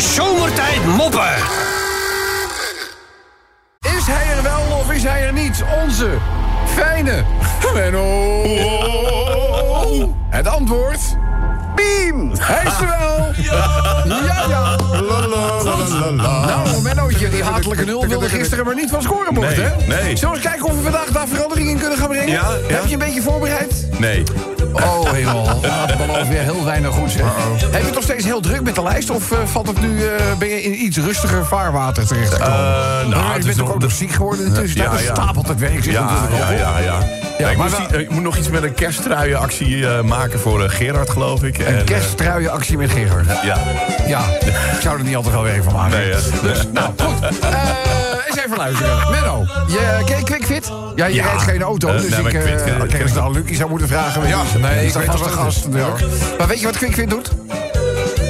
Zomertijd Moppen. Is hij er wel of is hij er niet? Onze fijne Menno. Het antwoord... Beam! Hij is er wel! Ja, ja. Nou, Mennootje, die hatelijke nul wilde gisteren maar niet van scorebord, Nee, hè? nee. Zullen we eens kijken of we vandaag daar verandering in kunnen gaan brengen? Ja, ja. Heb je een beetje voorbereid? Nee. Oh, hemel. Nou, dat belooft weer heel weinig goed, zeg. Heb je het nog steeds heel druk met de lijst? Of eh, valt het nu, eh, ben je in iets rustiger vaarwater terechtgekomen? nou, nou, het je bent nog- ook nog ziek geworden in de tussentijd. Ja, Ja, ja. stapelt het werk zich Ja, natuurlijk ja, ja, ik, maar moet wel- zien- ik moet nog iets met een kersttruienactie eh maken voor eh, Gerard, geloof ik. En, Een eh, kerststruienactie met Gerard. ja. Ja, ik zou er niet altijd wel werk van maken. Nee? Dus, nou, goed. Eens even luisteren. Menno, je ken je QuickFit? Ja, je Ja. rijdt geen auto, Eh, dus maar ik eh, ken- ken ken het ik. al Lucie zou moeten vragen. Ja, nee, ik weet een gast. Maar weet je wat QuickFit doet?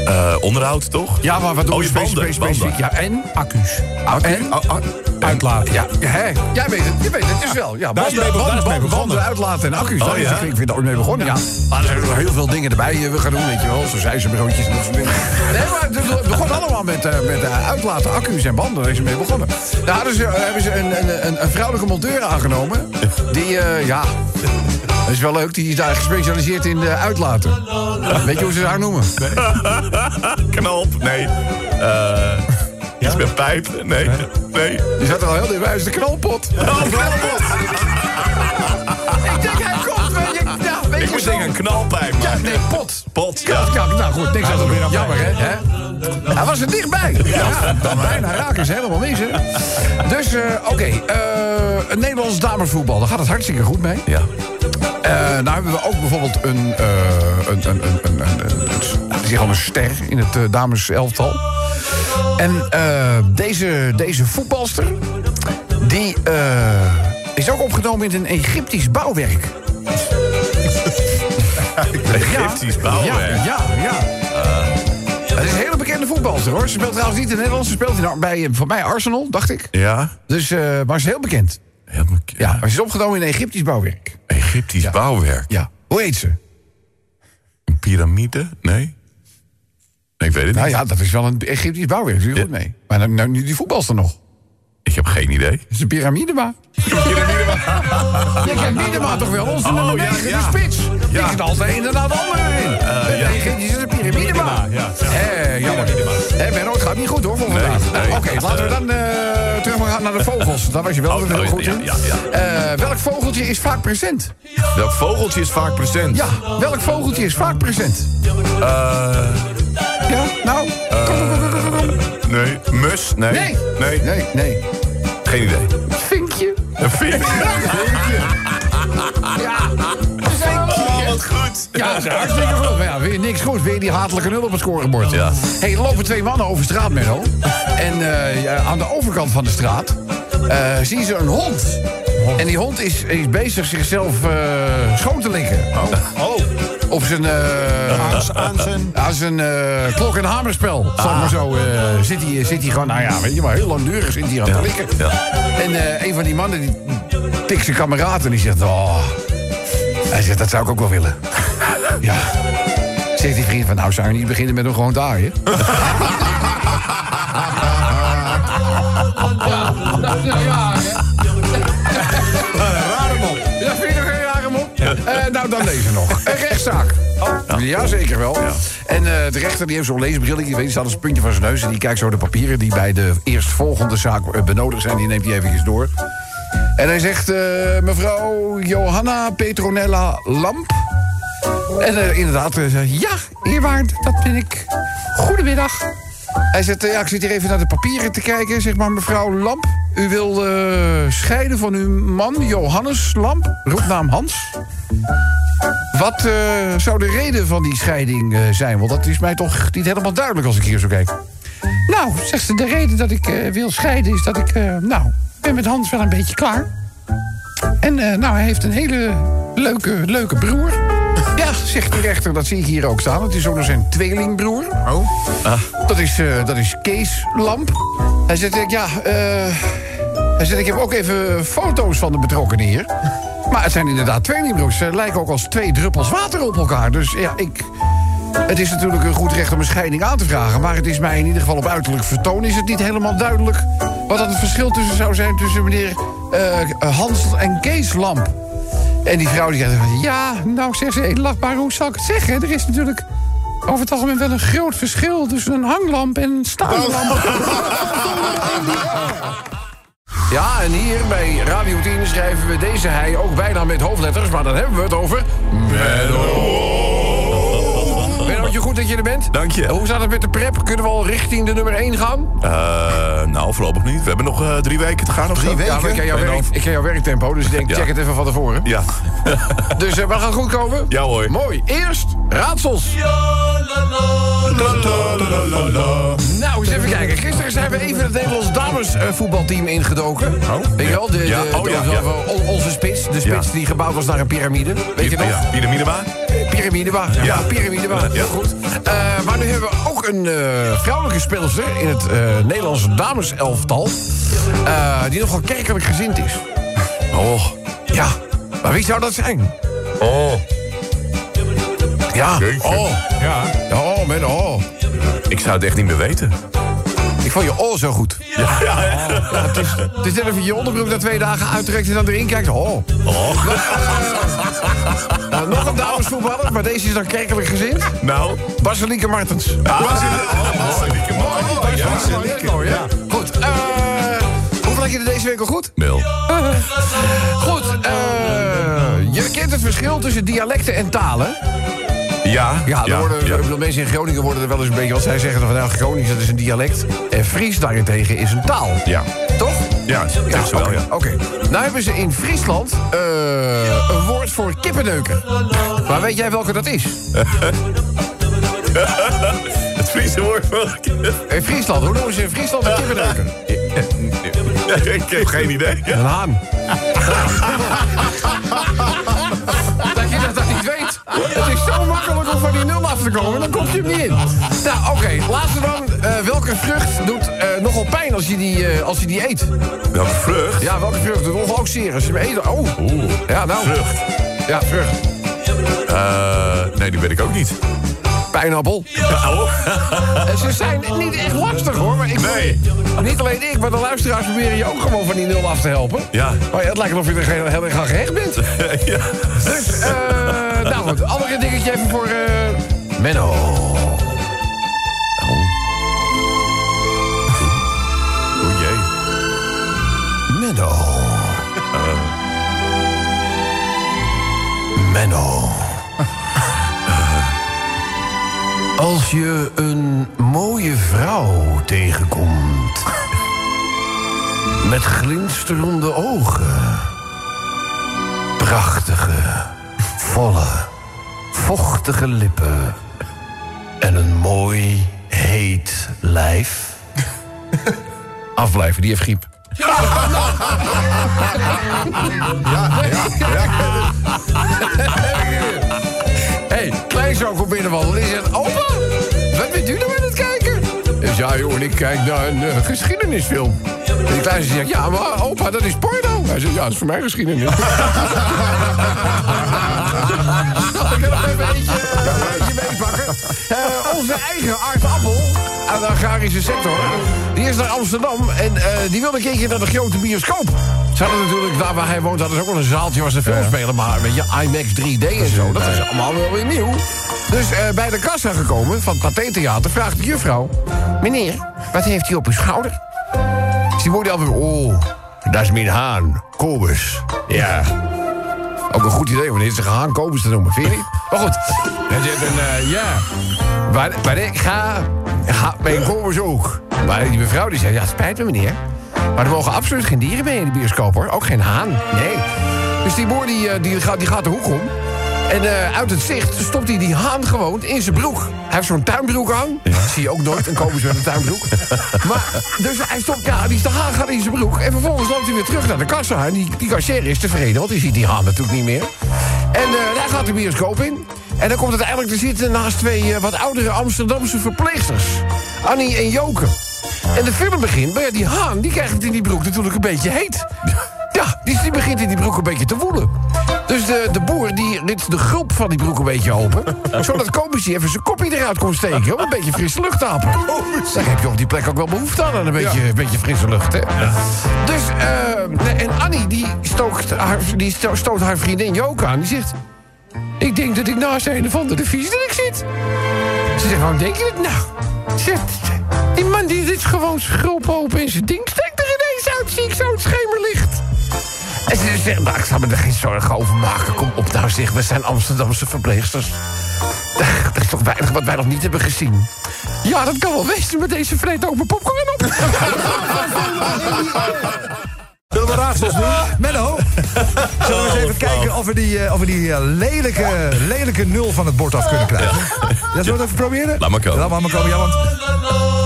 Eh, onderhoud, toch? Ja, maar wat doen Oh, we je specifiek? banden, specifiek? Ja, en accu's. En Oh, oh, uitlaten. Ja, hè? Jij weet het, je weet het dus wel. Ja, Daar is mee daar begonnen. Banden uitlaten en accu's. Oh, daar ja? de QuickFit ooit mee begonnen. Ja. Maar er zijn nog heel veel dingen erbij eh, we gaan doen, weet je wel. Zo zijzenbroodjes en dat soort dingen. Nee, maar het begon allemaal met, eh, met uitlaten accu's en banden. Daar is ze mee begonnen. Daar ze, hebben ze een, een, vrouwelijke monteur aangenomen. Die, ja... Dat is wel leuk, die is daar gespecialiseerd in uitlaten. Weet je hoe ze haar noemen? knalp, nee. Eh Iets met pijp, nee. Nee. Die zat er al heel dichtbij, is de knalpot. Oh, knalpot. Ik denk, hij komt, je. Ja, weet Ik je moet zo. denken aan knalpijp, Ja, nee, pot. Pot, Ja, nou goed, niks aan doen. Jammer, hè? Hij was er dichtbij. Ja, dan bijna raken ze helemaal mis, hè? Dus, eh, oké. eh, een Nederlands damesvoetbal, daar gaat het hartstikke goed mee. Ja. Eh, nou hebben we ook bijvoorbeeld een, eh een, een, een, een, een, een, een, is ster in het uh, dameselftal. En uh, deze, deze voetbalster, die uh, is ook opgenomen in een Egyptisch bouwwerk. Egyptisch ja, bouwwerk. Ja, ja. ja. Het is een hele bekende voetbalster hoor. Ze speelt trouwens niet in Nederland. Ze speelt in, bij, voor mij Arsenal, dacht ik. Ja. Dus, maar ze is heel bekend. Heel bekend. Ja, maar ze is opgenomen in een Egyptisch bouwwerk. Egyptisch ja. bouwwerk? Ja. Hoe heet ze? Een piramide? Nee. Ik weet het nou niet. ja, dat is wel een Egyptisch bouwwerk. Zie je ja. goed mee. Maar nou, nou, nu die voetbalster nog. Ik heb geen idee. Het is een piramidema. piramidema. Je kent Miedema toch wel? Onze nummer 9, ja, ja. de spits. Ja. Die zit altijd een en na de andere in. Uh, ja. Die is een piramidema. Ja, ja. Hé, jammer. Hé, Benno, het gaat niet goed hoor voor vandaag. Nee, nee. Oké, okay, laten we dan uh, terug gaan naar de vogels. Daar was je wel oh, heel goed in. Ja, ja, uh, welk vogeltje is vaak present? Welk vogeltje is vaak present? Ja, welk vogeltje is vaak present? Uh, ja, nou? Nee. Mus? Nee. Nee. Nee. Nee, nee. Geen idee. Vinkje. Een vinkje. vinkje. Goed. Ja, hartstikke goed. Maar ja, weer niks goed. Weer die hatelijke nul op het scorebord. Ja. hey, er lopen twee mannen over straat, Menno. En uh, ja, aan de overkant van de straat uh, zien ze een hond. En die hond is, is bezig zichzelf uh, schoon te likken. Oh. oh. Op zijn... aan, aan zijn... Aan zijn klok- en hamerspel. Ah. Zeg maar zo. zit, hij, zit hij gewoon... Nou ja, weet je maar, heel langdurig zit hij aan ja. te likken. Ja. En een van die mannen die tikt zijn kameraad en die zegt... Oh, hij zegt, dat zou ik ook wel willen. ja. Zegt die vriend van, nou zou je niet beginnen met hem gewoon mop? Ja. Uh, nou, dan deze nog. Een rechtszaak. Oh. Ja. ja, zeker wel. Ja. En uh, de rechter die heeft zo'n leesbril. Ik weet, die staat als een puntje van zijn neus. En die kijkt zo de papieren die bij de eerstvolgende zaak uh, benodigd zijn. Die neemt hij eventjes door. En hij zegt, uh, mevrouw Johanna Petronella Lamp. En uh, inderdaad, uh, ja, eerwaard, dat ben ik. Goedemiddag. Hij zegt, ja, ik zit hier even naar de papieren te kijken. Zeg maar, mevrouw Lamp, u wil scheiden van uw man Johannes Lamp, roepnaam Hans. Wat zou de reden van die scheiding zijn? Want dat is mij toch niet helemaal duidelijk als ik hier zo kijk. Nou, zegt ze, de reden dat ik wil scheiden is dat ik, nou, ben met Hans wel een beetje klaar. En uh, nou, hij heeft een hele leuke, leuke broer. Ja, zegt de rechter, dat zie ik hier ook staan. Het is ook nog zijn tweelingbroer. Oh. Ah. Dat, is, uh, dat is Kees Lamp. Hij zegt, ja, uh, hij zegt, ik heb ook even foto's van de betrokkenen hier. Maar het zijn inderdaad tweelingbroers. Ze lijken ook als twee druppels water op elkaar. Dus ja, ik... Het is natuurlijk een goed recht om een scheiding aan te vragen... maar het is mij in ieder geval op uiterlijk vertoon... is het niet helemaal duidelijk wat dan het verschil tussen zou zijn... tussen meneer eh, Hans en Kees Lamp. En die vrouw die zegt... ja, nou, zegt ze, lachbaar, hoe zal ik het zeggen? Er is natuurlijk over het algemeen wel een groot verschil... tussen een hanglamp en een staanlamp. Ja, en hier bij Radio 10 schrijven we deze hij ook bijna met hoofdletters... maar dan hebben we het over... Menno. Mennootje, goed dat je er bent. Dank je. Hoe staat het met de prep? Kunnen we al richting de nummer 1 gaan? Eh, nou, voorlopig niet. We hebben nog eh, drie weken te gaan of Drie zo. weken? Ja, maar ik ken jouw, werk, ik ken jouw werktempo, dus ik denk, Ja. check het even van tevoren. Ja. Dus eh, we gaan goed komen? Ja, hoor. Mooi. Eerst raadsels. Nou, eens even kijken. Gisteren zijn we even het Nederlands damesvoetbalteam ingedoken. Weet je wel? De, Ja. de- Oh, de- ja, ja. on- onze spits. De spits Ja. die gebouwd was naar een piramide. Weet je nog? Ja, Piramidema? Piramidebaan. Ja, Ja. piramidebaan. Heel goed. Eh, maar nu hebben we ook een eh, vrouwelijke speelster in het eh, Nederlandse dameselftal. eh, die nogal kerkelijk gezind is. Oh. Ja, maar wie zou dat zijn? Oh. Ja, Jeetje. oh. Ja. Oh, man, oh. Ik zou het echt niet meer weten. Ik vond je oh zo goed. Ja, ja. Ja, het, is, het is net of je je onderbroek na twee dagen uittrekt en dan erin kijkt. Oh. Oh. Nou, nog een damesvoetballer, maar deze is dan kerkelijk gezind. Nou. Basilieke Martens. Ah, oh, Basilieke Martens. Dat is mooi, ja. Goed, eh hoeveel had je er deze week al goed? Mil. Goed, eh je kent het verschil tussen dialecten en talen. Ja. Ja, er worden, ja. bedoel, mensen in Groningen worden er wel eens een beetje... wat zij zeggen van, nou, Gronings dat is een dialect. En Fries daarentegen is een taal. Ja. Toch? Ja, dat zegt ze wel, oké, ja. Oké. Nou hebben ze in Friesland eh, een woord voor kippenneuken. Maar weet jij welke dat is? Het Friese woord voor... In Friesland, hoe noemen ze in Friesland een kippenneuker? Ik heb geen idee. Een haan. dat je dat, dat niet weet. Het is zo makkelijk van die nul af te komen, dan kom je hem niet in. Nou, oké, laatste dan. Eh, welke vrucht doet eh, nogal pijn als je, die, eh, als je die eet? Welke vrucht? Ja, welke vrucht doet nogal ook zeer als je hem eet? Oh, ja, nou. Vrucht. Ja, vrucht. Eh, nee, die weet ik ook niet. Pijnappel. Oh. Ze zijn niet echt lastig hoor. Maar ik Nee. Niet alleen ik, maar de luisteraars proberen je ook gewoon van die nul af te helpen. Ja. Maar ja, het lijkt alsof je er heel, heel erg aan gehecht bent. ja. Dus, eh, goed, andere dingetje even voor eh Menno. O jee. Menno. Menno. Als je een mooie vrouw tegenkomt... met glinsterende ogen... prachtige, volle, vochtige lippen... en een mooi, heet lijf... Afblijven, die heeft griep. Hé, hey, kleinzoon komt binnenwandelen. Die zegt, opa, wat bent u nou aan het kijken? Dus ja, joh, en ik kijk naar een eh, geschiedenisfilm. En die kleinzoon zegt, ja, maar opa, dat is porno. Hij zegt, ja, dat is voor mij geschiedenis. kan nog even eentje, uh, eentje meepakken. Eh, onze eigen Art Appel uit de agrarische sector... die is naar Amsterdam en eh, die wil een keertje naar de grote bioscoop. Ze hadden natuurlijk, daar waar hij woont, hadden ze ook wel een zaaltje waar ze film spelen. Maar weet je, IMAX 3D en zo, dat is allemaal wel weer nieuw. Dus eh, bij de kassa gekomen van het Pathé Theater vraagt de juffrouw... Meneer, wat heeft u op uw schouder? Dus die moeder altijd, oh, dat is mijn haan, Kobus. Ja, ook een goed idee om deze haan Kobus te noemen, vind je niet? Maar goed, een, eh, ja, maar, maar ik ga, ga mijn Kobus ook. Maar die mevrouw die zei, ja, spijt me meneer. Maar er mogen absoluut geen dieren mee in de bioscoop, hoor. Ook geen haan, nee. Dus die boer die, eh, die, gaat, die gaat de hoek om. En eh, uit het zicht stopt hij die haan gewoon in zijn broek. Hij heeft zo'n tuinbroek aan. Dat zie je ook nooit, een Kobus met een tuinbroek. Maar, dus hij stopt, ja, die haan gaat in zijn broek. En vervolgens loopt hij weer terug naar de kassa. En die, die kassier is tevreden, want die ziet die haan natuurlijk niet meer. En eh, daar gaat de bioscoop in. En dan komt het eigenlijk te zitten naast twee eh, wat oudere Amsterdamse verpleegsters. Annie en Joke. En de film begint, maar ja, die haan die krijgt het in die broek natuurlijk een beetje heet. Ja, die, die begint in die broek een beetje te woelen. Dus de, de de gulp van die broek een beetje open. zodat Komisie even zijn kopje eruit kon steken. Om een beetje frisse lucht te happen. Daar heb je op die plek ook wel behoefte aan. Een beetje, een beetje frisse lucht, hè? Dus, eh, en Annie die, stookt haar, die sto- stoot haar vriendin Joke aan. Die zegt... Ik denk dat ik naast een of andere viezerik zit. Ze zegt, waarom denk je dat nou? Zegt, die man die dit gewoon gulp open in zijn ding steekt er ineens uit. Zie ik zo het schemerlicht. En ze zegt, nou, ik zal me er geen zorgen over maken. Kom op nou, zeg, we zijn Amsterdamse verpleegsters. Er is toch weinig wat wij nog niet hebben gezien. Ja, dat kan wel wezen met deze vreet open popcorn op. Zullen we raadsels doen? Menno, zullen we eens even kijken of we die, eh, of we die eh, lelijke, lelijke nul van het bord af kunnen krijgen? Ja, zullen we het even proberen? Laat maar komen. Laat maar komen, ja, want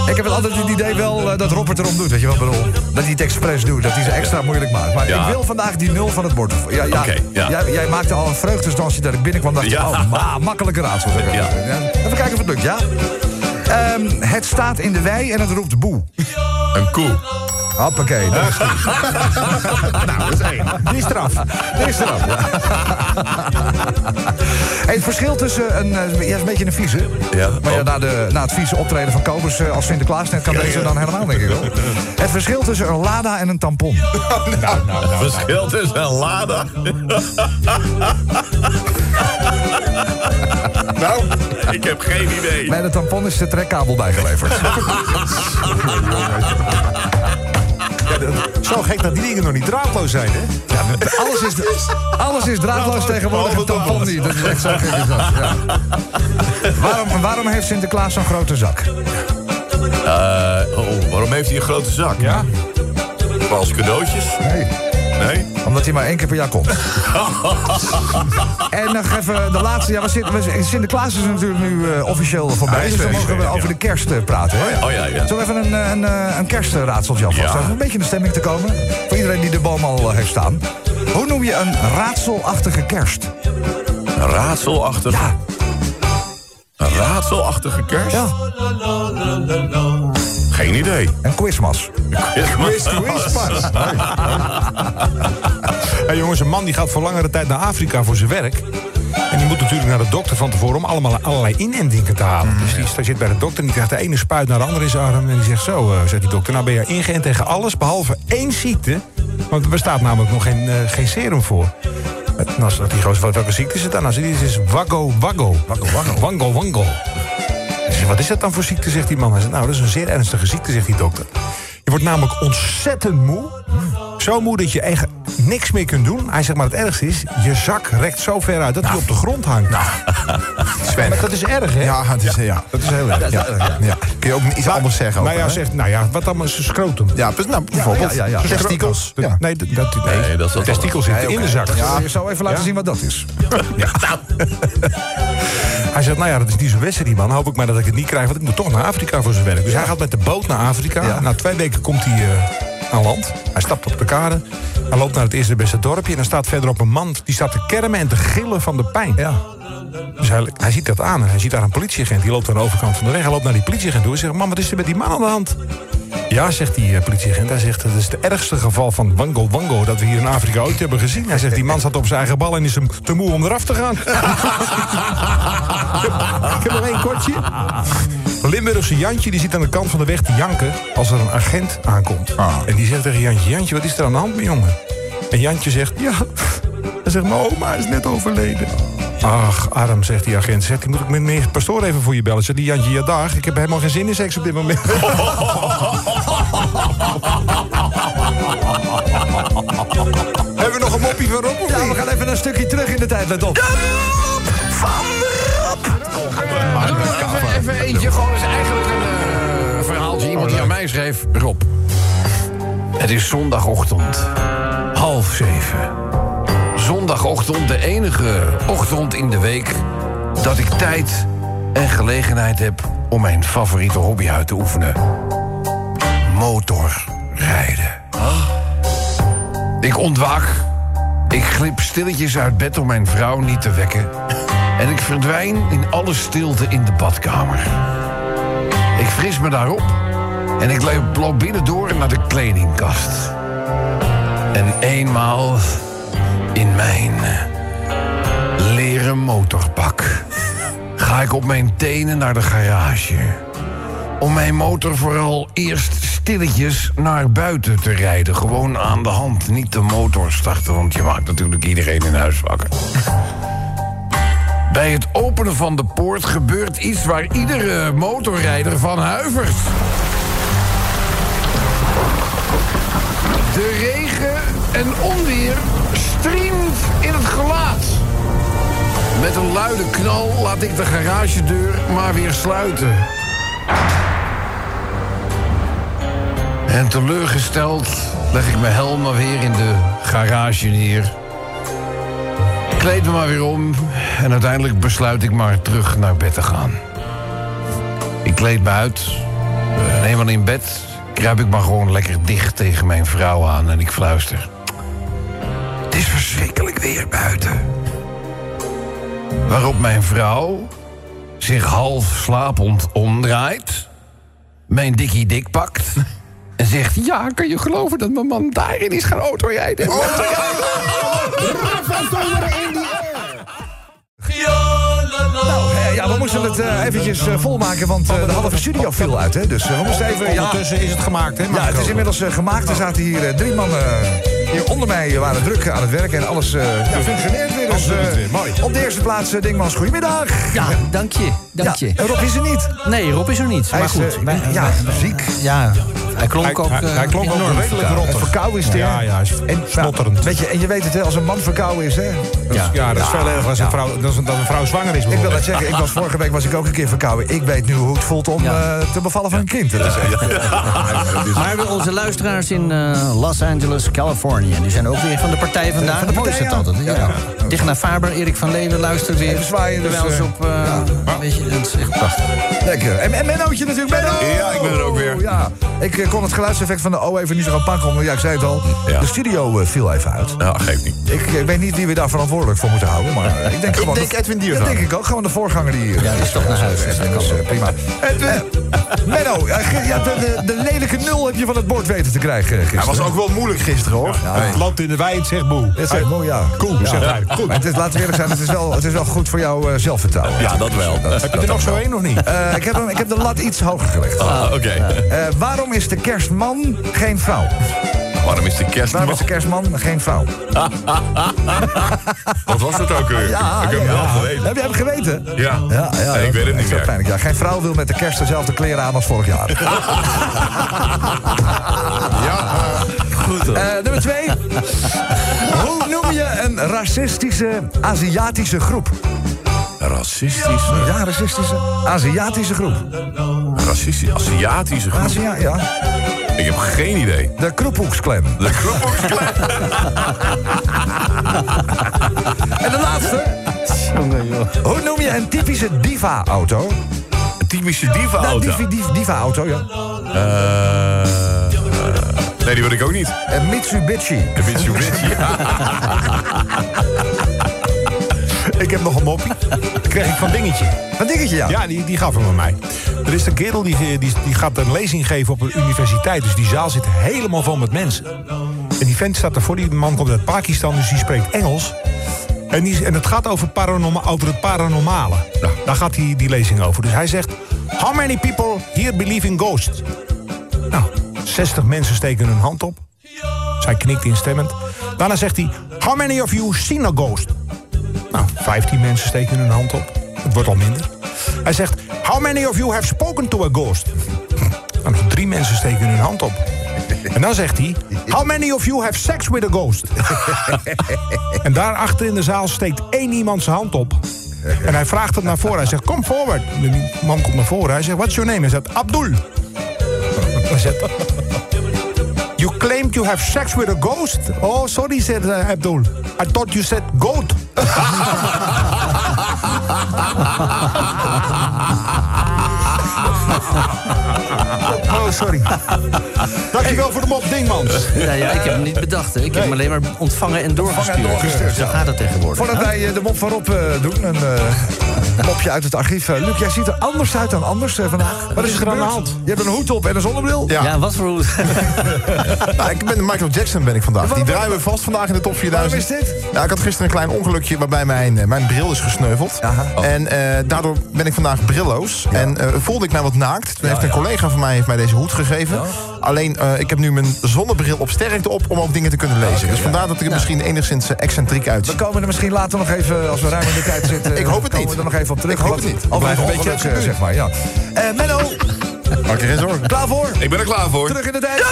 ik heb altijd het idee wel eh, dat Robert erom doet, weet je wat bedoel? Dat hij het expres doet, dat hij ze extra moeilijk maakt. Maar Ja. ik wil vandaag die nul van het bord. Ja, ja. Jij, jij maakte al een vreugdesdansje dat ik binnenkwam. dacht ik, Ja. oh, ma makkelijke raadsel. Even kijken of het lukt, ja? Ehm, het staat in de wei en het roept boe. Een koe. Hoppakee, dat is nou, dat is één. Die is eraf. Die is eraf, ja. Hey, het verschil tussen een... eh, Ja, is een beetje een vieze. Ja. Maar ja, Oh. na, de, na het vieze optreden van Kobus eh, als Sinterklaas... net kan deze dan helemaal, denk ik wel. Het verschil tussen een Lada en een tampon. Verschil tussen een Lada. nou, ik heb geen idee. Bij de tampon is de trekkabel bijgeleverd. Ja, zo gek dat die dingen nog niet draadloos zijn, hè? alles, is, alles is draadloos tegenwoordig, een tampon niet. Dat is echt zo gek is dat, ja. waarom, waarom heeft Sinterklaas zo'n grote zak? Eh, oh, waarom heeft hij een grote zak? Ja. Voor als cadeautjes? Nee. Nee? Omdat hij maar één keer per jaar komt. en nog even de laatste. Ja, we zitten, we, Sinterklaas is natuurlijk nu eh, officieel voorbij. Dus dan mogen we ja. over de kerst eh, praten. Hè? Oh ja, ja. Zullen we even een, eh, een, een alvast? Ja. Om een beetje in de stemming te komen. Voor iedereen die de boom al heeft staan. Hoe noem je een raadselachtige kerst? Een raadselachtige... Ja. Een raadselachtige kerst? Ja, Geen idee. een quizmas. Hey, jongens, een man die gaat voor langere tijd naar Afrika voor zijn werk. En die moet natuurlijk naar de dokter van tevoren om allemaal allerlei inentingen te halen. Dus die zit bij de dokter en die krijgt de ene spuit naar de andere in zijn arm. En die zegt zo, eh, zegt die dokter, nou ben je ingeënt tegen alles behalve één ziekte. Want er bestaat namelijk nog geen, eh, geen serum voor. Zegt die gozer, wat- welke ziekte is het dan? Nou, het is waggo waggo. Waggo waggo. Wango wango. Wat is dat dan voor ziekte, zegt die man. Hij zegt, nou, dat is een zeer ernstige ziekte, zegt die dokter. Je wordt namelijk ontzettend moe. Zo moe dat je echt niks meer kunt doen. Hij zegt, maar het ergste is, je zak rekt zo ver uit dat hij op de grond hangt. Sven. Maar dat is erg, hè? Ja, het is, ja. Dat is heel erg. Ja. ja. Kun je ook iets anders zeggen? Nou ja, zegt, nou ja, wat dan een scrotum? ja, bes- nou, bijvoorbeeld. ja, ja, ja. Testikels. Dat- Ja. Nee, dat, dat, nee, Nee, dat is de wat testikel zit in de zak. Ja. Je zou even laten Ja? zien wat dat is. Hij zegt, nou ja, dat is niet zo wedstrijd, die man. Hoop ik maar dat ik het niet krijg, want ik moet toch naar Afrika voor zijn werk. Dus hij gaat met de boot naar Afrika. Ja. Na twee weken komt hij eh, aan land. Hij stapt op de kade. Hij loopt naar het eerste beste dorpje. En dan staat verderop een man die staat te kermen en te gillen van de pijn. Ja. Dus hij, hij ziet dat aan en hij ziet daar een politieagent. Die loopt aan de overkant van de weg. Hij loopt naar die politieagent toe en zegt... Man, wat is er met die man aan de hand? Ja, zegt die eh, politieagent. Hij zegt, dat is het ergste geval van wango wango... dat we hier in Afrika ooit hebben gezien. Hij zegt, die man zat op zijn eigen bal en is hem te moe om eraf te gaan. Ik heb nog één kortje. Limburgse Jantje die zit aan de kant van de weg te janken... als er een agent aankomt. En die zegt tegen Jantje... Jantje, wat is er aan de hand, mijn jongen? En Jantje zegt... Ja, hij zegt, mijn oma is net overleden. Ach, arm, zegt die agent. Zegt, moet ik met meneer Pastoor even voor je bellen? Zegt die Jantje, ja dag, ik heb helemaal geen zin in seks op dit moment. Hebben we nog een moppie van Rob Ja, we gaan even een stukje terug in de tijd, let op. Even, even eentje, gewoon is eigenlijk een eh, verhaaltje. Iemand die aan mij schreef. Rob, het is zondagochtend. Half zeven. Zondagochtend, de enige ochtend in de week... dat ik tijd en gelegenheid heb om mijn favoriete hobby uit te oefenen. Motorrijden. Ik ontwaak. Ik glip stilletjes uit bed om mijn vrouw niet te wekken. En ik verdwijn in alle stilte in de badkamer. Ik fris me daarop en ik loop- loop binnendoor naar de kledingkast. En eenmaal in mijn leren motorpak ga ik op mijn tenen naar de garage. Om mijn motor vooral eerst stilletjes naar buiten te rijden. Gewoon aan de hand, niet de motor starten, want je maakt natuurlijk iedereen in huis wakker. Bij het openen van de poort gebeurt iets waar iedere motorrijder van huivert. De regen en onweer striemt in het gelaat. Met een luide knal laat ik de garagedeur maar weer sluiten. En teleurgesteld leg ik mijn helm maar weer in de garage neer. Kleed me maar weer om en uiteindelijk besluit ik maar terug naar bed te gaan. Ik kleed me uit, en eenmaal in bed kruip ik maar gewoon lekker dicht tegen mijn vrouw aan en ik fluister. Het is verschrikkelijk weer buiten. Waarop mijn vrouw zich half slapend omdraait, mijn dikkie dik pakt en zegt: Ja, kan je geloven dat mijn man daarin is gaan autorijden? Nou, eh, ja, we moesten het eh, eventjes eh, volmaken, want eh, de halve studio viel uit. Hè? Dus we moesten even... Ja, Ondertussen is het gemaakt, hè? ja, het is inmiddels gemaakt. Er zaten hier drie mannen hier onder mij waren druk aan het werk. En alles eh, ja, functioneert weer. Dus, eh, weer. Mooi. Op de eerste plaats, eh, Dingmans, goedemiddag. Ja, dank je. Dank je. en Rob is er niet. Nee, Rob is er niet. Hij maar is, goed. eh, ja, ziek. Ja, hij klonk Hij, ook hij, eh, hij klonk ook enorm. redelijk rottig. verkouden is het, Ja, ja, hij is En, snotterend. nou, weet je, en je weet het, hè, als een man verkouden is, hè? Ja. Ja, dat is veel erger als een vrouw, dat een, dat een vrouw zwanger is. Ik wil net zeggen, ik was vorige week was ik ook een keer verkouden. Ik weet nu hoe het voelt om Ja. eh, te bevallen van een kind. Dat is echt- Maar we- onze luisteraars in eh, Los Angeles, Californië... die zijn ook weer van de partij vandaag. Van de Mooi is het ja. altijd. Ja. Ja. Dicht naar Faber, Erik van Leeuwen luistert weer. Even zwaaien, dus, eh, op... eh, weet je, het is echt prachtig. Lekker. En, en Mennootje natuurlijk. Menno! Ja, ik ben er ook weer. Ja. Ik eh, kon het geluidseffect van de O even niet zo gaan pakken. Omdat, ja, ik zei het al, Ja. de studio eh, viel even uit. Nou, geeft niet. Ik, weet niet wie we daar verantwoordelijk voor moeten houden. Maar ik denk gewoon... denk dat- Edwin Diergaard. Dat denk ik ook. Gewoon de voorganger die... Ja, die is toch naar huis, dat dat eh, prima. Eh, Menno, ja, ja, de, de, de lelijke nul heb je van het bord weten te krijgen gisteren. Hij was ook wel moeilijk gisteren, hoor. Het loopt in de het zegt boe. Dat is mooi, ja. Cool, zegt hij. Goed. Maar het is, laten we eerlijk zijn, het is wel, het is wel goed voor jouw eh, zelfvertrouwen. Ja, dat wel. Heb je er nog zo één of niet? Eh, ik, heb hem, ik heb de lat iets hoger gelegd. Ah, Oké. Eh, waarom is de kerstman geen vrouw? Waarom is de kerst... Waarom is de kerstman geen vrouw? Wat was dat ook weer? Ja, ik heb hem ja. wel geweten. Heb je hem geweten? Ja. Ja, ja, ik weet het niet meer. pijnlijk. Ja, geen vrouw wil met de kerst dezelfde kleren aan als vorig jaar. Goed Eh, nummer twee. Hoe noem je een racistische Aziatische groep? Racistisch. Ja, racistische Aziatische groep. Racistisch. Aziatische groep. Ja. Ik heb geen idee. De Kroephoeksclan. De Kroephoeksclan. En de laatste. Hoe noem je een typische diva-auto? Een typische Nou, diva-auto. div- diva-auto, ja. Eh, nee, die weet ik ook niet. Een Mitsubishi. Een Mitsubishi. Ik heb nog een moppie. Die kreeg ik van Dingetje. Een dingetje, ja. Ja, die, die gaf hem aan mij. Er is een kerel die, die, die gaat een lezing geven op een universiteit. Dus die zaal zit helemaal vol met mensen. En die vent staat ervoor. Die man komt uit Pakistan, dus die spreekt Engels. En, die, en het gaat over, paranorma, over het paranormale. Nou, daar gaat die, die lezing over. Dus hij zegt... How many people here believe in ghosts? Nou, 60 mensen steken hun hand op. Zij knikt instemmend. Daarna zegt hij... How many of you seen a ghost? Nou, 15 mensen steken hun hand op. Het wordt al minder. Hij zegt, how many of you have spoken to a ghost? Nou, drie mensen steken hun hand op. En dan zegt hij, how many of you have sex with a ghost? en daarachter in de zaal steekt één iemand zijn hand op. En hij vraagt het naar voren. Hij zegt, come forward. Die man komt naar voren. Hij zegt, what's your name? Hij zegt, Abdul. Zegt, You claimed you have sex with a ghost? Oh, sorry, said uh, Abdul. I thought you said goat. Oh, sorry. Dankjewel voor de mop, Dingmans. Ja, ja, ik heb hem niet bedacht. Hè. Ik heb hem alleen maar ontvangen en doorgestuurd. doorgestuurd, Zo gaat het tegenwoordig. Voordat wij eh, de mop van Rob eh, doen, een eh, mopje uit het archief. Luc, jij ziet er anders uit dan anders vandaag. Wat is er aan de hand? Je hebt een hoed op en een zonnebril. Ja. Ja, wat voor... Nou, ik ben Michael Jackson ben ik vandaag. Die draaien we vast vandaag in de top 4000. Waarom is dit? Nou, ik had gisteren een klein ongelukje waarbij mijn, mijn bril is gesneuveld. Aha. En eh, daardoor ben ik vandaag brilloos. En eh, voelde ik mij wat naakt. Toen heeft een collega van mij heeft mij deze hoed gegeven. Alleen, eh, ik heb nu mijn zonnebril op sterkte op om ook dingen te kunnen lezen. dus vandaar dat ik er misschien enigszins eh, excentriek We uitzie. komen er misschien later nog even, als we ruim in de tijd zitten... Ik hoop het komen niet. we er nog even op terug. Ik hoop het niet. Over Blijf een beetje zeg maar, ja. Eh Menno, Maak je geen zorgen. klaar voor? Ik ben er klaar voor. Terug in de tijd.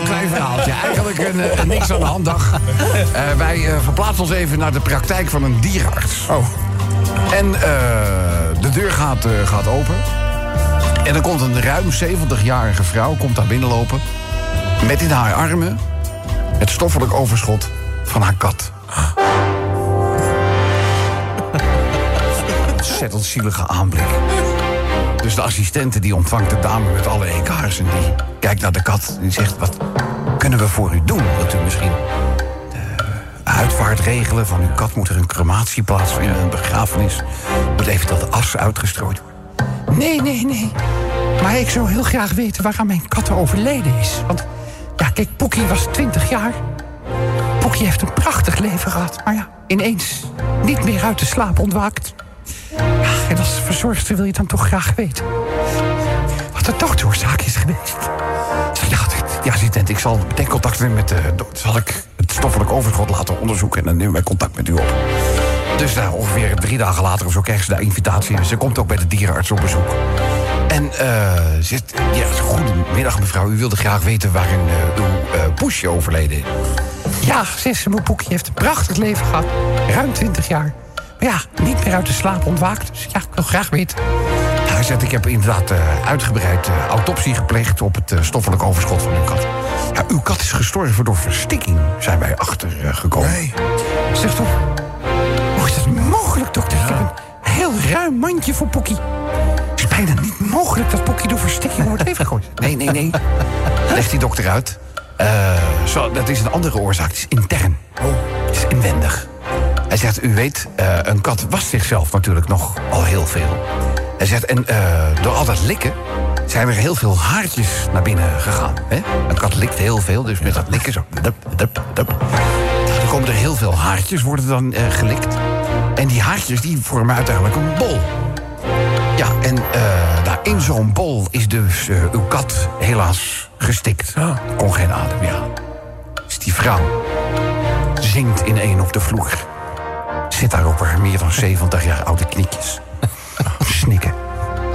Een klein verhaaltje. Eigenlijk een, niks aan de hand dag. Eh, wij verplaatsen ons even naar de praktijk van een dierenarts. Oh, En eh, de deur gaat, eh, gaat open. En er komt een ruim 70-jarige vrouw komt daar binnenlopen. Met in haar armen het stoffelijk overschot van haar kat. Ontzettend zielige aanblik. Dus de assistente die ontvangt de dame met alle eekhaars... en die kijkt naar de kat en die zegt... wat kunnen we voor u doen? Wilt u misschien uitvaart regelen van uw kat? Moet er een crematie plaatsvinden, een begrafenis? Moet eventueel de as uitgestrooid? Nee, nee, nee. Maar ik zou heel graag weten waaraan mijn kat overleden is. Want, ja, kijk, Poekie was 20 jaar. Poekie heeft een prachtig leven gehad. Maar ja, ineens niet meer uit de slaap ontwaakt. En als verzorgster wil je dan toch graag weten... wat de doodsoorzaak is geweest. Ja, ja, ik zal meteen contact nemen met de... do- Zal ik het stoffelijk overschot laten onderzoeken... en dan nemen wij contact met u op. Dus daar ongeveer drie dagen later of zo krijgen ze de invitatie. Ze komt ook bij de dierenarts op bezoek. En eh ze zegt, ja, goedemiddag mevrouw. U wilde graag weten waarin eh, uw eh, poesje overleden is. Ja, zegt ze, mijn Poekie heeft een prachtig leven gehad. Ruim 20 jaar. Maar ja, niet meer uit de slaap ontwaakt. Dus ja, ik wil graag weten. Ja, hij zegt, ik heb inderdaad eh, uitgebreid eh, autopsie gepleegd... op het eh, stoffelijk overschot van uw kat. Ja, uw kat is gestorven door verstikking, zijn wij achtergekomen. Nee. Zeg toch, hoe is dat mogelijk, dokter? Ik heb een heel ruim mandje voor Poekie. Het is bijna niet mogelijk dat Poekie door verstikking wordt leven gegooid. Nee, nee, nee. Legt die dokter uit. Eh, zo, dat is een andere oorzaak. Het is intern. Oh. Het is inwendig. Hij zegt, u weet, eh, een kat wast zichzelf natuurlijk nog al heel veel. Hij zegt, en eh, door al dat likken zijn er heel veel haartjes naar binnen gegaan. Hè? Een kat likt heel veel, dus met dat likken zo... Dup, dup, dup. Nou, dan komen er heel veel haartjes, worden dan eh, gelikt. En die haartjes die vormen uiteindelijk een bol. Ja, en eh, daar in zo'n bol is dus eh, uw kat helaas gestikt. Kon geen adem meer aan. Dus die vrouw zingt in één op de vloer. Zit daar op haar meer dan 70 jaar oude knietjes. Snikken.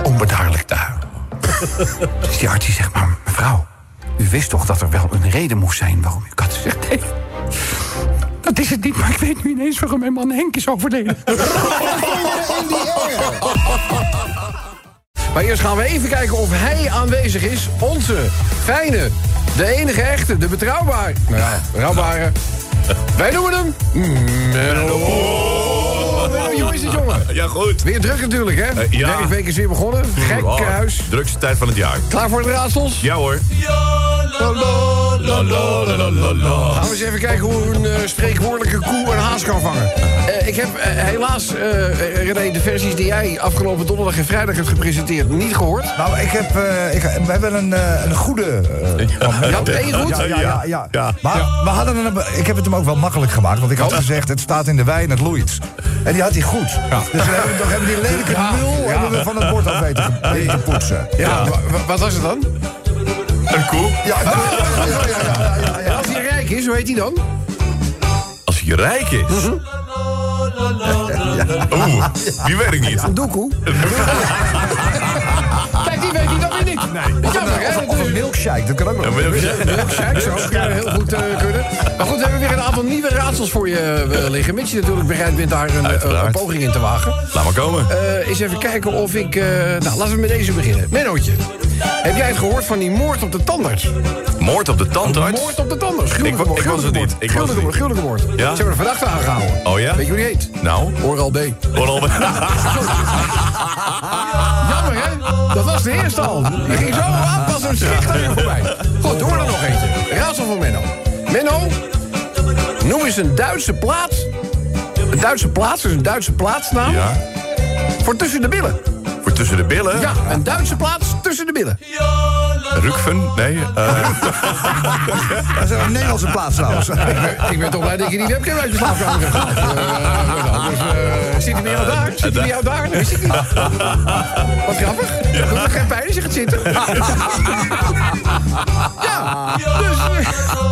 Onbedaarlijk te huilen. Dus die arts die zegt, maar mevrouw... u wist toch dat er wel een reden moest zijn waarom uw kat zegt... Nee, dat is het niet, maar ik weet nu ineens waarom mijn man Henk is overleden. Maar eerst gaan we even kijken of hij aanwezig is. Onze fijne, de enige echte, de betrouwbare. Nou ja, betrouwbare. Wij noemen hem... Menno. Hoe is het, jongen? Ja, goed. Weer druk natuurlijk, hè? Eh, ja. Werkweek is weer begonnen. Gekke huis. Drukste tijd van het jaar. Klaar voor de raadsels? Ja hoor. Gaan we eens even kijken hoe een eh, spreekwoordelijke koe een haas kan vangen. Eh, ik heb eh, helaas, eh René, de versies die jij afgelopen donderdag en vrijdag hebt gepresenteerd niet gehoord. Nou, ik heb, eh, ik, we hebben een, eh, een goede... Je had één goed? Ja, ja, ja. ja. Ja. Maar we hadden een, ik heb het hem ook wel makkelijk gemaakt. Want ik had gezegd, het staat in de wijn, het loeit. En die had hij goed. Dus we hebben, toch, hebben die lelijke nul hebben we van het bord af weten, weten poetsen. Ja, wa- wa- wat was het dan? Een koe. Ja, ja, ja, ja. Als hij rijk is, hoe heet hij dan? Als hij rijk is. Oeh, die weet ik niet. Doekoe. Weet hij dan weer niet. Nee. Jammer, hè? Of een milkshake, dat kan ook nog. Milkshake zou ook eh, heel goed eh, kunnen. Maar goed, we hebben weer een aantal nieuwe raadsels voor je eh, liggen. Mits je natuurlijk bereid bent daar een, een poging in te wagen. Laat maar komen. Eens even kijken of ik... nou, laten we met deze beginnen. Mennootje. Heb jij het gehoord van die moord op de tandarts? Moord op de tandarts? Moord op de tandarts. Gruwelijke Ik moord, ik was het niet. Ik Gruwelijke moord, niet. gruwelijke moord. Ja? Ze hebben een verdachte aangehouden. Oh ja? Weet je hoe die heet? Nou? Oral B. Oral B. Dat was de eerste al. Die ging zo af, was een schicht aan je voorbij. Goed, hoor er nog eentje. Raadsel van Menno. Menno, noem eens een Duitse plaats. Een Duitse plaats, dus een Duitse plaatsnaam. Ja. Voor tussen de billen. Voor tussen de billen? Ja, een Duitse plaats tussen de billen. Rukven? Nee. eh, Dat is een Nederlandse plaats trouwens. Ik ben, ik ben toch blij dat je die webcam uit je slaapkamer hebt gehaald. Eh, dus, eh, zit hij bij jou daar? Zit hij bij jou daar? Wist ik niet. Wat grappig. Doet het geen pijn als je gaat zitten? ja, dus...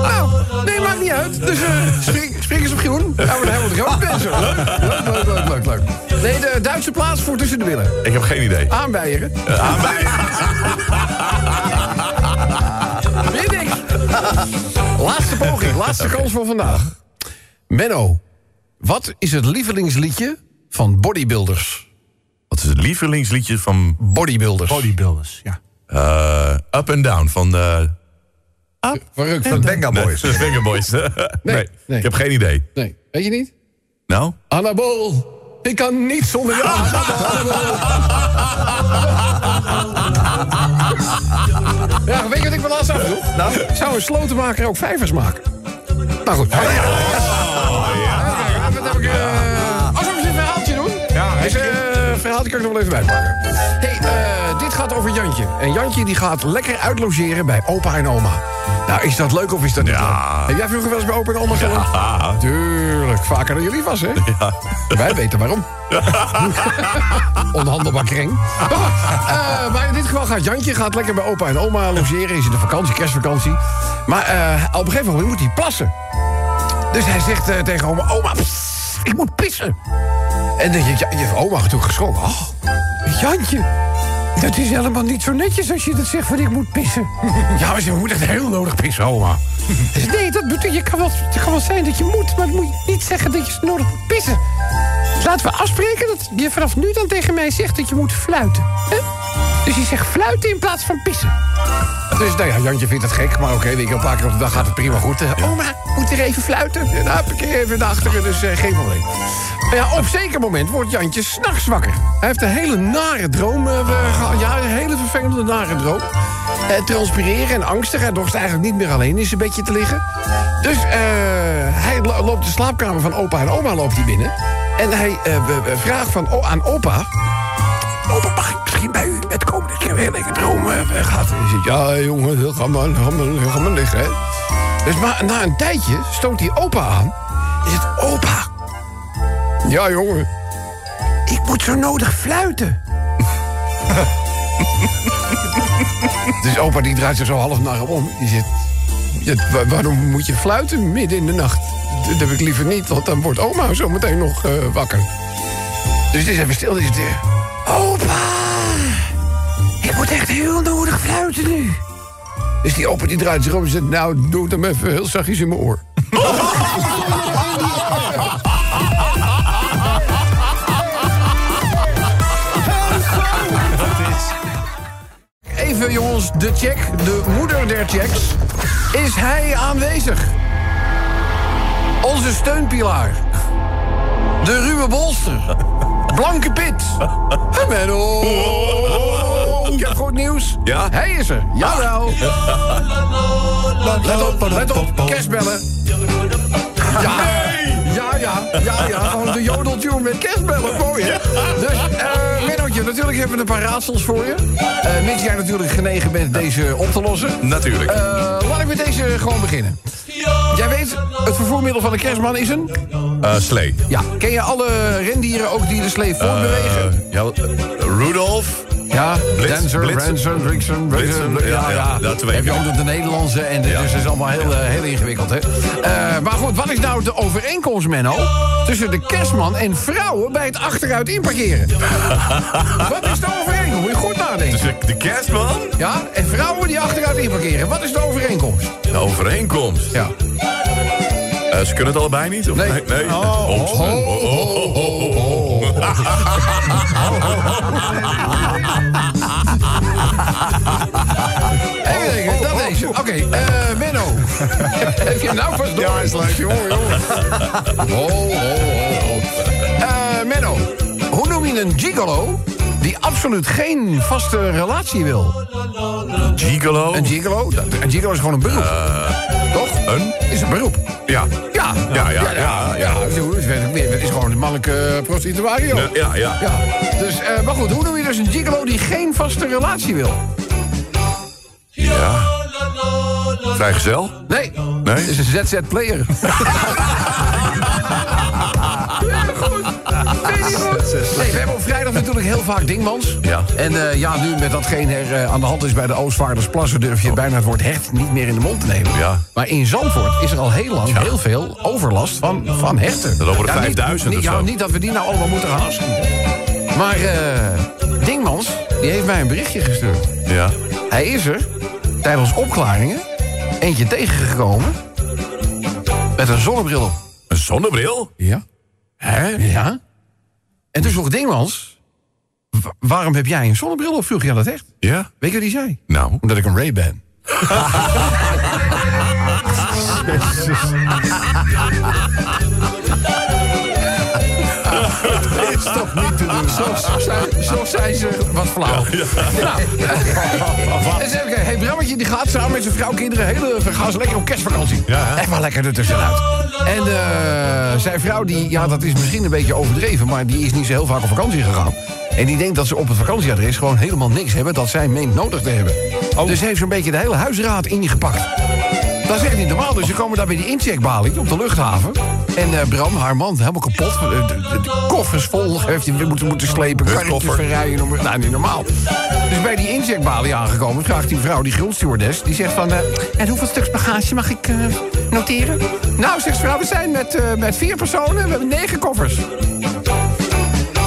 nou, nee, maakt niet uit. Dus eh spring, spring eens op groen. Nou, we hebben het groot mensen. Leuk, leuk, leuk, leuk, leuk. Nee, de Duitse plaats voor tussen de billen. ik heb geen idee. Aanbeieren. Niks. Laatste poging, laatste kans voor vandaag. Menno, wat is het lievelingsliedje van bodybuilders? Wat is het lievelingsliedje van Bodybuilders. Bodybuilders, ja. eh, Up and Down van de Verrukt. Van Benga Boys. de Finger Boys? nee, nee. ik heb geen idee. Nee, weet je niet? Nou? Anabol, ik kan niet zonder jou. Ja, weet je wat ik me laatst afdoe? Nou, zou een slotenmaker ook vijvers maken. Maar goed. Oh, ja. Heb ik... eh, verhaaltje kan ik nog wel even bijpakken. hey, eh, dit gaat over Jantje. En Jantje die gaat lekker uitlogeren bij opa en oma. Nou, is dat leuk of is dat niet Ja. leuk? Heb jij vroeger wel eens bij opa en oma gewoond? Ja. Tuurlijk, vaker dan jullie was, hè? Wij weten waarom. Onhandelbaar kring. Eh, maar in dit geval gaat Jantje gaat lekker bij opa en oma logeren. Is in de vakantie, kerstvakantie. Maar eh, op een gegeven moment moet hij plassen. Dus hij zegt tegen oma, oma, pss, ik moet pissen. En dan je, je, je oma natuurlijk geschrokken. Oh, Jantje, dat is helemaal niet zo netjes als je dat zegt van ik moet pissen. Ja, maar ze moet echt heel nodig pissen, oma. Nee, dat moet, je kan wel, het kan wel zijn dat je moet, maar dan moet je niet zeggen dat je nodig moet pissen. Laten we afspreken dat je vanaf nu dan tegen mij zegt dat je moet fluiten. Hè? Dus je zegt fluiten in plaats van pissen. Dus nou ja, Jantje vindt het gek, maar oké, je, een paar keer op de dag gaat het prima goed. Oma, moet er even fluiten? En dan een keer even naar achteren, dus eh, geen probleem. Ja, op zeker moment wordt Jantje s'nachts wakker. Hij heeft een hele nare droom eh, gehad. Ja, een hele vervelende nare droom. Eh, transpireren en angstig. Hij dorst eigenlijk niet meer alleen in zijn bedje te liggen. Dus eh, hij lo- loopt de slaapkamer van opa en oma loopt hij binnen. En hij eh, vraagt van, aan opa... Opa, mag ik misschien bij u bed komen? Ik heb een hele droom eh, gehad. Hij zegt, ja jongen, ga maar, ga maar, ga maar liggen. Hè. Dus maar na een tijdje stoot hij opa aan. Hij zegt, opa. Ja jongen. Ik moet zo nodig fluiten. dus opa die draait zich zo half naar hem om. Die zegt, ja, wa- waarom moet je fluiten midden in de nacht? Dat heb ik liever niet, want dan wordt oma zo meteen nog eh, wakker. Dus het is even stil. Dus het, eh, opa, ik moet echt heel nodig fluiten nu. Dus die opa die draait zich om en zegt... nou, doe het hem even heel zachtjes in mijn oor. Even jongens, de check, de moeder der checks. Is hij aanwezig? Onze steunpilaar. De ruwe bolster. Blanke pit. Menno. Ik heb goed nieuws. Ja? Hij is er. Jawel. Let op, let op. Kerstbellen. Ja, ja, ja, ja. Gewoon de jodeltune met kerstbellen. Mooi, hè? Dus, eh Mennootje, natuurlijk hebben we een paar raadsels voor je. Eh mits jij natuurlijk genegen bent deze op te lossen. Natuurlijk. Eh, laat ik met deze gewoon beginnen. Jij weet, het vervoermiddel van de kerstman is een... Eh, slee. Ja, ken je alle rendieren ook die de slee voortbewegen? Ja, Rudolf. Ja, Dancer, Drinksen, Blitzen, ja, ja, dat weet heb je ook nog de Nederlandse en dus is allemaal heel, eh, heel ingewikkeld, hè? Eh, maar goed, wat is nou de overeenkomst, Menno, tussen de kerstman en vrouwen bij het achteruit inparkeren? wat is de overeenkomst? Moet je goed nadenken. Dus de, kerstman. Ja, en vrouwen die achteruit inparkeren. Wat is de overeenkomst? De overeenkomst. Ja. Eh, ze kunnen het allebei niet? Of? Nee. nee. Oh, oh, oh, oh, oh, Dat. Oké, eh, Menno. Heb je hem nou vast door? Ja, hij is leuk. Jongen, jongen. Ho, ho, Eh, Menno. Hoe noem je een gigolo die absoluut geen vaste relatie wil? Gigolo? Een gigolo? Een gigolo is gewoon een beroep. Eh, een? Is een beroep. Ja. Ja, Ja, ja, ja, ja. zo, Het is gewoon een mannelijke prostituario. Ja, ja, ja. Ja, dus, eh, maar goed, hoe noem je dus een gigolo die geen vaste relatie wil? Ja. Vrijgezel? Nee, Nee? het is een ZZ-player. Hey, we hebben op vrijdag natuurlijk heel vaak dingmans. Ja. En eh, ja, nu met datgene er eh, aan de hand is bij de Oostvaardersplassen... durf je bijna het woord hecht niet meer in de mond te nemen. Ja. Maar in Zandvoort is er al heel lang heel veel overlast van, van hechten. Dat lopen er Ja, niet- 5000 niet, ja, niet dat we die nou allemaal moeten gaan afschieten. Maar eh, Dingmans, die heeft mij een berichtje gestuurd. Ja. Hij is er tijdens opklaringen eentje tegengekomen... met een zonnebril op. Een zonnebril? Ja. Hè? Ja. En toen vroeg Dingmans... "Wa- waarom heb jij een zonnebril op? Vroeg je aan dat echt? Ja. Weet je wat hij zei? Nou. Omdat ik een Ray ben. is toch niet te doen. Zo, zo, zijn, zo zijn ze wat flauw. Nou, eens even kijken. Hey, Brammetje die gaat samen met zijn vrouw, kinderen... Hele, gaan ze lekker op kerstvakantie. Echt wel lekker er tussenuit. En eh, zijn vrouw, die, ja, dat is misschien een beetje overdreven... maar die is niet zo heel vaak op vakantie gegaan. En die denkt dat ze op het vakantieadres gewoon helemaal niks hebben... dat zij meent nodig te hebben. Dus heeft zo'n beetje de hele huisraad ingepakt. Dat is echt niet normaal. Dus ze komen daar bij die incheckbalie op de luchthaven. En eh, Bram, haar man, helemaal kapot. De, de- de- koffers vol heeft hij moeten, moeten slepen. Karretjes verrijden. maar- Nou, niet normaal. Dus bij die incheckbalie aangekomen... vraagt die vrouw, die grondstewardess... die zegt van... eh, en hoeveel stuks bagage mag ik eh, noteren? Nou, zegt ze, vrouw, we zijn met, eh, met vier personen. We hebben negen koffers.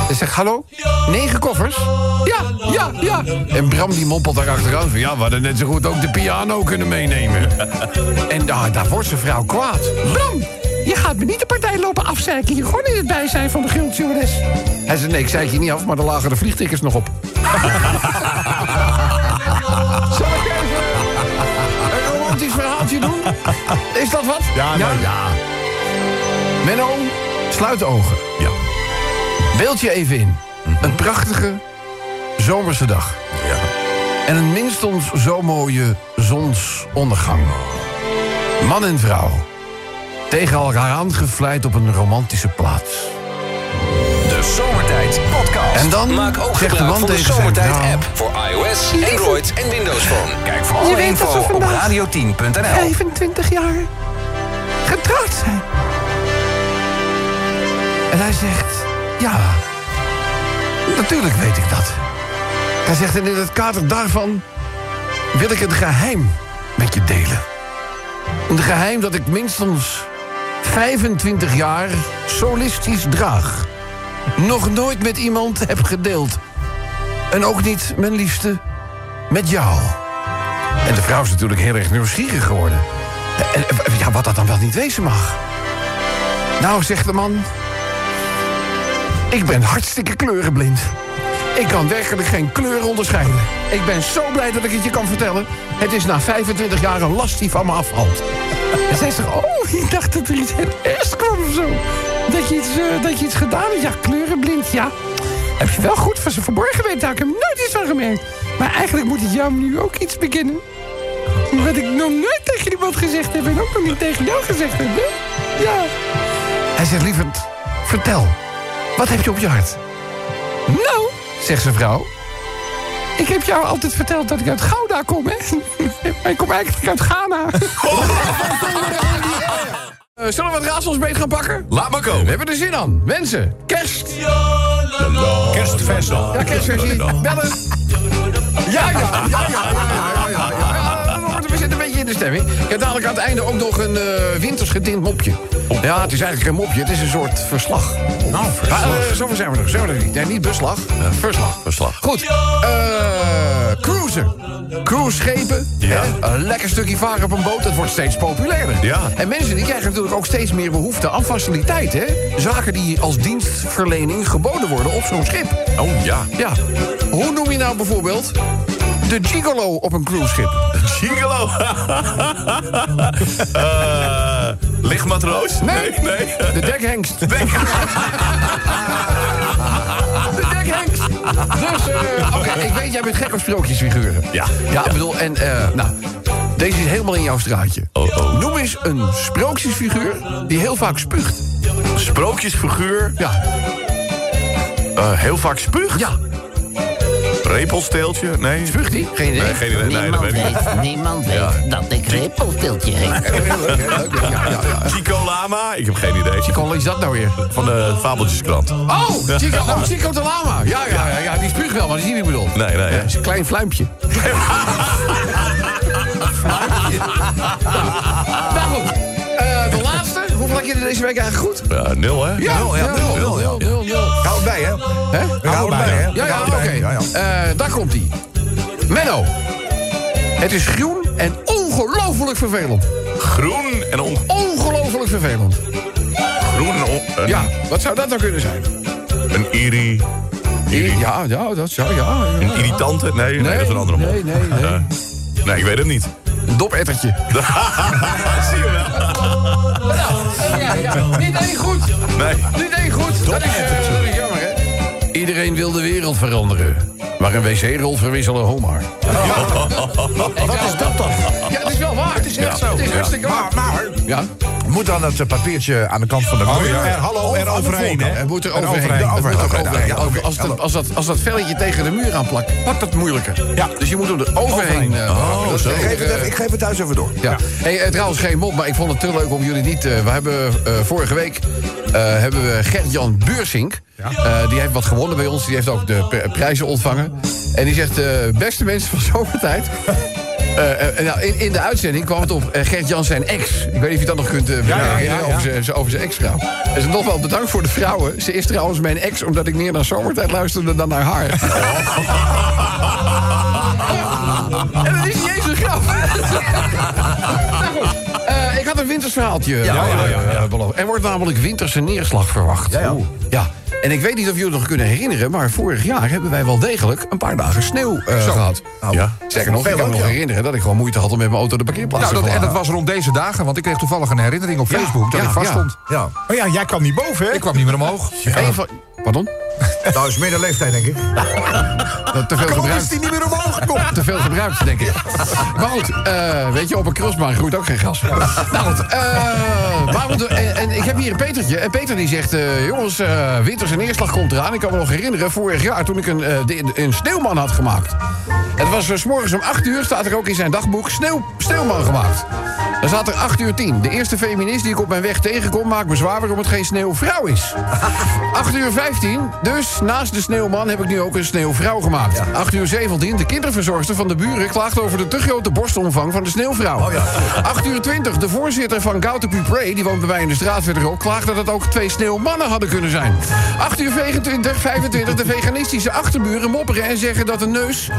Ze zegt, hallo? Negen koffers? Ja, ja, ja. En Bram die mompelt daar achteraan van... ja, we hadden net zo goed ook de piano kunnen meenemen. en ah, daar wordt zijn vrouw kwaad. Bram, je gaat me niet de partij lopen afzeiken hier. Gewoon in het bijzijn van de grondstewardess. Hij zei, nee, ik zei het je niet af, maar er lagen de vliegtickets nog op. Zal ik even een romantisch verhaaltje doen? Is dat wat? Ja, nou, ja. Menno, sluit de ogen. Ja. Beeld je even in. Een prachtige zomerse dag. Ja. En een minstens zo mooie zonsondergang. Man en vrouw. Tegen elkaar aangevlijd op een romantische plaats. De Zomertijd Podcast. En dan Maak ook zegt de man van de tegen zijn Zomertijd vrouw- app voor iOS, Android en Windows Phone. Kijk voor alle info op vandaag- radio10.nl. 25 jaar getrouwd zijn. En hij zegt, ja, natuurlijk weet ik dat. Hij zegt, en in het kader daarvan wil ik een geheim met je delen. Een geheim dat ik minstens 25 jaar solistisch draag. Nog nooit met iemand heb gedeeld. En ook niet, mijn liefste, met jou. En de vrouw is natuurlijk heel erg nieuwsgierig geworden. En, en, ja, wat dat dan wel niet wezen mag. Nou, zegt de man, ik ben hartstikke kleurenblind. Ik kan werkelijk geen kleur onderscheiden. Ik ben zo blij dat ik het je kan vertellen. Het is na 25 jaar een last die van me afvalt. En zij zegt, oh, ik dacht dat er iets ergs kwam of zo. Dat je iets, eh, dat je iets gedaan hebt. Ja, kleurenblind, ja. Heb je wel goed van ze verborgen weten. Daar heb ik nooit iets van gemerkt. Maar eigenlijk moet ik jou nu ook iets bekennen. Wat ik nog nooit tegen iemand gezegd heb. En ook nog niet tegen jou gezegd heb. hè? Ja. Hij zegt, lieverd, vertel. Wat heb je op je hart? Nou, Zegt zijn vrouw. Ik heb jou altijd verteld dat ik uit Gouda kom, hè? Maar ik kom eigenlijk uit Ghana. Uh, zullen we wat raadselsbeet gaan pakken? Laat maar komen. We hebben er zin aan. Wensen. Kerst. Kerstversie. Ja, kerstversie. Bellen. Ja, ja, ja, ja, ja. ja in de stemming. Ik heb dadelijk aan het einde ook nog een eh winters getint mopje. Ja, het is eigenlijk geen mopje, het is een soort verslag. Nou, verslag. zover zijn we er, zijn we er niet. Nee, niet beslag, eh, verslag. Verslag. Goed, eh cruisen. Cruiseschepen, Ja. een lekker stukje varen op een boot, dat wordt steeds populairder. Ja. En mensen die krijgen natuurlijk ook steeds meer behoefte aan faciliteiten. hè. Zaken die als dienstverlening geboden worden op zo'n schip. Oh ja. Ja, hoe noem je nou bijvoorbeeld de gigolo op een cruiseschip? Gigolo. Eh, Lichtmatroos? Nee. nee. De dekhengst. De dekhengst. Dus, eh, oké, ik weet, jij bent gek op sprookjesfiguren. Ja. Ja, ik bedoel, en, eh, nou, deze is helemaal in jouw straatje. Oh, oh. Noem eens een sprookjesfiguur die heel vaak spuugt. Sprookjesfiguur, Ja, heel vaak spuugt. ja. Repelsteeltje? Nee. Spuugt die? Geen idee. Nee, geen idee. Nee, dat Niemand weet ik niet. weet, niemand weet dat ik repelpiltje heet. Chico Lama? Ik heb geen idee. Chico, wat is dat nou weer? Van de Fabeltjeskrant. Oh, Chico, oh, Chico de Lama. Ja, ja, ja, ja, die spuugt wel, maar die zie je niet bedoel. Nee, nee. Ja, is een klein fluimpje. nou goed. Hoeveel had je er deze week eigenlijk goed? Ja, nul, hè? Ja, Nul, ja, nul, nul, ja. nul, nul. Hou het bij, hè? Hè? Hou het bij, hè? Ja, ja, oké. Eh, daar komt hij. Menno. Het is groen en ongelooflijk vervelend. Groen en on... Ongelooflijk vervelend. Groen en on... Ja, wat zou dat nou kunnen zijn? Een iri... iri Ja, ja, dat zou, ja. ja. een irritante? Nee, nee, dat is een andere mol. Nee, nee, nee. Eh, nee, ik weet het niet. Een dopettertje. Zie je wel. Ja, ja. Niet één goed. Nee. Niet één goed. Dat is, dat is jammer, hè? Iedereen wil de wereld veranderen. Maar een wc-rol verwisselen Homer. Wat is dat dan? Ja, het is echt zo. Het is hartstikke waar. Maar, Ja, moet dan dat eh, papiertje aan de kant van de muur? ja, er- hallo, er overheen, het moet er overheen. moet er Overheen, als, dat, als, dat, als dat velletje tegen de muur aanplakt, pakt dat moeilijker. Ja. Dus je moet hem er overheen. eh, is Ik geef, het even, ik geef het thuis even door. Ja. Hey, eh, trouwens, geen mop, maar ik vond het te leuk om jullie niet... eh, we hebben eh, vorige week eh, hebben we Gert-Jan Beursink. Eh, die heeft wat gewonnen bij ons. Die heeft ook de prijzen ontvangen. En die zegt, eh, beste mensen van zomertijd... Eh, eh, nou, in, in de uitzending kwam het op eh, Gert-Jan zijn ex. Ik weet niet of je dat nog kunt ja, ja, ja. over zijn- zijn- over zijn ex-vrouw. En ze nog wel bedankt voor de vrouwen. Ze is trouwens mijn ex omdat ik meer naar zomertijd luisterde dan naar haar. En dat is niet eens een grap. ik had een wintersverhaaltje. Ja, Er wordt namelijk winterse neerslag verwacht. Ja, ja. En ik weet niet of jullie het nog kunnen herinneren... maar vorig jaar hebben wij wel degelijk een paar dagen sneeuw eh, gehad. Ja. Sterker nog, ik kan me nog ja. herinneren... dat ik gewoon moeite had om met mijn auto de parkeerplaats Nou, te dat, en dat was rond deze dagen, want ik kreeg toevallig een herinnering op Ja, Facebook dat ja, ik vast ja. stond. Ja. Oh ja, jij kwam niet boven, hè? Ik kwam niet meer omhoog. Van- Pardon? Nou, is middenleeftijd, denk ik. Dat te veel Waarom gebruikt. is die niet meer omhoog gekomen? Te veel gebruikt, denk ik. Maar goed, eh, weet je, op een crossbaan groeit ook geen gras. nou goed, eh, maar goed, en, en ik heb hier een Petertje. En Peter die zegt, eh, jongens, winters en neerslag komt eraan. Ik kan me nog herinneren, vorig jaar toen ik een, de- een sneeuwman had gemaakt. Het was s morgens om 8 uur, staat er ook in zijn dagboek, sneeuw, sneeuwman gemaakt. Dan staat er 8 uur 10. De eerste feminist die ik op mijn weg tegenkom... maakt bezwaar waarom het geen sneeuwvrouw is. 8 uur 15. Dus naast de sneeuwman heb ik nu ook een sneeuwvrouw gemaakt. 8 uur 17. De kinderverzorgster van de buren klaagt over de te grote borstomvang van de sneeuwvrouw. 8 uur 20. De voorzitter van Gauta Pupré, die woont bij mij in de straat verderop... klaagt dat het ook twee sneeuwmannen hadden kunnen zijn. 8 uur 25, 25. De veganistische achterburen mopperen en zeggen dat een neus...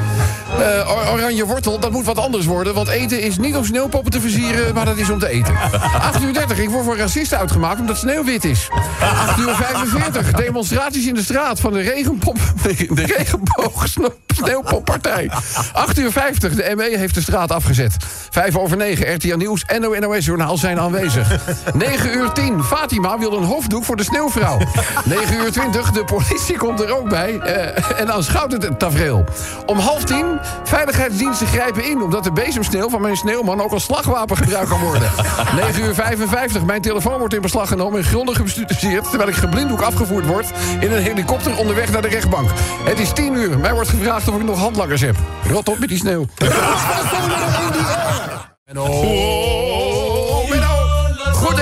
eh, or- oranje wortel, dat moet wat anders worden. Want eten is niet om sneeuwpoppen te versieren, maar dat is om te eten. 8 uur 30. Ik word voor racist uitgemaakt omdat sneeuw wit is. 8 uur 45. Demonstraties in de straat van de regenpop... De regenboog sneeuwpoppartij. 8 uur 50. De ME heeft de straat afgezet. 5 over 9. RTL Nieuws en NOS-journaal zijn aanwezig. 9 uur 10. Fatima wil een hoofddoek voor de sneeuwvrouw. 9 uur 20. De politie komt er ook bij. eh, en aanschouwt het tafereel. Om half 10. Veiligheidsdiensten grijpen in... omdat de bezemsneeuw van mijn sneeuwman ook als slagwapen gebruikt kan worden. 9 uur 55. Mijn telefoon wordt in beslag genomen en grondig bestudeerd... terwijl ik geblinddoek afgevoerd word in een helikopter onderweg naar de rechtbank. Het is 10 uur. Mij wordt gevraagd of ik nog handlangers heb. Rot op met die sneeuw. Oh, Menno. Goed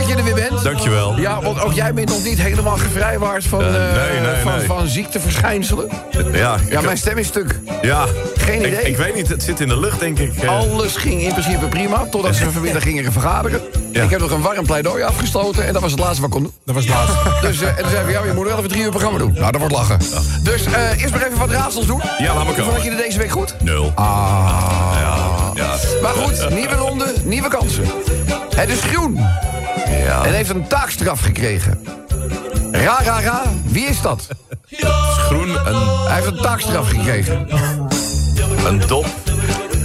dat je er weer bent. Dankjewel. Ja, want ook jij bent nog niet helemaal gevrijwaard van, Eh, eh, nee, nee, van, nee. van ziekteverschijnselen. Ja, Ja, mijn stem is stuk. ja. Geen idee. Ik, weet niet, het zit in de lucht, denk ik. eh. Alles ging in principe prima, totdat ze vanmiddag gingen vergaderen. Ja. Ik heb nog een warm pleidooi afgesloten en dat was het laatste wat ik kon doen. Dat was het laatste. Dus, eh, en toen zei ja, je moet wel even drie uur programma doen. Nou, dat wordt lachen. Dus eerst maar even wat raadsels doen. Ja, laat maar Hoe komen. vond je er deze week goed? Nul. Ah. Ja, ja. Maar goed, nieuwe ronde, nieuwe kansen. Het is groen ja. en heeft een taakstraf gekregen. Ra, ra, ra, wie is dat? Is groen, een, Hij heeft een taakstraf gekregen. een dop.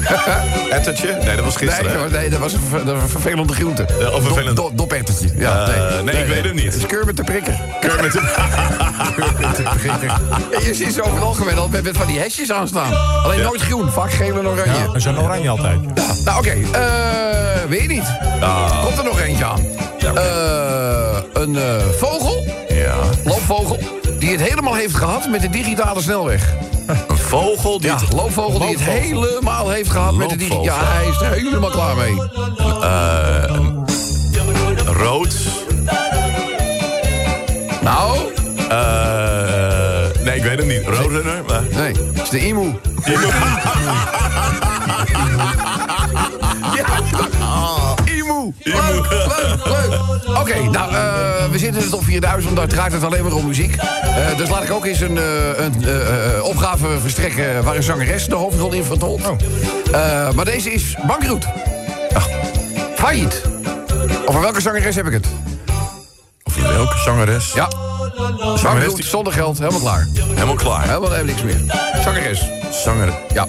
Ettertje? Nee, dat was Nee, gisteren. was- nee, dat was een, ver- vervelende groente. Ja, of vervelend. Dop-. Ja, Eh, nee, ik weet het niet. Het is Kermit de prikker. Kermit de- En je ziet ze overal gewend met, met van die hesjes aanstaan. Alleen nooit groen, vaak geel en oranje. Is een oranje altijd. Nou, oké. eh, weet je niet. Komt er nog eentje aan. Eh, een eh, vogel, Ja. loopvogel, die het helemaal heeft gehad met de digitale snelweg. Een vogel die Ja, het- loopvogel die het helemaal heeft gehad met de digitale... Ja, hij is er helemaal klaar mee. eh, een rood. Nou, eh, nee, ik weet het niet. Roadrunner? Maar... nee, het is de emu. Ja, Leuk, leuk, leuk. Oké, nou, eh, we zitten in de top 4000, daar draait het alleen maar om muziek. Eh, dus laat ik ook eens een, eh, een opgave verstrekken waar een zangeres de hoofdrol in vertolkt. Eh, maar deze is bankroet. Ach, failliet. Over welke zangeres heb ik het? Of welke zangeres? Ja, Zangeres die... zonder geld, helemaal klaar. Helemaal klaar. Helemaal, helemaal niks meer. Zangeres. Zanger. Ja.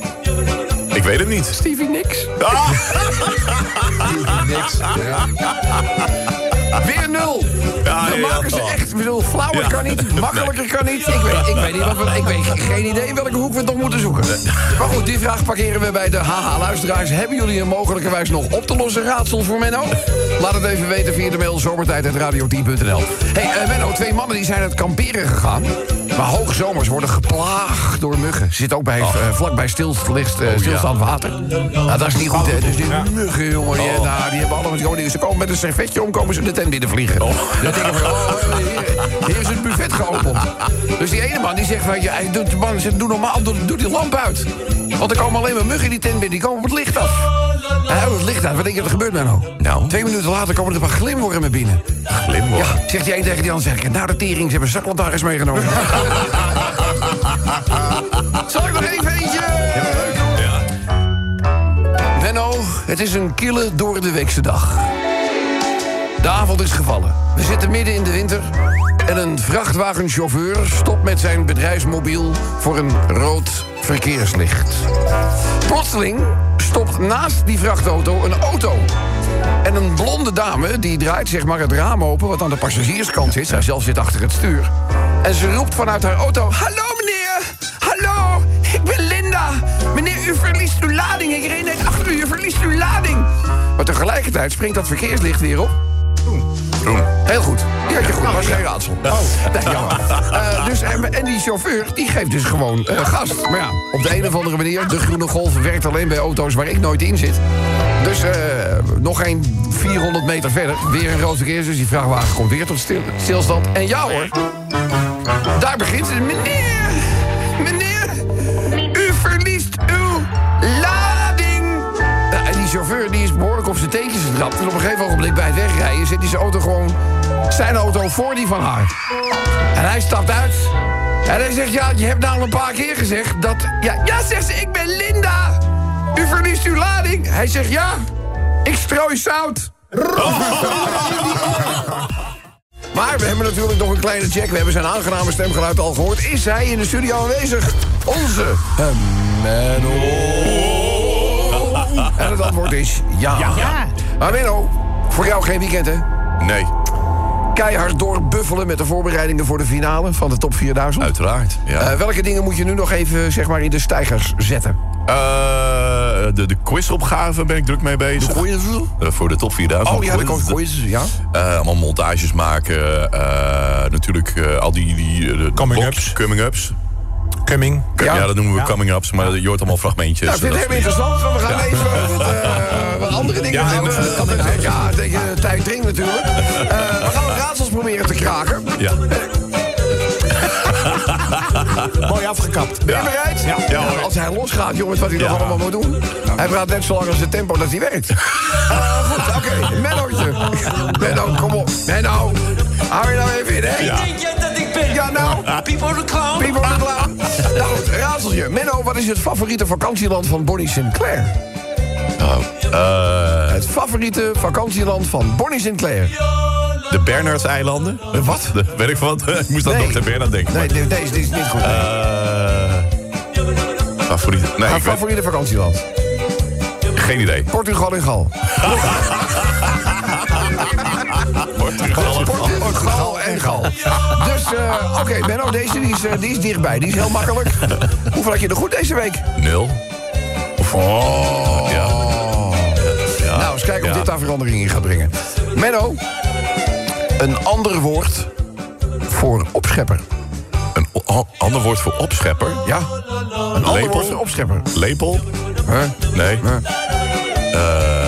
Ik weet het niet. Stevie Nicks. Niks. Weer nul. Ja, Dan maken ze echt. Bedoel, flauwer kan niet, makkelijker kan niet. Ik weet, ik weet niet wat we, ik weet geen idee in welke hoek we nog moeten zoeken. Maar goed, die vraag parkeren we bij de haha-luisteraars. Hebben jullie een mogelijkerwijs nog op te lossen raadsel voor Menno? Laat het even weten via de mail zomertijd.radio10.nl. hey, eh, Menno, twee mannen die zijn het kamperen gegaan. Maar hoogzomers worden geplaagd door muggen. Ze zitten ook bij, eh, vlakbij stil, eh, stilstaand water. Nou, dat is niet goed, hè. Dus die muggen, jongen, die, nou, die hebben allemaal... Ze komen met een servetje om, komen ze de tent binnen vliegen. Dan denken van, oh, hier, hier is het buffet geopend. Dus die ene man die zegt van, ja, doe, man, ze- doe normaal, doe, doe die lamp uit. Want er komen alleen maar muggen in die tent binnen, die komen op het licht af. Hij houdt het licht uit, wat denk je dat er gebeurt, Menno? Nou? Twee minuten later komen er een paar glimwormen binnen. Glimworm. Ja, zegt die een tegen die ander, zeg ik, nou de tering, ze hebben zaklantaarns meegenomen. Zal ik nog even eentje? Menno, het is een kille door de weekse dag. De avond is gevallen. We zitten midden in de winter. En een vrachtwagenchauffeur stopt met zijn bedrijfsmobiel voor een rood verkeerslicht. Plotseling stopt naast die vrachtauto een auto. En een blonde dame die draait zeg maar het raam open... wat aan de passagierskant zit. Zij zelf zit achter het stuur. En ze roept vanuit haar auto... Hallo meneer! Hallo! Ik ben Linda! Meneer, u verliest uw lading. Ik reed net achter u, u verliest uw lading. Maar tegelijkertijd springt dat verkeerslicht weer op. Groen. Heel goed. Die had je goed, was geen raadsel. Oh. Nee. Eh, dus, en, en die chauffeur, die geeft dus gewoon eh, gas. Maar ja, op de een of andere manier... de groene golf werkt alleen bij auto's waar ik nooit in zit. Dus eh, nog geen 400 meter verder, weer een rood verkeer. Dus die vrachtwagen komt weer tot stil, stilstand. En ja hoor, daar begint ze. Meneer, meneer, u verliest chauffeur die is behoorlijk op zijn teentjes getrapt. Dus op een gegeven ogenblik bij het wegrijden zet hij zijn auto gewoon... zijn auto voor die van haar. En hij stapt uit. En hij zegt, ja, je hebt nou al een paar keer gezegd dat... Ja, ja zegt ze, ik ben Linda. U verliest uw lading. Hij zegt, ja, ik strooi zout. Maar we hebben natuurlijk nog een kleine check. We hebben zijn aangename stemgeluid al gehoord. Is hij in de studio aanwezig? Onze Menno. En het antwoord is ja. Ja. Maar Menno, voor jou geen weekend, hè? Nee, Keihard doorbuffelen met de voorbereidingen voor de finale van de top 4000. uiteraard. Ja. Eh, welke dingen moet je nu nog even zeg maar, in de stijgers zetten? Eh, de, de quizopgave ben ik druk mee bezig. Goeie Eh, voor de top 4000. Oh ja, de quiz. quiz, ja. Eh, allemaal montages maken. eh, natuurlijk eh, al die... die eh, de Coming box- ups. Coming. Ja, Ja. dat noemen we Ja. coming ups. Maar je hoort allemaal fragmentjes. Nou, ik vind het heel interessant. want We gaan even wat, eh, wat andere dingen Ja, doen. ja, Eh, Ja, tegen de tijd dringt natuurlijk. Eh, we gaan wat raadsels proberen te kraken. Ja. Mooi afgekapt. Ben je bereid? Ja. Ja, als hij losgaat, jongens, wat hij nog Ja. allemaal moet doen. Hij praat net zo lang als het tempo dat hij werkt. Eh, goed, oké. Mennootje. Menno, kom op. Menno, hou je nou even in, hè? Ja. Ja, nou. People the clown. People the clown. Nou raadseltje. Menno, wat is het favoriete vakantieland van Bonnie Sinclair? Nou, eh, Het favoriete vakantieland van Bonnie Sinclair. de Bernardseilanden. Wat? De, weet ik wat? ik moest aan Nee. Dr. Bernard denken. Nee, de- deze, is niet goed. Eh, favoriet. Nee, Haar favoriete vakantieland. Geen idee. Portugal en Gal. Portugal. Gal. Dus, eh, oké, Benno, deze die is, eh, die is dichtbij. Die is heel makkelijk. Hoeveel had je er goed deze week? Nul. Oh. Ja. Ja. Nou, eens kijken of dit daar verandering in gaat brengen. Menno, een ander woord voor opschepper. Een ander woord voor opschepper. Ja, een ander woord voor opschepper. Lepel? Huh? Nee. Huh? Eh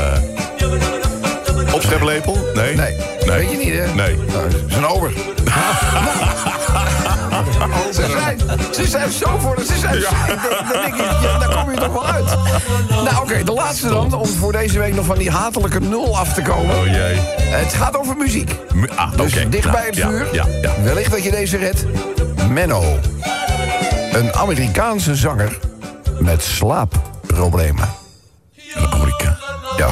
opscheplepel? Nee. Nee. Nee. Weet je niet, hè? Nee. Nou, ze zijn ober. ze, zijn, ze zijn zo voor Ze zijn zo- Dan denk ik, ja, daar kom je toch wel uit. Nou, oké, de laatste dan. Om voor deze week nog van die hatelijke nul af te komen. Oh jee. Het gaat over muziek. Mu- Ah, oké. Dus dicht bij het Ja, vuur. Ja, ja. Wellicht dat je deze redt. Menno. Een Amerikaanse zanger met slaapproblemen. Een Amerika Ja,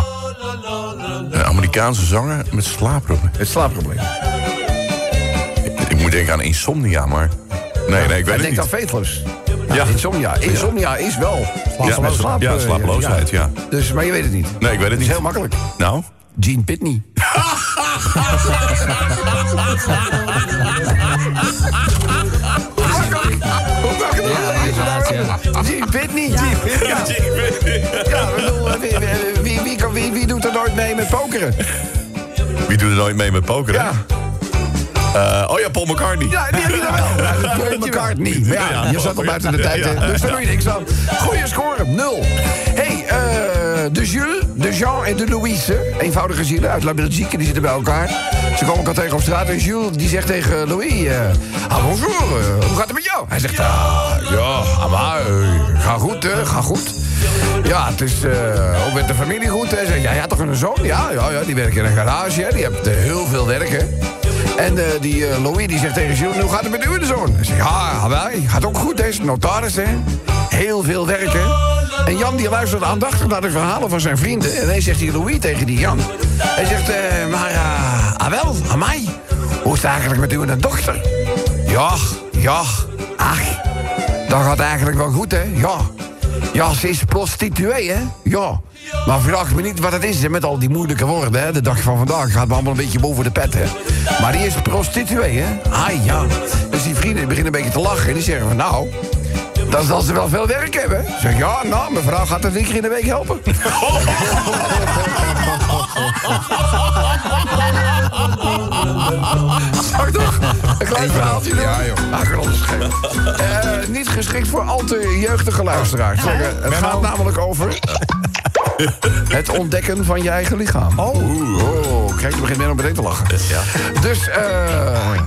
een Amerikaanse zanger met slaapproblemen. het slaapprobleem. Ik moet denken aan insomnia, maar... Nee, nee, ik weet Hij het denkt aan niet. Faithless. Ja. Insomnia. Insomnia is wel Ja, slaap- slaap- ja, eh, slapeloosheid, ja. Dus, maar je weet het niet. Nee, ik weet het Het is niet. heel makkelijk. Nou? Gene Pitney. Gene Pitney. Gene Pitney. Ja, ik bedoel, eh, wie, wie, wie, wie, kan- wie doet er nooit mee met pokeren? Wie doet er nooit mee met pokeren? Ja, Eh, oh ja, Paul McCartney. ja die heb je dan wel. Ja, dat Paul McCartney. Maar ja, je zat al buiten de tijd, hè. dus daar doe je niks aan. Goeie score, nul. hey, eh, de Jules, de Jean en de Louise, eenvoudige zielen uit La Belgique, die zitten bij elkaar. Ze komen elkaar tegen op straat en Jules die zegt tegen Louis... eh, ah, bonjour, hoe gaat het met jou? Hij zegt, ah, ja, maar, ga goed, hè, ga goed. Ja, het is eh, ook met de familie goed. Hè. Zeg, ja, had toch een zoon? Ja, ja, ja die werkt in een garage. Hè. Die heeft eh, heel veel werk, hè. En eh, die Louis die zegt tegen Jules, hoe gaat het met uw zoon? Hij zegt, ja, wij, gaat ook goed, hè. Is notaris, hè. Heel veel werk, hè. En Jan die luistert aandachtig naar de verhalen van zijn vrienden. En ineens zegt die Louis tegen die Jan. Hij zegt, maar, ah wel, aan mij. Hoe is het eigenlijk met uw dochter? Ja, ja, ach, dat gaat eigenlijk wel goed, hè? Ja. Ja, ze is prostituee, hè? Ja. Maar vraag me niet wat het is, met al die moeilijke woorden, hè? De dag van vandaag gaat me allemaal een beetje boven de pet, hè? Maar die is prostituee, hè? Ah, ja. Dus die vrienden beginnen een beetje te lachen en die zeggen van, nou... Dan zal ze wel veel werk hebben. Zeg, ja, nou, mevrouw gaat er drie keer in de week helpen. Zag toch? Een klein verhaaltje doen. Ja, joh. Ah, kan. Eh, niet geschikt voor al te jeugdige luisteraars. Zeg, het gaat namelijk over... Het ontdekken van je eigen lichaam. Oh. oh kijk, je begint men meteen te lachen. Dus, eh...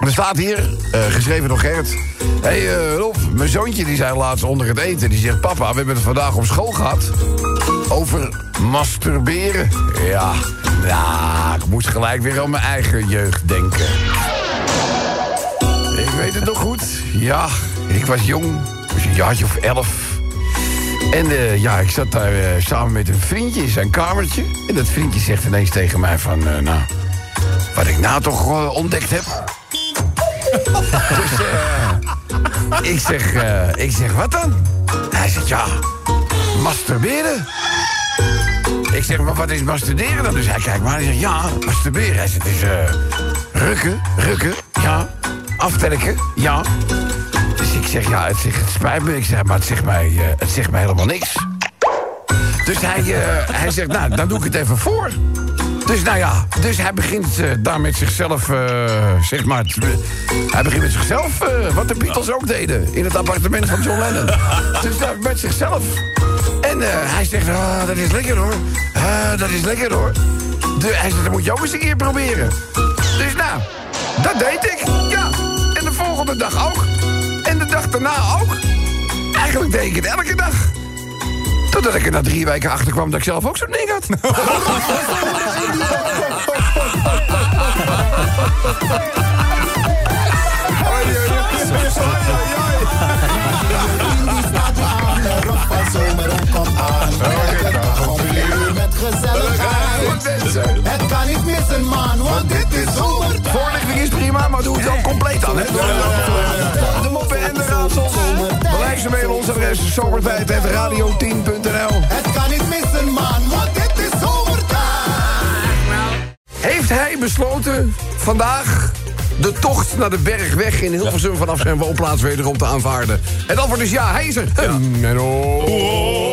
Er staat hier, eh, geschreven door Gerrit. Hé hey, eh, Rob, mijn zoontje die zei laatst onder het eten... die zegt, papa, we hebben het vandaag op school gehad... over masturberen. Ja, nou, ik moest gelijk weer aan mijn eigen jeugd denken. Ik weet het nog goed. Ja, ik was jong. Was een jaartje of elf. En eh, ja, ik zat daar eh, samen met een vriendje in zijn kamertje. En dat vriendje zegt ineens tegen mij van... eh, nou, wat ik nou toch ontdekt heb... dus ik, zeg, ik zeg, wat dan? Hij zegt, ja, masturberen. Ik zeg, maar wat is masturberen dan? Dus hij kijkt maar en zegt, ja, masturberen. Hij zegt, het is eh, rukken, rukken, ja. Aftelken, ja. Dus ik zeg, ja, het, zegt, het spijt me. Ik zeg, maar het zegt mij, eh, het zegt mij helemaal niks. Dus hij, eh, hij zegt, nou, dan doe ik het even voor. Dus nou ja, dus hij begint daar met zichzelf, zeg maar... hij begint met zichzelf, wat de Beatles ook deden... in het appartement van John Lennon. dus daar met zichzelf. En eh, hij zegt, ah, dat is lekker hoor. Ah, dat is lekker hoor. De, hij zegt, dat moet je ook eens een keer proberen. Dus nou, dat deed ik, ja. En de volgende dag ook. En de dag daarna ook. Eigenlijk deed ik het elke dag. Totdat ik er na drie weken achter kwam dat ik zelf ook zo'n ding had. gezelligheid. Het kan niet missen, man, want dit is zomertijd. Voorlichting is prima, maar doe het wel compleet dan, hè? De moppen en de raadsels. Bereik ze mee op ons adres zomertijd.radio10.nl Het kan niet missen, man, want dit is zomertijd. Heeft hij besloten vandaag de tocht naar de bergweg in Hilversum... vanaf zijn woonplaats wederom te aanvaarden? Het antwoord is ja, hij is er. Ja. Menno.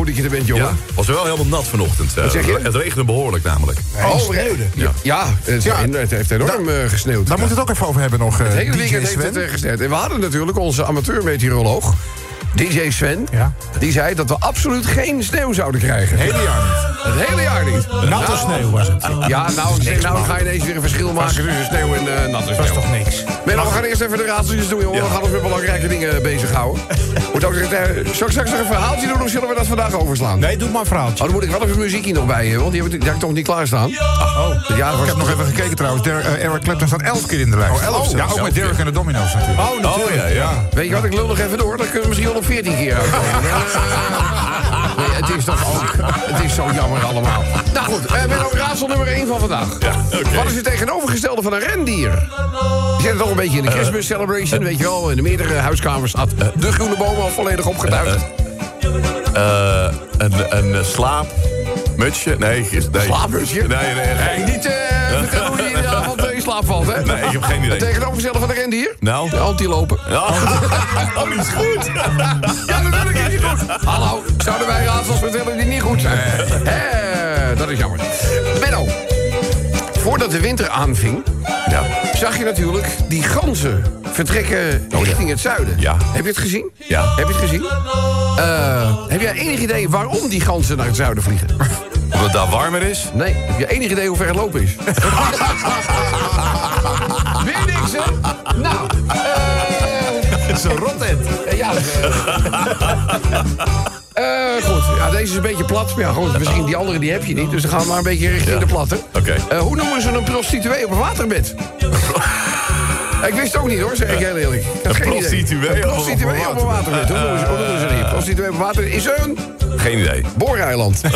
Eh, goed dat je er bent, jongen. Ja, was wel helemaal nat vanochtend. Wat zeg je? Het regende behoorlijk namelijk. Oh, sneeuwde. Ja, ja, het, het heeft enorm eh, gesneeuwd. Daar moeten we het ook even over hebben nog, eh, Het hele DJ weekend heeft het eh, gesneeuwd. En we hadden natuurlijk onze amateur-meteoroloog, DJ Sven. Ja. Die zei dat we absoluut geen sneeuw zouden krijgen. Hele jaar niet. Het hele jaar niet. Natte sneeuw was het. Ja, nou, nee, nou ga je ineens weer een verschil maken tussen sneeuw en eh, natte Dat was sneeuw. toch niks? Nee, maar we gaan eerst even de raadseltjes doen, jongen. We gaan ons met belangrijke dingen bezighouden. Moet ook, eh, zal ik straks nog een verhaaltje doen of zullen we dat vandaag overslaan? Nee, doe maar een verhaaltje. Oh, dan moet ik wel even muziek hier nog bij hebben, want die heb ik, die heb ik toch niet klaarstaan? Oh. Ja, Ik heb nog even gekeken trouwens. Der, eh, Eric Clapton staat elf keer in de lijst. Oh, elf ja, zelfs. ook met Derek en de Domino's natuurlijk. Oh, natuurlijk. ja, ja. Weet je wat, ik lul nog even door. Dan kunnen we misschien wel op 14 keer uitkomen. nee, het is toch ook... Het is zo jammer allemaal. Nou goed, eh, ben ook raadsel nummer 1 van vandaag. Wat is het tegenovergestelde van een rendier? Je zit toch een beetje in de Christmas celebration, weet je wel. In de meerdere huiskamers staat de groene boom al volledig opgetuigd. Eh, een, een eh, slaapmutsje? Nee, nee. Slaapmutsje? Nee, nee, nee. Nee, niet eh vertellen hoe je in de slaap valt, hè? Nee, ik heb geen idee. Het tegenovergestelde van een rendier? Nou? De antilopen. Ja. Oh, is goed. Ja, natuurlijk is die goed. Hallo, zouden wij raadsels vertellen die niet goed zijn? Hè, dat is jammer. Benno, voordat de winter aanving... Ja. zag je natuurlijk die ganzen vertrekken richting het zuiden. Ja. Heb je het gezien? Ja. Heb je het gezien? Eh, heb jij enig idee waarom die ganzen naar het zuiden vliegen? Omdat het daar warmer is? Nee. Heb je enig idee hoe ver het lopen is? Weer niks, hè? Nou, eh... Zo'n rotend. Eh, Ja, eh, eh, goed, ja, deze is een beetje plat. Maar ja, goed, misschien die andere die heb je niet. Dus dan gaan we maar een beetje richting de platte. Oké. Eh, hoe noemen ze een prostituee op een waterbed? ik wist het ook niet hoor, zeg ik heel eerlijk. Had Een geen idee. prostituee prostituee op waterbed. Hoe noemen ze, noemen ze die? Prostituee op waterbed is een Geen idee. booreiland. ja,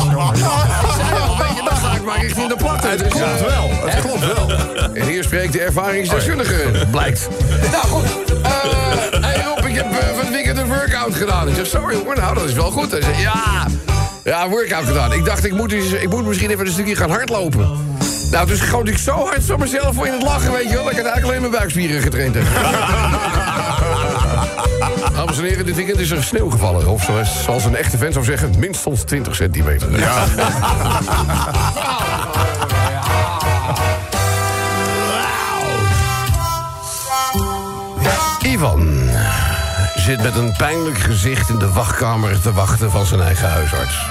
een beetje, dan ga ik maar richting de platte. Het klopt wel. Het klopt wel. En hier spreekt de ervaringsdeskundige, blijkt. Nou goed, eh hey Rob, ik heb eh, van het weekend een workout gedaan. Ik zeg, zo jongen, nou dat is wel goed. Hij zegt, ja, ja, workout gedaan. Ik dacht, ik moet, eens- ik moet misschien even een stukje gaan hardlopen. Nou, dus schoot ik zo hard van mezelf voor in het lachen, weet je wel... dat ik uiteindelijk alleen mijn buikspieren getraind heb. Dames en heren, dit weekend is er sneeuw gevallen. Of zoals, zoals een echte fan zou zeggen, minstens 20 centimeter. Ja. Ivan zit met een pijnlijk gezicht in de wachtkamer te wachten van zijn eigen huisarts.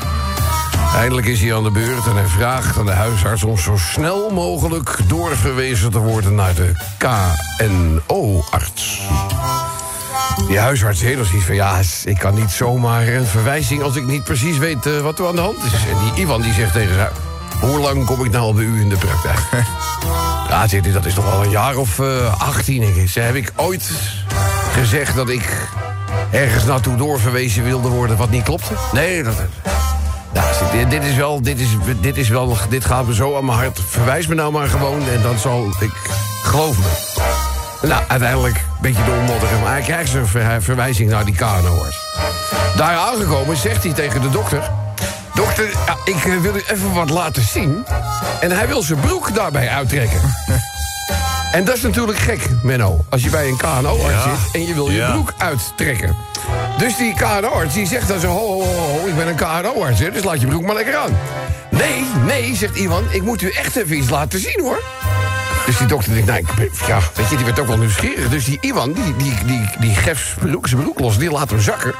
Eindelijk is hij aan de beurt en hij vraagt aan de huisarts om zo snel mogelijk doorverwezen te worden naar de KNO-arts. Die huisarts heeft nog zoiets van... ja, ik kan niet zomaar een verwijzing... als ik niet precies weet eh, wat er aan de hand is. En die Ivan die zegt tegen haar... hoe lang kom ik nou al bij u in de praktijk? ja, hij, dat is toch al een jaar of eh 18, denk ik. Ze heb ik ooit gezegd dat ik ergens naartoe doorverwezen wilde worden... wat niet klopte? Nee, dat... Hij, dit is wel, dit is, dit is wel, dit gaat me zo aan mijn hart. Verwijs me nou maar gewoon en dan zal ik, geloof me. Nou, uiteindelijk een beetje doormodderen. Maar hij krijgt zijn ver- verwijzing naar die KNO-arts. Daar aangekomen zegt hij tegen de dokter... Dokter, ik eh, wil u even wat laten zien. En hij wil zijn broek daarbij uittrekken. En dat is natuurlijk gek, Menno. Als je bij een KNO-arts zit en je wil je Ja. broek uittrekken. Dus die KNO-arts die zegt dan zo... Ho, ho, ho, ho, ik ben een KNO-arts, hè, dus laat je broek maar lekker aan. Nee, nee, zegt Ivan, ik moet u echt even iets laten zien, hoor. Dus die dokter denkt, nou, ik ja, weet je, die werd ook wel nieuwsgierig. Dus die Ivan, die, die, die, die geeft zijn broek, zijn broek los, die laat hem zakken.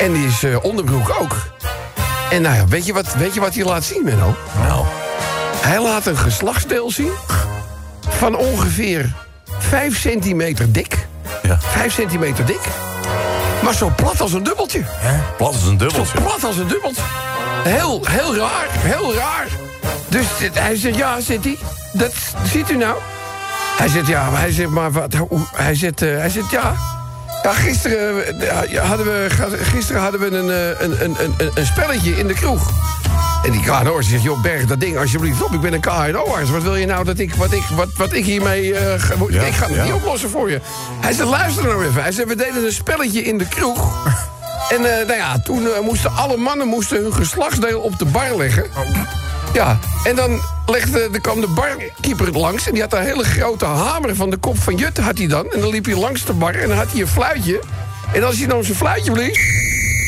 En die is eh, onderbroek ook. En nou ja, weet je wat, weet je wat hij laat zien, Menno? Nou. Hij laat een geslachtsdeel zien van ongeveer 5 centimeter dik. Ja. 5 centimeter dik. Maar zo plat als een dubbeltje. Plat als een Zo dubbeltje. plat als een dubbeltje. Heel, heel raar, heel raar. Dus hij zegt, ja, zit hij. Dat ziet u nou? Hij zegt, ja, maar hij zegt, maar wat? Hij zegt, eh, hij zegt ja. Ja, gisteren, eh, ja, hadden we, gisteren hadden we een, eh, een, een, een, een spelletje in de kroeg. En die KNO'ers zegt, joh, berg dat ding alsjeblieft op. Ik ben een KNO-arts. Wat wil je nou dat ik, wat ik, wat, wat ik hiermee... eh, ga- Ja, ik ga het ja. niet oplossen voor je. Hij zegt, luister nou even. Hij zegt, we deden een spelletje in de kroeg. En eh, nou ja, toen eh, moesten alle mannen moesten hun geslachtsdeel op de bar leggen. Ja, en dan legde, er kwam de barkeeper langs... en die had een hele grote hamer van de kop van Jut had hij dan. En dan liep hij langs de bar en dan had hij een fluitje. En als hij dan zijn fluitje blies...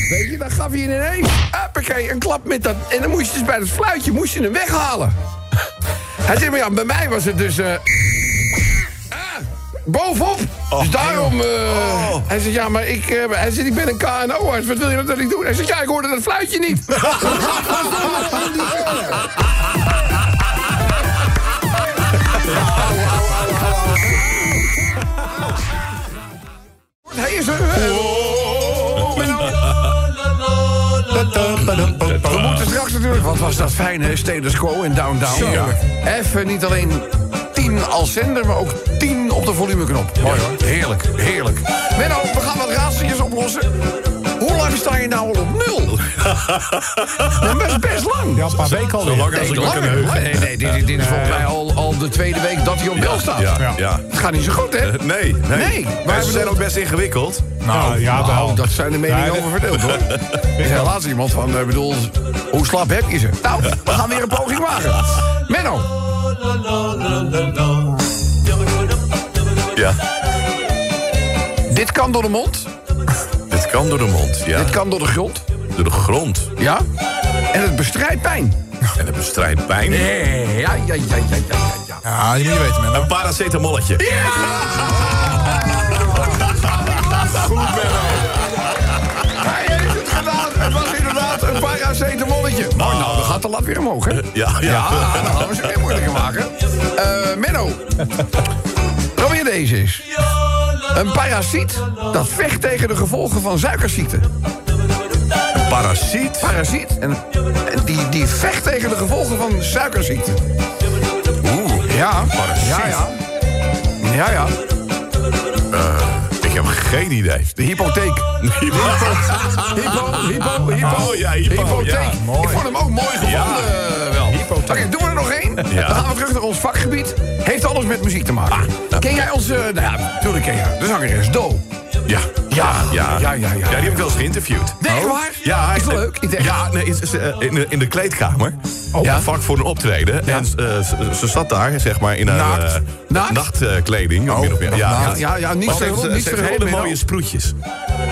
Weet je, dan gaf hij ineens... Hoppakee, een klap met dat... En dan moest je dus bij dat fluitje moest je hem weghalen. Hij zei, maar ja, bij mij was het dus... eh, ah, bovenop. dus daarom... eh, Hij zegt, ja, maar ik... eh, hij zegt, ik ben een KNO-arts. Wat wil je nou dat ik doe? Hij zegt, ja, ik hoorde dat fluitje niet. Hij is er. natuurlijk... Wat was dat fijn, hè? Status Quo in Downtown. Ja. Even niet alleen 10 als zender, maar ook 10 op de volumeknop. Mooi hoor. Heerlijk, heerlijk. Menno, we gaan wat raadseltjes oplossen. Hoe lang sta je nou al op nul? Dat is best lang. Ja, een paar weken al. Zo lang als ik me. Nee, nee, dit, dit is volgens mij al, al de tweede week dat hij op nul staat. Ja, ja. Het gaat niet zo goed, hè? Eh, Nee, nee. Nee, maar ze zijn ook best ingewikkeld. Nou, ja, wel. Nou, dat zijn de meningen Ja, over verdeeld, hoor. Er is helaas iemand van, ik bedoel, hoe slap heb je ze? Nou, we gaan weer een poging wagen. Menno, Ja. dit kan door de mond, Dit kan door de mond, ja. dit kan door de grond, Door de grond. ja? En het bestrijdt pijn. En het bestrijdt pijn. Nee, ja, ja, ja, ja, ja, ja, ja. Ja, die moet je weten, man. Een paracetamolletje. Hij heeft het gedaan. Het was inderdaad een paracetamolletje. Mooi, nou, dan gaat de lat weer omhoog, hè? Ja, ja. Ja, dan gaan we ze weer moeilijker maken. Eh Menno, probeer deze eens. Een parasiet dat vecht tegen de gevolgen van suikerziekte. Een parasiet. Parasiet, en, en die, die vecht tegen de gevolgen van suikerziekte. Oeh. Ja, Parasiet. ja, ja. Ja, ja. Ik heb geen idee. De hypotheek. Hypo, hypo, hypo, hypo. Oh, ja, hypo, Hypotheek. ja, mooi. Ik vond hem ook mooi gevonden. eh, wel. Oké, doen we er nog één? Ja. Dan gaan we terug naar ons vakgebied. Heeft alles met muziek te maken. ken jij onze... Nou ja, natuurlijk ken jij. De zangeres Do. Ja. Ja, Ja, ja, ja, ja. die heb ik wel eens geïnterviewd. Nee, echt waar? Ja, Is dat eh, leuk? Ik denk- Ja, nee, is- is, eh, in, de, in de kleedkamer. Ja. Vak voor een optreden. En eh, ze, ze zat daar, zeg maar, in haar Naakt? Naakt? nachtkleding. min of meer. Ja, Ja, ja, niet Maar ze heeft verhuld, hele mooie sproetjes.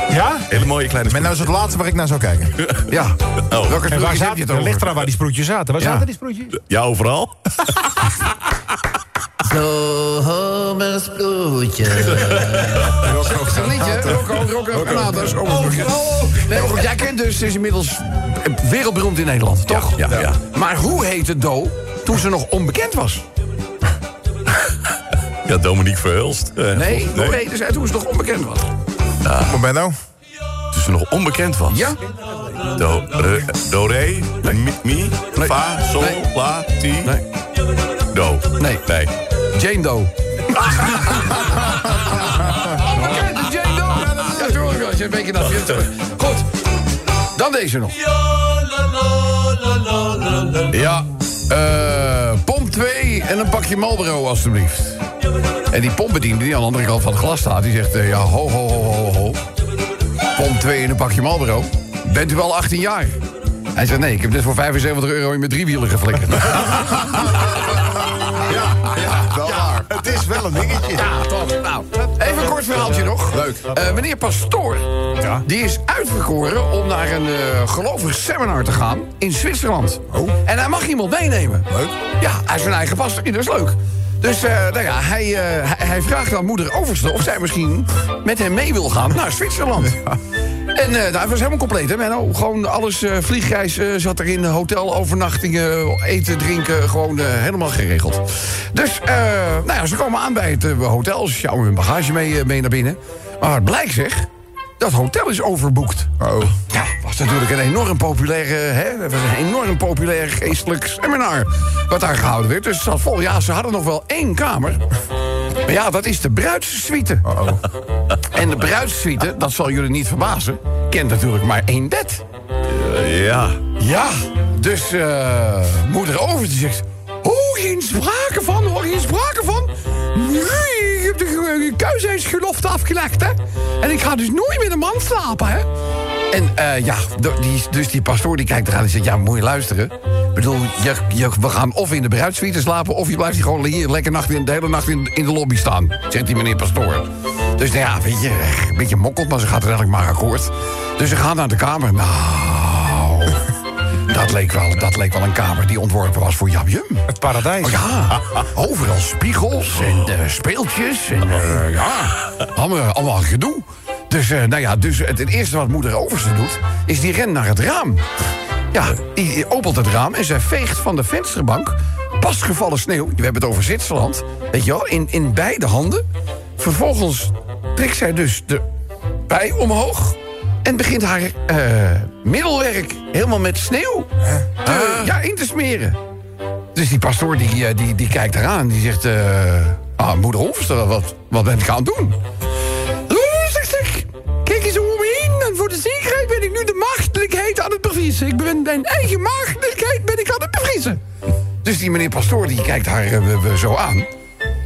Ja? Hele mooie kleine Men nou is het laatste waar ik naar zou kijken. Ja. Oh. Welke En waar je zaten, het er ligt over? eraan waar die sproetjes zaten. Waar Ja. zaten die sproetjes? Ja, overal. Dat is een liedje. Rocco, Granados. Oh, Nee, jij kent dus, is inmiddels wereldberoemd in Nederland, toch? Ja, ja. Maar hoe heette Do toen ze nog onbekend was? Ja, Dominique Verhulst. Eh, Nee, nee. hoe heette zij toen ze nog onbekend was? Kom Benno. Toen ze nog onbekend was. Ja? Do, re, do re, mi, mi, Nee. fa, sol, Nee. la, ti, Nee. do. Nee. Nee. Jane Doe. Ja, wel. Je een beetje naar. Goed. Dan deze nog. Ja. eh pomp 2 en een pakje Marlboro, alstublieft. En die pompbediende die aan de andere kant van het glas staat... die zegt, eh, ja, ho, ho, ho, ho, ho. Pomp 2 en een pakje Marlboro. Bent u al 18 jaar? Hij zegt, nee, ik heb net voor 75 euro in mijn driewielen geflikkerd. Is wel een dingetje. Ja, toch. Nou, even een kort verhaaltje nog. Leuk. meneer Pastoor, die is uitverkoren om naar een eh gelovig seminar te gaan in Zwitserland. Oh. En hij mag iemand meenemen. Leuk. Ja, hij is zijn eigen pastoor. Dat is leuk. Dus eh, nou ja, hij, eh, hij, hij vraagt aan moeder Overste of zij misschien met hem mee wil gaan naar Zwitserland. En eh dat was helemaal compleet, hè? Gewoon alles, eh vliegreis eh, zat erin, hotelovernachtingen, eten, drinken, gewoon helemaal geregeld. Dus, nou ja, ze komen aan bij het hotel, ze sjouwen hun bagage mee, mee naar binnen. Maar wat blijkt zeg, dat hotel is overboekt. Oh. Ja, was natuurlijk een enorm populair, hè, was een enorm populair geestelijk seminar wat daar gehouden werd. Dus het zat vol. Ja, ze hadden nog wel één kamer. Maar ja, dat is de bruidssuite. En de bruidssuite, dat zal jullie niet verbazen... kent natuurlijk maar één bed. Eh, ja. Ja, dus eh, moeder over die zegt... Oh, geen sprake van, hoor, geen sprake van. Heb de keuzeisgelofte afgelegd, hè. En ik ga dus nooit met een man slapen, hè. En eh, ja, die, dus die pastoor die kijkt eraan en zegt... ja, moet je luisteren. Ik bedoel, je, we gaan of in de bruidssuite slapen... of je blijft hier gewoon hier lekker nacht in, de hele nacht in, in de lobby staan. Zegt die meneer pastoor. Dus nou ja, weet je, een beetje mokkeld... maar ze gaat er eigenlijk maar akkoord. Dus ze gaat naar de kamer. Nou, dat leek wel, dat leek wel een kamer die ontworpen was voor Jam Jum. Het paradijs. Oh ja, overal spiegels en eh, speeltjes en eh, ja, allemaal, allemaal gedoe. Dus, eh, nou ja, dus het, het eerste wat moeder Overste doet, is die rent naar het raam. Ja, die opent het raam en zij veegt van de vensterbank pas gevallen sneeuw. We hebben het over Zwitserland, weet je wel, in, in beide handen. Vervolgens trekt zij dus de bij omhoog en begint haar eh, middelwerk helemaal met sneeuw te- ja, in te smeren. Dus die pastoor die, eh, die, die kijkt eraan en die zegt... eh ah, moeder Hofster, wat, wat ben ik aan het doen? Kijk eens om me heen en voor de zekerheid ben ik nu de maagdelijkheid aan het bevriezen. Ik ben mijn eigen maagdelijkheid ben ik aan het bevriezen. Dus die meneer pastoor die kijkt haar zo aan.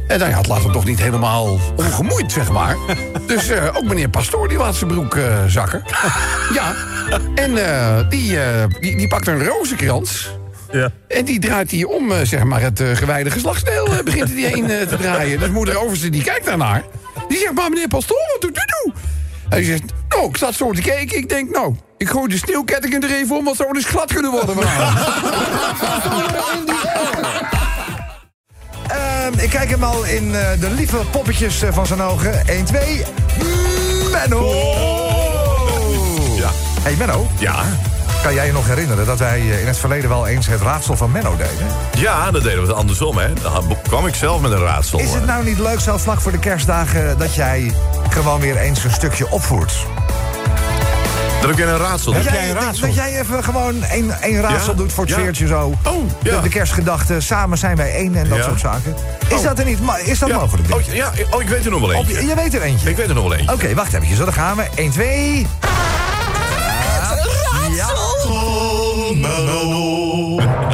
En nou ja, het laat hem toch niet helemaal ongemoeid, zeg maar. Dus eh, ook meneer pastoor die laat zijn broek eh, zakken. ja, en eh, die, die, die pakt een rozenkrans... Ja. En die draait hij om, zeg maar, het gewijde geslachtsdeel begint hij heen te draaien. Dus moeder Overste die kijkt daarnaar. Die zegt, maar meneer Pastoor, wat doet u nou? Hij zegt, nou, ik zat zo te kijken. Ik denk, nou, ik gooi de sneeuwketting er even om... want zou eens glad kunnen worden. Ehm, ik kijk hem al in eh, de lieve poppetjes eh, van zijn ogen. 1, 2. Menno! Ja. Hey Menno, Ja. kan jij je nog herinneren dat wij eh, in het verleden wel eens het raadsel van Menno deden? Ja, dan deden we het andersom, hè. Dan kwam ik zelf met een raadsel. Is het nou niet leuk zo vlak voor de kerstdagen dat jij gewoon weer eens een stukje opvoert? Dat ik in een raadsel Dat jij, dat, dat jij even gewoon één één raadsel Ja? doet voor het Ja. sfeertje zo. Oh, ja. de, de kerstgedachte, samen zijn wij één en dat Ja. soort zaken. Is Oh. dat er niet? Is dat Ja. mogelijk? Oh, ja, oh, ik weet er nog wel eentje. je, je weet er eentje. Ik weet er nog wel eentje. Oké, wacht even. Zo, dan gaan we. 1, 2. Ja.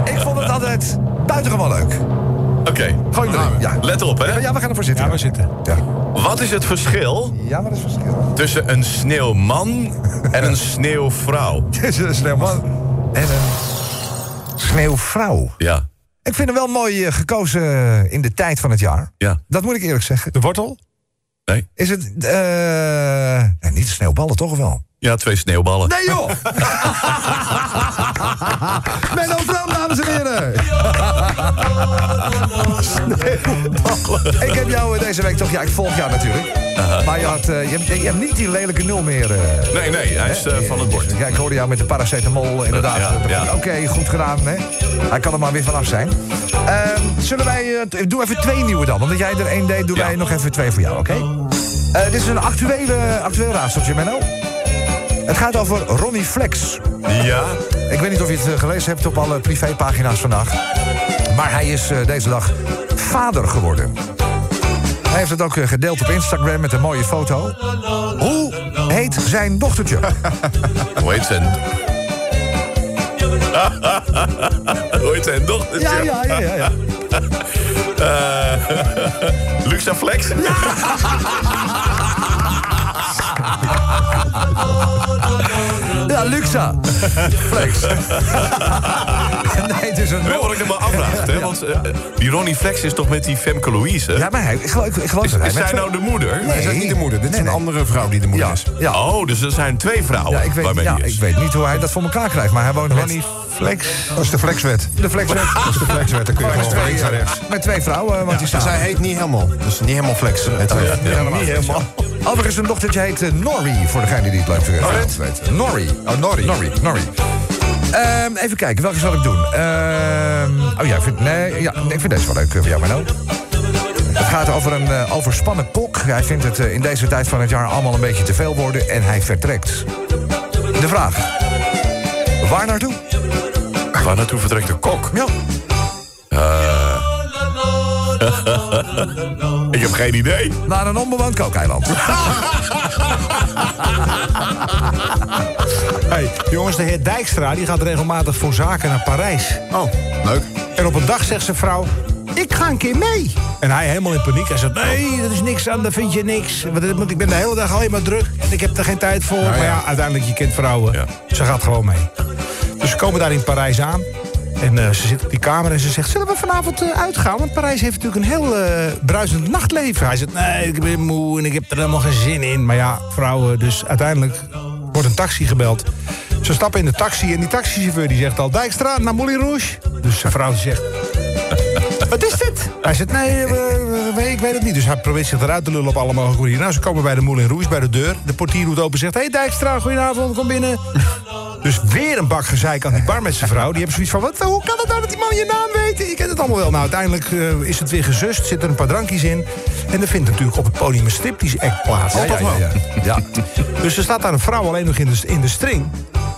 Ik vond het altijd buitengewoon leuk. Oké. Gooi hem erin. Ja. Let op, hè. ja, we gaan ervoor zitten. Ja, we zitten. Ja, Wat is het verschil ja dat is verschil. tussen een sneeuwman en een sneeuwvrouw? Het is een sneeuwman en een sneeuwvrouw. Ja. Ik vind hem wel mooi eh, gekozen in de tijd van het jaar. Ja. Dat moet ik eerlijk zeggen. De wortel? Nee? Is het... eh nee, niet de sneeuwballen, toch wel? Ja, twee sneeuwballen. Nee, joh! Menno Vroom, dames en heren! Sneeuwballen. Ik heb jou eh, deze week toch... Ja, ik volg jou natuurlijk. Maar je, had, eh, je, hebt, je hebt niet die lelijke nul meer... eh, Nee, nee, hij is van het bord. Ja, ik hoorde jou met de paracetamol inderdaad. Ja, ja. Oké, goed gedaan. Hè? Hij kan er maar weer vanaf zijn. Ehm, zullen wij... doe even twee nieuwe dan. Omdat jij er één deed, doen Ja. wij nog even twee voor jou, oké? Eh, dit is een actuele, actueel raadseltje, Menno. Het gaat over Ronnie Flex. Ja. Ik weet niet of je het eh, gelezen hebt op alle privépagina's vandaag. Maar hij is eh, deze dag vader geworden. Hij heeft het ook eh, gedeeld op Instagram met een mooie foto. Hoe heet zijn dochtertje? Hoe heet zijn... Hoe heet zijn dochter? Ja, ja, ja, ja. ja. Luxa Flex? Ja, Luxa. Flex. nee, het is een... Weet wat ik me afvraag, hè? Want eh, die Ronnie Flex is toch met die Femke Louise? Ja, maar hij, ik geloof, ik geloof Is, dat hij is met zij twee- nou de moeder? Nee, zij is niet de moeder. Dit Nee, is een nee. andere vrouw die de moeder Ja, is. ja. Oh, dus er zijn twee vrouwen Ja, ik weet, waarmee ja, die is. ik weet niet hoe hij dat voor elkaar krijgt, maar hij woont met Ronnie Flex? Dat is de flexwet. de flexwet. Dat is de flexwet. Dan kun je Met gewoon twee, links naar rechts. met twee vrouwen, want die staan. hij heet niet helemaal. Dus niet helemaal flex. Eh, niet helemaal. Overigens, zijn dochtertje heet eh, Norrie, voor degene die het leuk vindt. Norrie. Oh, Norrie. Norrie, Norrie. Even kijken, welke zal ik doen? Ehm, oh ja, ik vind, nee, ja, ik vind deze wel leuk eh, voor jou, Menno. Het gaat over een eh, overspannen kok. Hij vindt het in deze tijd van het jaar allemaal een beetje te veel worden en hij vertrekt. De vraag. Waar naartoe? Waar naartoe vertrekt de kok? Ja. Ik heb geen idee. Naar een onbewoond kookeiland. Hey, jongens, de heer Dijkstra die gaat regelmatig voor zaken naar Parijs. Oh, leuk. En op een dag zegt zijn vrouw... Ik ga een keer mee. En hij helemaal in paniek. Hij zegt, nee, dat is niks aan, daar vind je niks. Want Ik ben de hele dag alleen maar druk. En ik heb er geen tijd voor. Maar ja, uiteindelijk, je kent vrouwen. Ja. Ze gaat gewoon mee. Dus ze komen daar in Parijs aan. En eh, ze zit op die kamer en ze zegt... Zullen we vanavond eh, uitgaan? Want Parijs heeft natuurlijk een heel eh, bruisend nachtleven. Hij zegt, nee, ik ben moe en ik heb er helemaal geen zin in. Maar ja, vrouwen, dus uiteindelijk wordt een taxi gebeld. Ze stappen in de taxi en die taxichauffeur die zegt al... Dijkstra, naar Moulin Rouge. Dus zijn vrouw zegt... Wat is dit? Hij zegt, nee, eh, eh, ik weet het niet. Dus hij probeert zich eruit te lullen op alle mogelijke manieren. Nou, ze komen bij de Moulin Rouge, bij de deur. De portier doet open en zegt... Hé hey Dijkstra, goedenavond, kom binnen. Dus weer een bak gezeik aan die bar met zijn vrouw. Die hebben zoiets van, wat, hoe kan het nou dat die man je naam weet? Je kent het allemaal wel. Nou, uiteindelijk eh, is het weer gezust, zitten er een paar drankjes in. En er vindt natuurlijk op het podium een striptease act plaats. Ja, ja, ja, ja. ja. Dus er staat daar een vrouw alleen nog in de, in de string.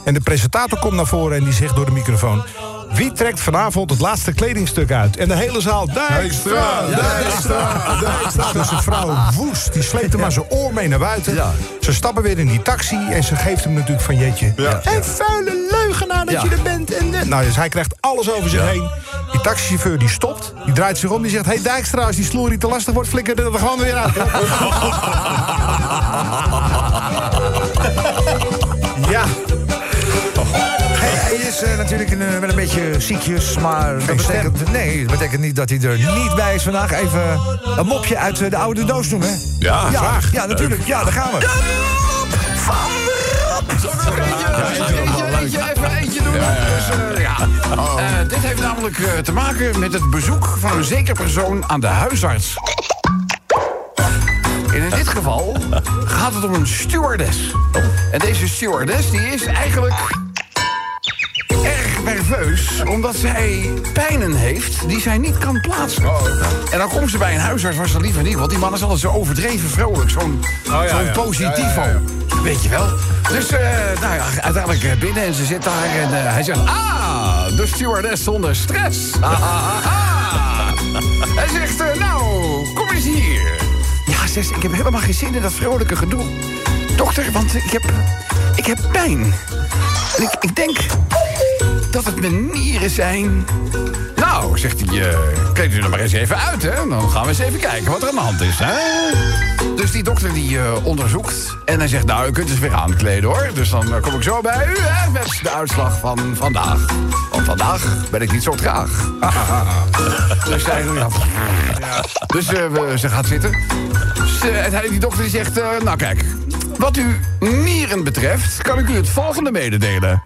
En de presentator komt naar voren en die zegt door de microfoon... Wie trekt vanavond het laatste kledingstuk uit? En de hele zaal, Dijkstra, Dijkstra, Dijkstra. Dus de vrouw woest, die sleept hem maar zijn oor mee naar buiten. Ja. Ze stappen weer in die taxi en ze geeft hem natuurlijk van Jetje. En vuile leugenaar dat je er bent. En, de- nou, dus hij krijgt alles over zich heen. Die taxichauffeur die stopt, die draait zich om, die zegt... Hé hey Dijkstra, als die sloerie te lastig wordt, flikker er gewoon weer uit. ja. Is eh, natuurlijk een, eh, wel een beetje ziekjes, maar dat betekent, nee, dat betekent niet dat hij er niet bij is vandaag. Even een mopje uit eh, de oude doos doen, hè? Ja, ja, graag. Ja, natuurlijk. Ja, daar gaan we. Eentje, eentje, even eentje doen. Dus, eh, ja. Eh, dit heeft namelijk te maken met het bezoek van een zeker persoon aan de huisarts. En in dit geval gaat het om een stewardess. En deze stewardess die is eigenlijk nerveus... omdat zij pijnen heeft die zij niet kan plaatsen. En dan komt ze bij een huisarts waar ze liever niet... want die man is altijd zo overdreven vrolijk, zo'n zo'n positivo. Weet je wel? Dus, eh, nou ja, uiteindelijk eh, binnen en ze zit daar en eh, hij zegt... Ah, de stewardess zonder stress. Ah, ah, ah, ah. Hij zegt, nou, kom eens hier. Ja, zegt ze, ik heb helemaal geen zin in dat vrolijke gedoe. Dokter, want ik heb, ik heb pijn. En ik, ik denk dat het mijn nieren zijn. Nou, zegt hij, eh kleed u er maar eens even uit, hè. Dan gaan we eens even kijken wat er aan de hand is, hè. Dus die dokter die eh, onderzoekt. En hij zegt, nou, u kunt eens weer aankleden, hoor. Dus dan eh, kom ik zo bij u, hè, met de uitslag van vandaag. Want vandaag ben ik niet zo traag. dus ja. Dus ze gaat zitten. Dus, eh, uiteindelijk die dokter die zegt, nou kijk... Wat uw nieren betreft, kan ik u het volgende mededelen.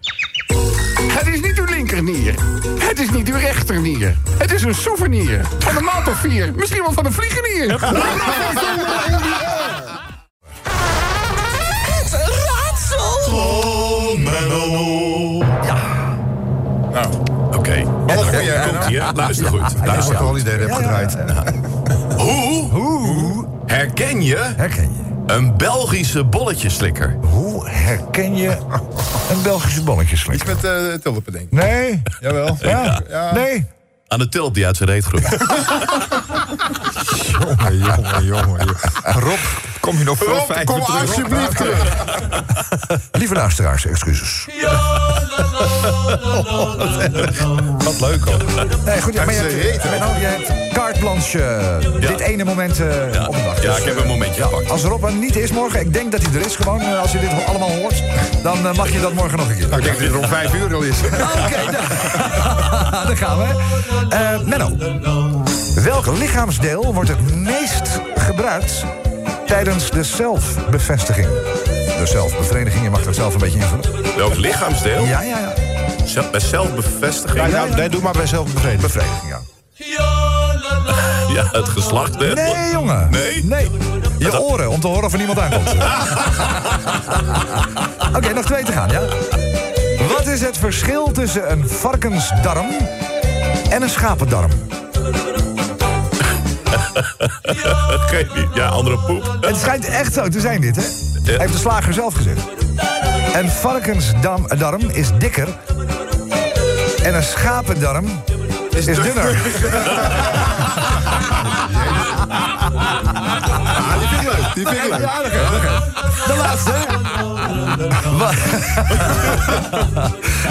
Het is niet uw linkernier. Het is niet uw rechternier. Het is een souvenir. Van een maand of vier. Misschien wel van een vliegenier. Oké. En komt hier. Luister goed. Luister al die derde heb gedraaid. Hoe herken je Herken je? Een Belgische bolletjeslikker? Hoe herken je een Belgische bolletjeslik? Iets met uh, tulpen, denk ik. Nee? Jawel. Ja? Ja. Nee? Aan de tulp die uit zijn reet groeit. Jongen, jongen, jongen. Rob, kom je nog voor vijf kom alsjeblieft terug. Lieve luisteraars, excuses. Wat leuk hoor. Nee, goed, ja, maar je hebt? Menno, je hebt carte blanche eh, dit ene moment eh, Ja. op de dag. Ja, ik heb een momentje gepakt. Als Rob er niet is morgen, ik denk dat hij er is gewoon, eh, als je dit allemaal hoort, dan mag je dat morgen nog een keer. Nou, ik denk dat het er om vijf uur al is. Oké, daar gaan we. Menno, welk lichaamsdeel wordt het meest gebruikt tijdens de zelfbevestiging? De zelfbevrediging, je mag dat zelf een beetje invullen. Welk lichaamsdeel? Ja, ja, ja. Zelf- Bij zelfbevestiging? Ja, nee, doe maar bij zelfbevrediging. Bevrediging, ja. Ja, het geslachtsdeel. Nee, jongen. Nee? Nee. Je oren, om te horen of er niemand aankomt. Oké, nog twee te gaan, ja? Wat is het verschil tussen een varkensdarm en een schapendarm? Geen idee. Ja, andere poep. Het schijnt echt zo te zijn, dit, hè? Ja. Heeft de slager zelf gezegd. Een varkensdarm darm is dikker. En een schapendarm is dunner. die vind ik leuk. Die vind ik leuk. Ja. De laatste. Wat,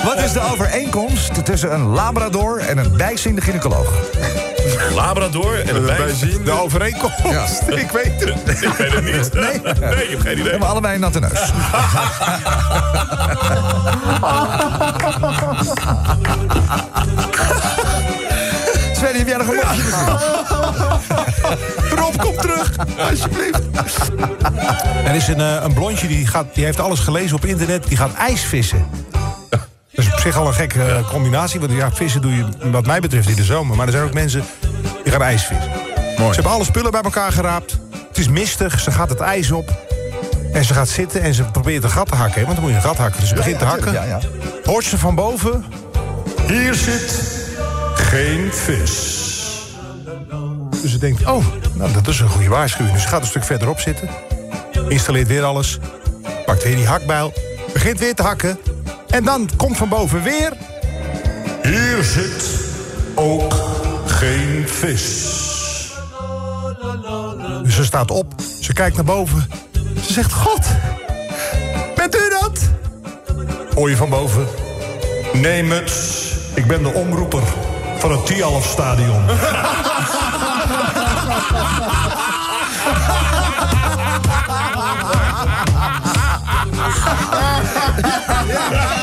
wat is de overeenkomst tussen een labrador en een bijziende gynaecoloog? Labrador en een bijzien. De overeenkomst. Ik weet het. Ik weet het niet. Nee? Nee, ik heb geen We idee. hebben allebei een natte neus. Sven, heb jij nog een misschien? Rob, kom terug. Alsjeblieft. Er is een, eh, een blondje die, gaat, die heeft alles gelezen op internet. Die gaat ijsvissen. Dat is op zich al een gekke eh, combinatie. Want ja, vissen doe je wat mij betreft in de zomer. Maar er zijn ook mensen gaan ijsvissen. Ze hebben alle spullen bij elkaar geraapt. Het is mistig. Ze gaat het ijs op. En ze gaat zitten en ze probeert een gat te hakken. Want dan moet je een gat hakken. Dus ze begint te hakken. Ja, ja. Hoort ze van boven. Hier zit geen vis. Dus ze denkt, oh, nou, dat is een goede waarschuwing. Dus ze gaat een stuk verderop zitten. Installeert weer alles. Pakt weer die hakbijl. Begint weer te hakken. En dan komt van boven weer... Hier zit ook geen vis. Dus ze staat op. Ze kijkt naar boven. Ze zegt, God, bent u dat? Hoor je van boven? Nee, muts. Ik ben de omroeper van het Tialf Stadion.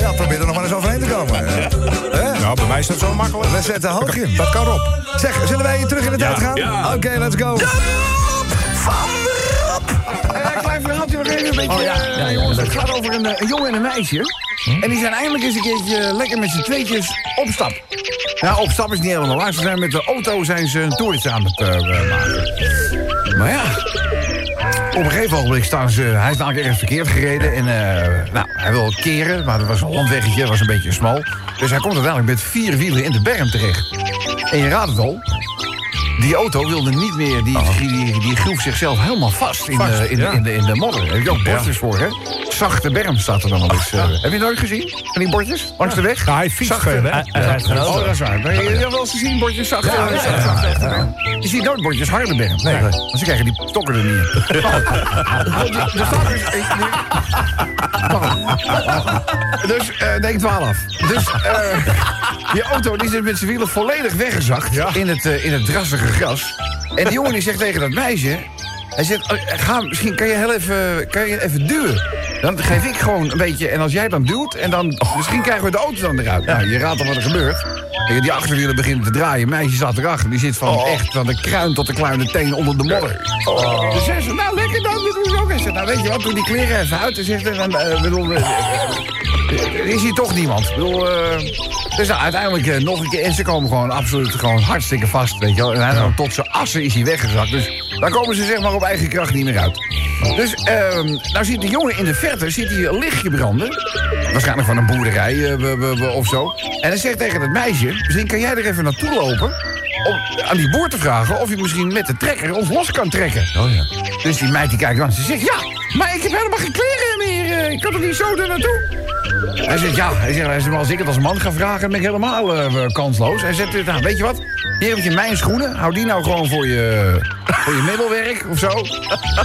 Ja, probeer er nog maar eens overheen te komen. Nou, bij mij is dat zo makkelijk. We zetten hoog in. Dat kan op. Zeg, zullen wij terug in de tijd gaan? Ja. Oké, let's go. Een klein verhaaltje nog even een beetje. Oh, ja. eh, Ja, jongen, het gaat over een, eh, een jongen en een meisje. En die zijn eindelijk eens een keertje lekker met z'n tweetjes op stap. Nou, op stap is niet helemaal waar. Ze zijn met de auto zijn ze een toertje aan het eh, maken. Maar ja, op een gegeven ogenblik staan ze... Hij is namelijk ergens verkeerd gereden. En eh, nou, hij wil keren, maar dat was een landweggetje. was een beetje smal. Dus hij komt uiteindelijk met vier wielen in de berm terecht. En je raadt het al. Die auto wilde niet meer, die, die, die, die groef zichzelf helemaal vast in, de, in, ja. in, de, in de modder. Daar heb je ook bordjes voor, hè? Zachte berm staat er dan wel eens. eh. Heb je nooit gezien? Van die bordjes? Langs de weg? Ja, hij fietst Zachte- veel, hè? Oh, dat is waar. Maar je, je hebt wel eens gezien, bordjes zachte, zachte. Je ziet nooit bordjes harde berm. Nee, want ze krijgen die stokken er niet in. Dus... Dus, eh nee, 12. Dus, eh die auto die zit met zijn wielen volledig weggezakt in, het, in het drassige gras. En die jongen die zegt tegen dat meisje... Hij zegt, oh, ga, misschien kan je, heel even, kan je even duwen. Dan geef ik gewoon een beetje... En als jij dan duwt, en dan, misschien krijgen we de auto dan eruit. Nou, je raadt al wat er gebeurt. Die achterwielen beginnen te draaien. Meisje staat erachter. Die zit van echt van de kruin tot de kleine teen onder de modder. Dus zei ze, nou lekker dan, we doen ook. Hij zegt, nou weet je wat, doe die kleren even uit. En zegt, en dan, eh, bedoel, eh, er is hier toch niemand. Ik bedoel, eh, dus nou, uiteindelijk eh, nog een keer. En ze komen gewoon absoluut gewoon hartstikke vast, weet je wel. En hij, tot zijn assen is hij weggezakt. Dus daar komen ze zeg maar op eigen kracht niet meer uit. Dus, ehm, nou ziet de jongen in de verte ziet hij een lichtje branden. Waarschijnlijk van een boerderij eh, of zo. En hij zegt tegen het meisje, misschien kan jij er even naartoe lopen... om aan die boer te vragen of hij misschien met de trekker ons los kan trekken. Oh ja. Dus die meid die kijkt aan. Ze zegt, ja, maar ik heb helemaal geen kleren meer. eh, Ik kan er niet zo er naartoe. Hij zegt, ja. Hij zegt, als ik het als man ga vragen, ben ik helemaal eh, kansloos. Hij zegt, nou, weet je wat? Hier heb je mijn schoenen. Hou die nou gewoon voor je, voor je middelwerk of zo.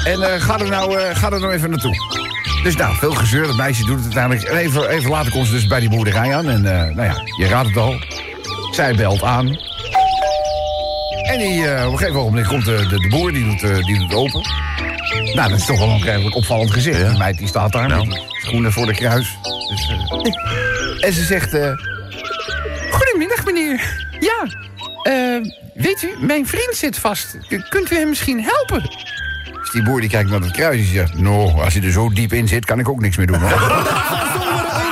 En eh, ga, er nou, eh, ga er nou even naartoe. Dus nou, veel gezeur. Dat meisje doet het uiteindelijk. En even, even later komt ze dus bij die boerderij aan. En eh, nou ja, je raadt het al. Zij belt aan. En die, op een gegeven ogenblik komt de, de, de boer, die doet, die doet open. Nou, dat is toch wel een redelijk opvallend gezicht. Die meid die staat daar met die schoenen voor de kruis. Dus, en ze zegt... Goedemiddag, meneer. Eh, weet u, mijn vriend zit vast. Kunt u hem misschien helpen? dus die boer die kijkt naar het kruis en zegt... Nou, als hij er zo diep in zit, kan ik ook niks meer doen. Hoor.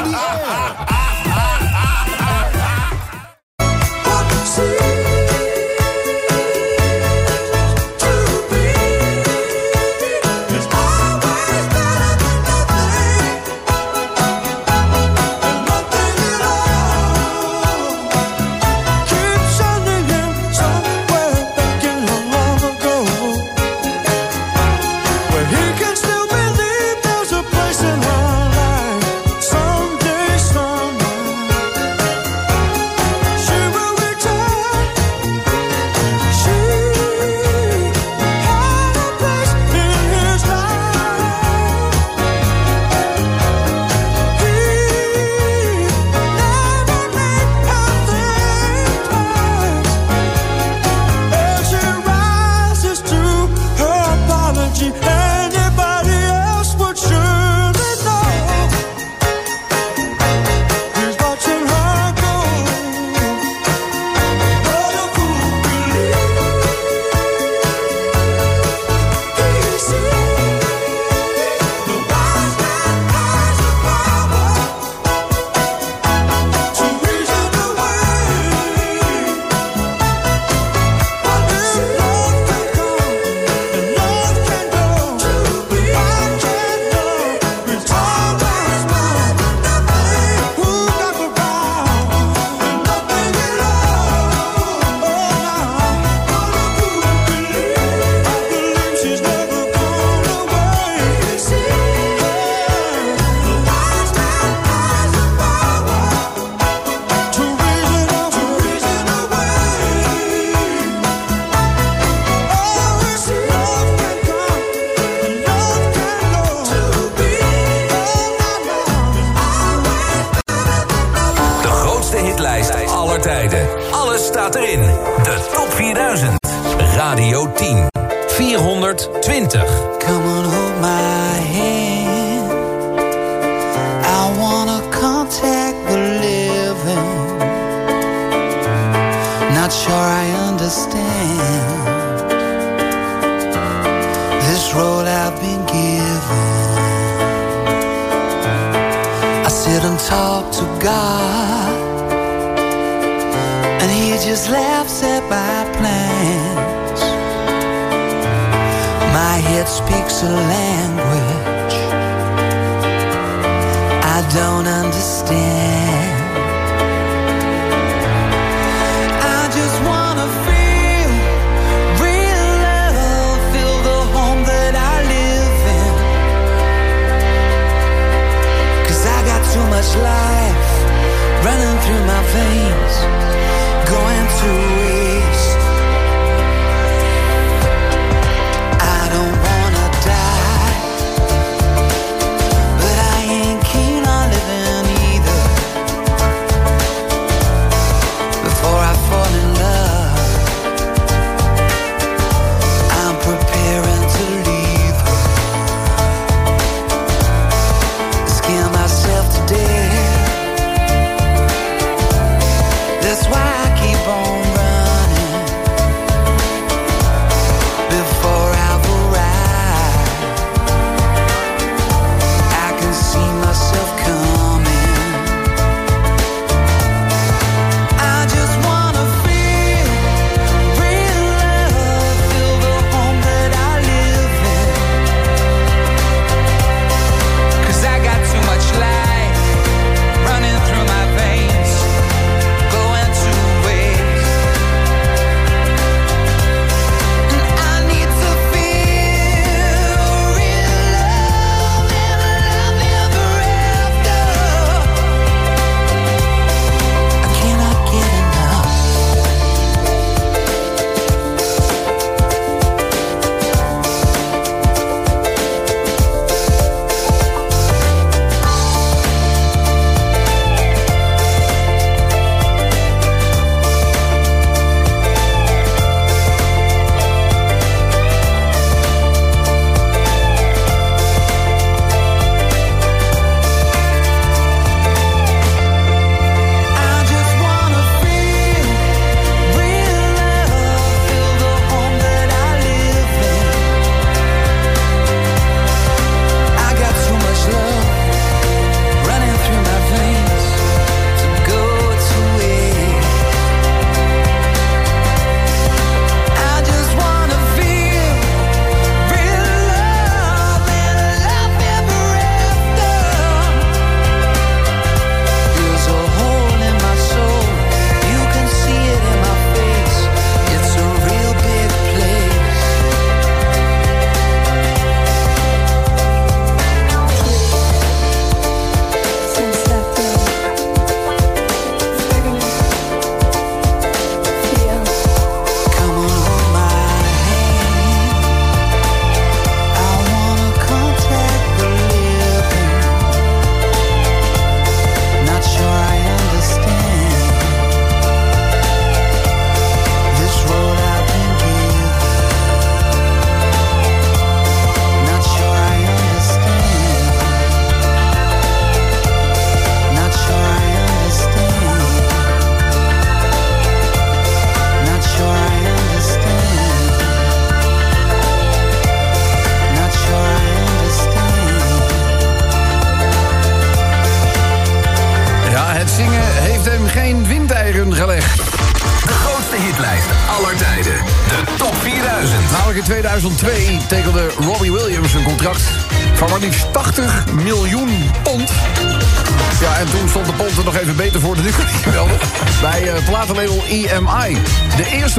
Come hold my hand. I wanna contact the living. Not sure I understand this role I've been given. I sit and talk to God, and He just laughs at my plan. that speaks a language I don't understand.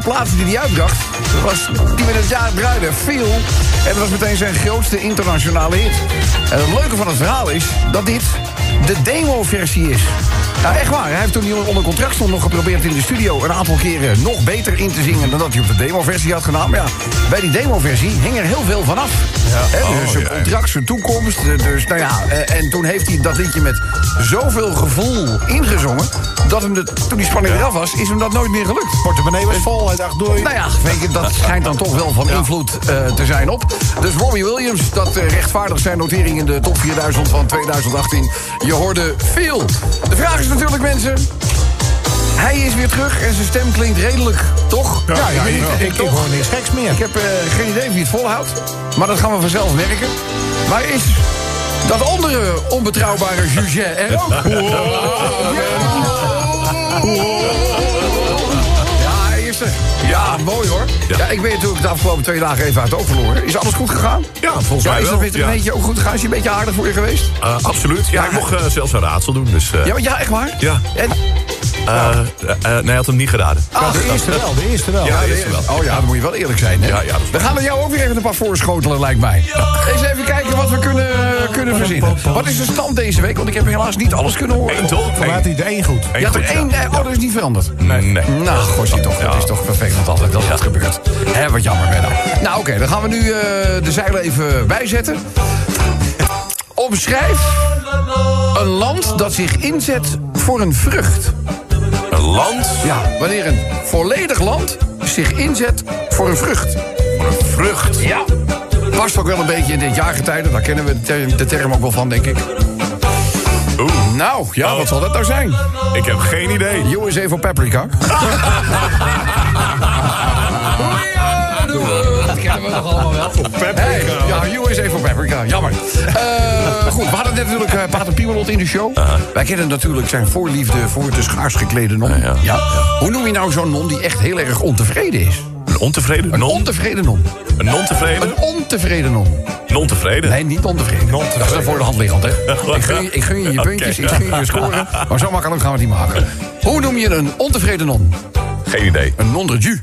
de plaats die hij uitdacht was die met het jaar draaide. Veel. En dat was meteen zijn grootste internationale hit. En het leuke van het verhaal is dat dit de demo-versie is. Nou, echt waar. Hij heeft toen hij onder contract stond nog geprobeerd in de studio... een aantal keren nog beter in te zingen dan dat hij op de demo-versie had gedaan. Maar ja, bij die demo-versie hing er heel veel van af. Ja. Dus oh, zijn contract, zijn toekomst. Dus nou ja, eh, en toen heeft hij dat liedje met zoveel gevoel ingezongen... dat hem de, toen die spanning eraf was, is hem dat nooit meer gelukt. Portemonnee was vol, hij dacht doei. Nou ja, weet je, dat schijnt dan toch wel van invloed eh, te zijn op. Dus Robbie Williams, dat eh, rechtvaardigt zijn notering in de top 4000 van 2018. Je hoorde veel. De vraag is natuurlijk, mensen... Hij is weer terug en zijn stem klinkt redelijk, toch? Ja, ja, weet ik, niet, ik, ik toch? hoor niks geks meer. Ik heb eh, geen idee wie het volhoudt. Maar dat gaan we vanzelf merken. Maar is dat andere onbetrouwbare Juget er ook? Ja, is er. Ja, mooi hoor. Ja. ik ben natuurlijk de afgelopen twee dagen even uit het oog verloren. Is alles goed gegaan? Ja, volgens Ja, mij is wel. dat weer Ja. een beetje ook goed gegaan? Is hij een beetje aardig voor je geweest? Eh, absoluut. Ja, ik mocht eh, zelfs een raadsel doen. Dus, eh, Ja, maar ja echt waar? ja. En, eh, nee, hij had hem niet geraden. ah, De eerste wel, de eerste wel. Ja, Ja, de eerste wel. Oh ja, dan moet je wel eerlijk zijn. Hè? Ja, ja, dat is We gaan er jou ook weer even een paar voorschotelen, lijkt mij. Eens even kijken wat we kunnen, kunnen verzinnen. Wat is de stand deze week? Want ik heb helaas niet alles kunnen horen. Eén toch? Er één goed. Ja, er één. eh, Oh, dat is niet veranderd. Nee. nee. Nou, gosje toch. Dat is toch vervelend altijd dat dat gebeurt. Hè, wat jammer, Benno. Nou, oké, dan gaan we nu eh, de zeilen even bijzetten. Omschrijf een land dat zich inzet voor een vrucht. Een land Ja, wanneer een volledig land zich inzet voor een vrucht. voor een vrucht. Ja. Past ook wel een beetje in dit jaargetijde. Daar kennen we de term, de term ook wel van, denk ik. Oeh, Nou, ja, wat zal dat nou zijn? ik heb geen idee. USA voor paprika. Dat kennen we nog allemaal wel. Hey, ja, USA voor paprika. Jammer. Eh, goed, we hadden net natuurlijk eh, Pater Piemelot in de show. Wij kennen natuurlijk zijn voorliefde voor de schaars geklede non. Ja, ja. Hoe noem je nou zo'n non die echt heel erg ontevreden is? Een ontevreden Een non? ontevreden non. Een non-tevreden? Een ontevreden non. Non-tevreden? Nee, niet ontevreden. Dat is dan voor de hand liggend, hè? Ik gun, je- ik gun je je puntjes, ik gun je je scoren. Maar zo makkelijk gaan we het niet maken. Hoe noem je een ontevreden non? Geen idee. Een non de jus.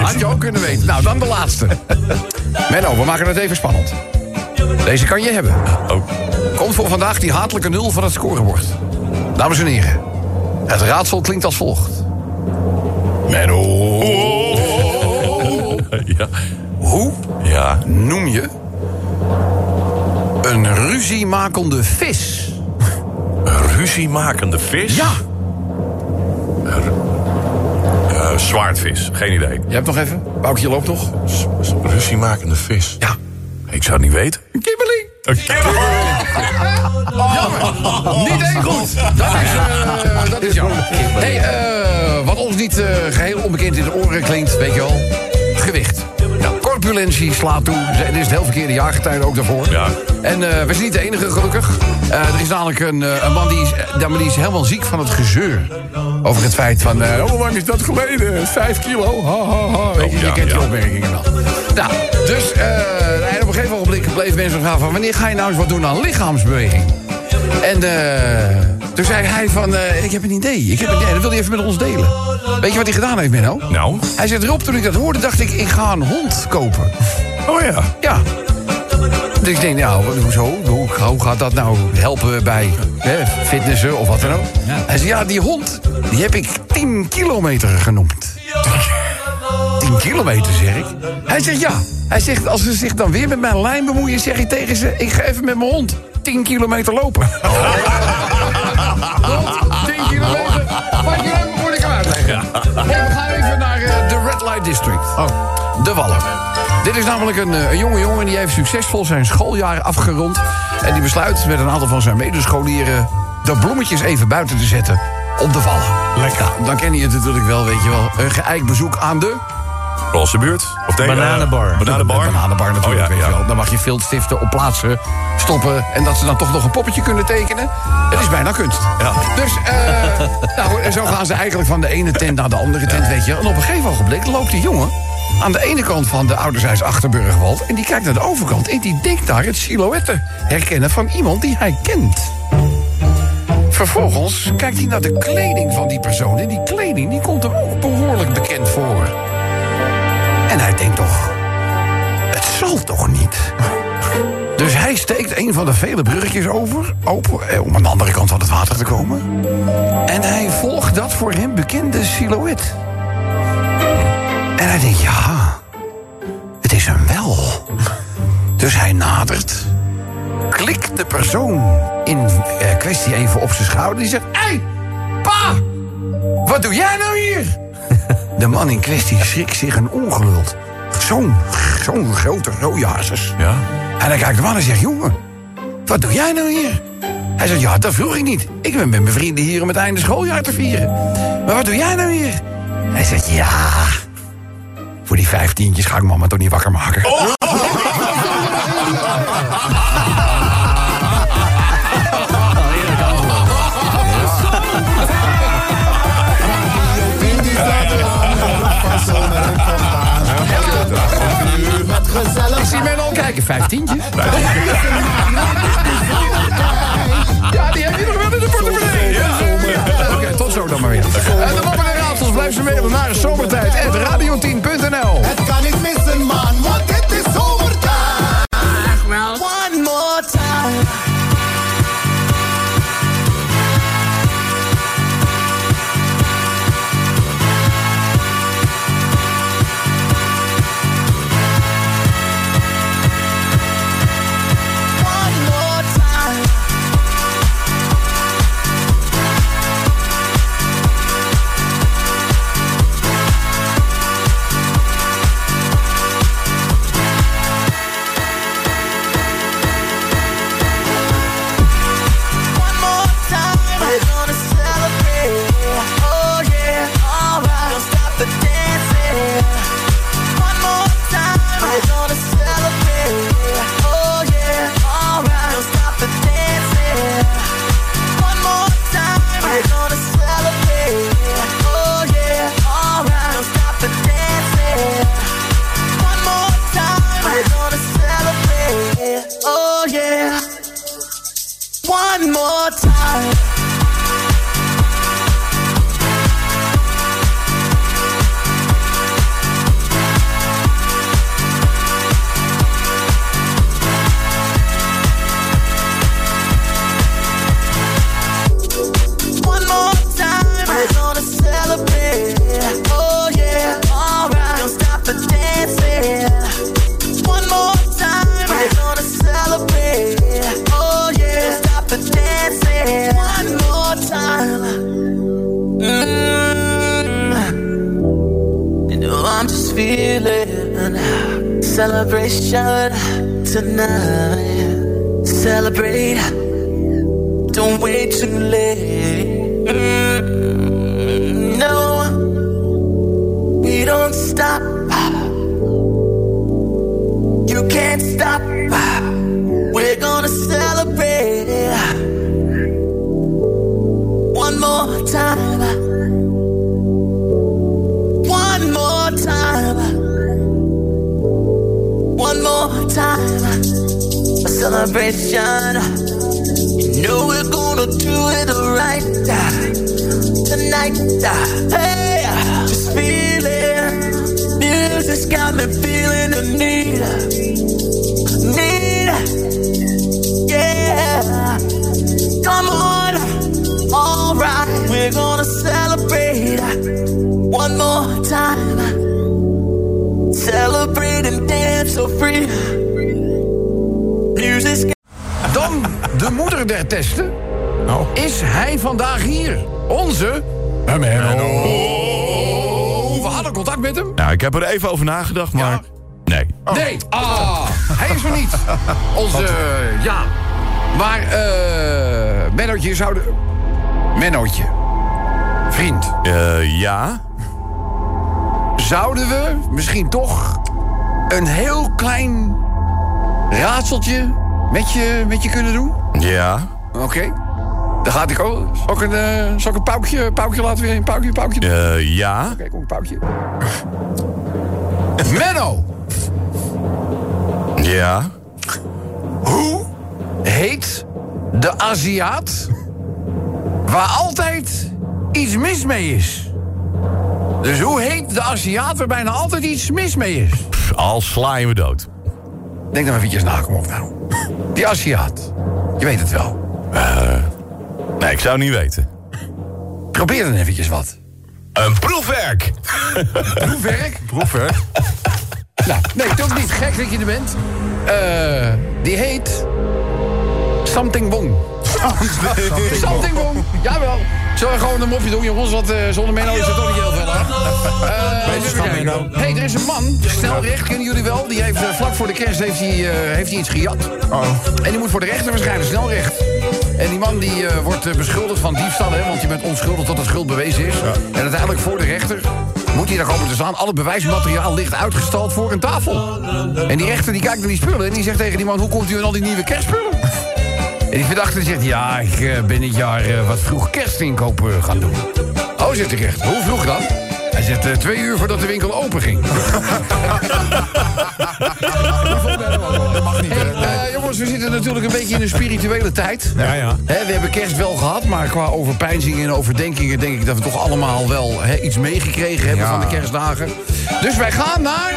Had je ook kunnen weten. Nou, dan de laatste. Menno, we maken het even spannend. Deze kan je hebben. Oh. Komt voor vandaag die hatelijke nul van het scorebord. Dames en heren, het raadsel klinkt als volgt. Menno. Ja. Hoe Ja. noem je een ruziemakende vis? Een ruziemakende vis? Ja. Eh, zwaardvis. Geen idee. Je hebt nog even? Boukje loopt s- Ruziemakende vis? Ja. Ik zou het niet weten. Een kibbeling. Een kibbeling! Jammer. Niet één goed. Dat is, eh, dat is jammer. Hey, eh, wat ons niet eh, geheel onbekend in de oren klinkt, weet je wel. Gewicht. Nou, corpulentie slaat toe. Dit is het heel verkeerde jaargetijde ook daarvoor. Ja. En we zijn niet de enige, gelukkig. Er is namelijk een, een man die is, die is helemaal ziek van het gezeur. Over het feit van, eh, hoe lang is dat geleden? Vijf kilo? Ha, ha, ha. Weet je, ja, kent die opmerkingen dan. Nou, dus en op een gegeven ogenblik bleef mensen vragen van... wanneer ga je nou eens wat doen aan lichaamsbeweging? En eh, toen zei hij van, ik heb een idee. Ik heb een idee, dat wil hij even met ons delen. Weet je wat hij gedaan heeft, Menno? Nou? Hij zegt erop, toen ik dat hoorde, dacht ik, ik ga een hond kopen. Oh ja. Ja. Dus ik denk, nou, hoezo? Hoe, hoe gaat dat nou helpen bij hè, fitnessen of wat dan ook? Hij zei, ja, die hond, die heb ik 10 kilometer genoemd. 10 kilometer, zeg ik. Hij zegt, ja. Hij zegt, als ze zich dan weer met mijn lijn bemoeien, zeg ik tegen ze... ik ga even met mijn hond 10 kilometer lopen. Hond, 10 kilometer. Wat je moet ik hem uitleggen. We gaan even naar eh, de Red Light District. De Wallen. Dit is namelijk een, eh, een jonge jongen die heeft succesvol zijn schooljaar afgerond. En die besluit met een aantal van zijn medescholieren... de bloemetjes even buiten te zetten op de Wallen. Lekker. Nou, dan ken je het natuurlijk wel, weet je wel. Een geëikt bezoek aan de... Roze buurt? Of Bananenbar. eh, bananenbar? De bananenbar natuurlijk, Oh, ja, weet je ja. wel. Dan mag je viltstiften op plaatsen stoppen... en dat ze dan toch nog een poppetje kunnen tekenen. Het is bijna kunst. Ja. Dus, eh, nou, en zo gaan ze eigenlijk van de ene tent naar de andere tent, weet je. En op een gegeven ogenblik loopt die jongen aan de ene kant van de ouderzijds Achterburgwald... en die kijkt naar de overkant en die denkt daar het silhouet te herkennen van iemand die hij kent. Vervolgens kijkt hij naar de kleding van die persoon... en die kleding die komt hem ook behoorlijk bekend voor. En hij denkt toch, het zal toch niet? Dus hij steekt een van de vele bruggetjes over, open, eh, om aan de andere kant van het water te komen. En hij volgt dat voor hem bekende silhouet. En hij denkt, ja, het is hem wel. Dus hij nadert, klikt de persoon in eh, kwestie even op zijn schouder. Die zegt, hé, hey, pa, wat doe jij nou hier? De man in kwestie schrikt zich een ongeluld. Zo'n zo'n grote rode hazes. Ja. En dan kijkt de man en zegt, jongen, wat doe jij nou hier? Hij zegt, ja, dat vroeg ik niet. Ik ben met mijn vrienden hier om het einde schooljaar te vieren. Maar wat doe jij nou hier? Hij zegt, ja, voor die vijftientjes ga ik mama toch niet wakker maken. Ik zie men al kijken, vijftientjes. Ja, die heb je nog wel in de portemonnee. Oké, tot zo dan maar weer. De blijf ze mailen naar zomertijd.radio10.nl. Het kan niet missen, man, want dit is zomertijd. One more time. Tonight. Hey, just feeling. Music's got me feeling the need. Need. Yeah. Come on. Alright, we're gonna celebrate one more time. Celebrate and dance so free. Music's Dan de moeder der testen. Is hij vandaag hier? Onze... Menno. We hadden contact met hem. Nou, ik heb er even over nagedacht, maar... Nee. Nee. Ah, hij is er niet. Onze... ja. Maar, eh... Mennootje zou de... Mennootje. Vriend. Eh, ja. Zouden we misschien toch een heel klein raadseltje met je, met je kunnen doen? Ja. Oké. Dan gaat ik ook. Ik een, eh, zal ik een paukje, paukje laten weer? Een paukje, paukje doen? Eh, ja. Oké, kom een paukje. Menno, Ja. hoe heet de Aziat waar altijd iets mis mee is? Dus hoe heet de Aziat waar bijna altijd iets mis mee is? Pff, Al sla je me dood. Denk dan eventjes na, kom op nou. Die Aziat. Je weet het wel. Ik zou niet weten. Probeer dan eventjes wat. Een proefwerk! Proefwerk? Proefwerk. Nou, nee, toch niet gek dat je er bent. Eh, die heet... Something Wong. Something Wong. Jawel. Zullen we gewoon een mopje doen, jongens? Want eh, zonder Menno is het toch niet heel veel, hè? Eh, hey, er is een man, snelrecht, kennen jullie wel. Die heeft vlak voor de kerst heeft hij, heeft hij iets gejat. Oh. En die moet voor de rechter verschijnen, snelrecht. En die man die eh, wordt eh, beschuldigd van diefstal, hè, want je bent onschuldig tot het schuld bewezen is. En uiteindelijk voor de rechter moet hij daar komen te staan. Alle bewijsmateriaal ligt uitgestald voor een tafel. En die rechter die kijkt naar die spullen en die zegt tegen die man... hoe komt u aan al die nieuwe kerstspullen? En die verdachte zegt, ja, ik eh, ben dit jaar eh, wat vroeg kerstinkoop gaan doen. Oh, zegt de rechter, hoe vroeg dan? Hij zegt, eh, twee uur voordat de winkel open ging. Dat mag niet, hè? Jongens, we zitten natuurlijk een beetje in een spirituele tijd. Ja, ja. We hebben kerst wel gehad, maar qua overpeinzingen en overdenkingen... denk ik dat we toch allemaal wel iets meegekregen hebben Ja. van de kerstdagen. Dus wij gaan naar...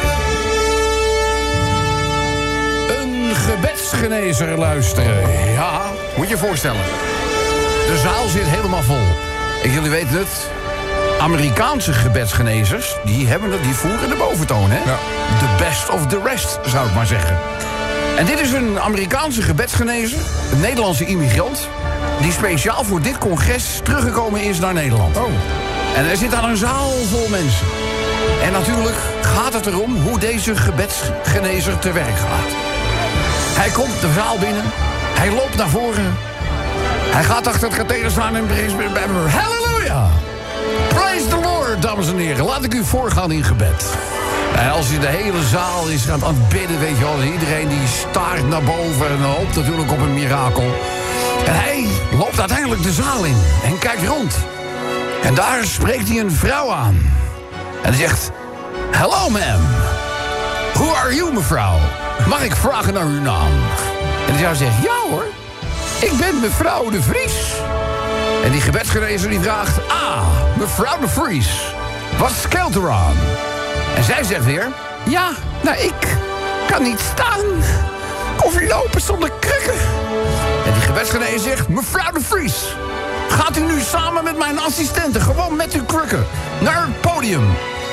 Een gebedsgenezer luisteren. Ja, moet je je voorstellen. De zaal zit helemaal vol. En jullie weten het... Amerikaanse gebedsgenezers, die, hebben het, die voeren de boventoon, hè? The best of the rest, zou ik maar zeggen. En dit is een Amerikaanse gebedsgenezer, een Nederlandse immigrant... die speciaal voor dit congres teruggekomen is naar Nederland. Oh. En er zit aan een zaal vol mensen. En natuurlijk gaat het erom hoe deze gebedsgenezer te werk gaat. Hij komt de zaal binnen, hij loopt naar voren... hij gaat achter het katheder staan en... Halleluja! Praise the Lord, dames en heren. Laat ik u voorgaan in gebed. En als je de hele zaal is aan het bidden, weet je wel... iedereen die staart naar boven en hoopt natuurlijk op een mirakel. En hij loopt uiteindelijk de zaal in en kijkt rond. En daar spreekt hij een vrouw aan. En hij zegt... Hello, ma'am. Who are you, mevrouw? Mag ik vragen naar uw naam? En die vrouw zegt... Ja, hoor. Ik ben mevrouw de Vries. En die gebedsgenezer die vraagt... Ah, mevrouw de Vries, wat scheelt er aan? En zij zegt weer... Ja, nou, ik kan niet staan of lopen zonder krukken. En die gebedsgenezer zegt... Mevrouw de Vries, gaat u nu samen met mijn assistenten... gewoon met uw krukken naar het podium.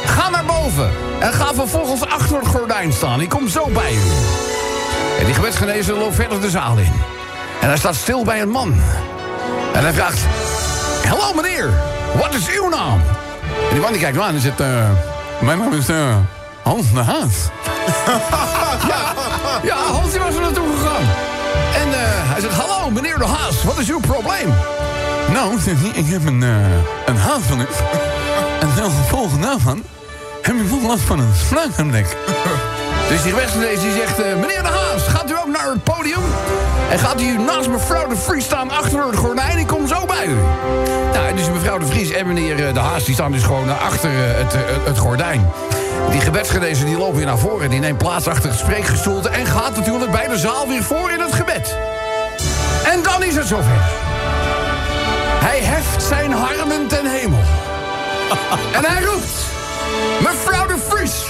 Ga naar boven en ga vervolgens achter het gordijn staan. Ik kom zo bij u. En die gebedsgenezer loopt verder de zaal in. En hij staat stil bij een man. En hij vraagt... Hallo meneer, wat is uw naam? En die man die kijkt aan en zegt... eh, mijn naam is eh, Hans de Haas. ja, ja, Hans die was er naartoe gegaan. En eh, hij zegt... Hallo meneer de Haas, wat is uw probleem? Nou, ik heb een, uh, een haasvangers. en ten gevolge daarvan heb ik last van een sluitgebrek. Dus die rechtsgenees die zegt... eh, meneer de Haas, gaat u ook naar het podium? En gaat u naast mevrouw de Vries staan achter het gordijn? Ik kom zo bij u. Nou, dus mevrouw de Vries en meneer eh, de Haas... die staan dus gewoon eh, achter het, gordijn. Die gebedsgenezen die lopen weer naar voren. Die neemt plaats achter het spreekgestoelte... en gaat natuurlijk bij de zaal weer voor in het gebed. En dan is het zover. Hij heft zijn armen ten hemel. en hij roept... Mevrouw de Vries,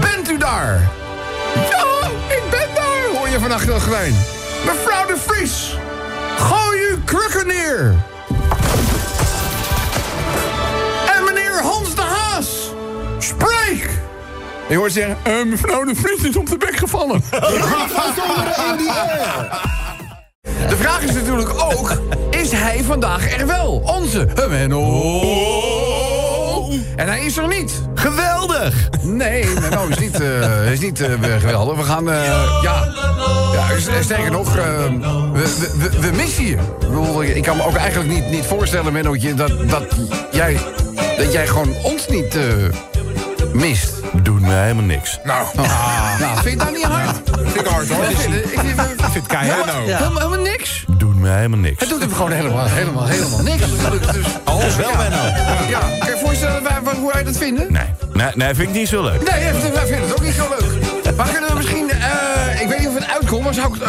bent u daar? Ja, ik ben daar, hoor je van achter het gordijn. Mevrouw de Vries, gooi uw krukken neer. En meneer Hans de Haas, spreek. Je hoort zeggen, eh, mevrouw de Vries is op de bek gevallen. De vraag is natuurlijk ook, is hij vandaag er wel? Onze Menno. En hij is er niet. Geweldig! Nee, Menno is niet, eh, is niet eh, geweldig. We gaan, eh, ja, ja, sterker nog, we, we, we, missen je. Ik, kan me ook eigenlijk niet, niet voorstellen, Mennootje, dat, dat, jij, dat jij gewoon ons niet mist. Doet mij helemaal niks. Nou, Nou, vind je dat niet hard? vind ik hard hoor. Ik vind, ik vind, ik vind het keihard. helemaal, Ja. helemaal, helemaal niks. Doet mij helemaal niks. Het doet hem gewoon helemaal, helemaal, helemaal niks. Dus, Alles wel, Benno. ja, kan je voorstellen wij- hoe wij dat vinden? Nee, nee, nee, vind ik niet zo leuk. Nee, wij vinden het ook niet zo leuk. Maar kunnen we misschien, eh, ik weet niet of het uitkomt, maar zou ik eh,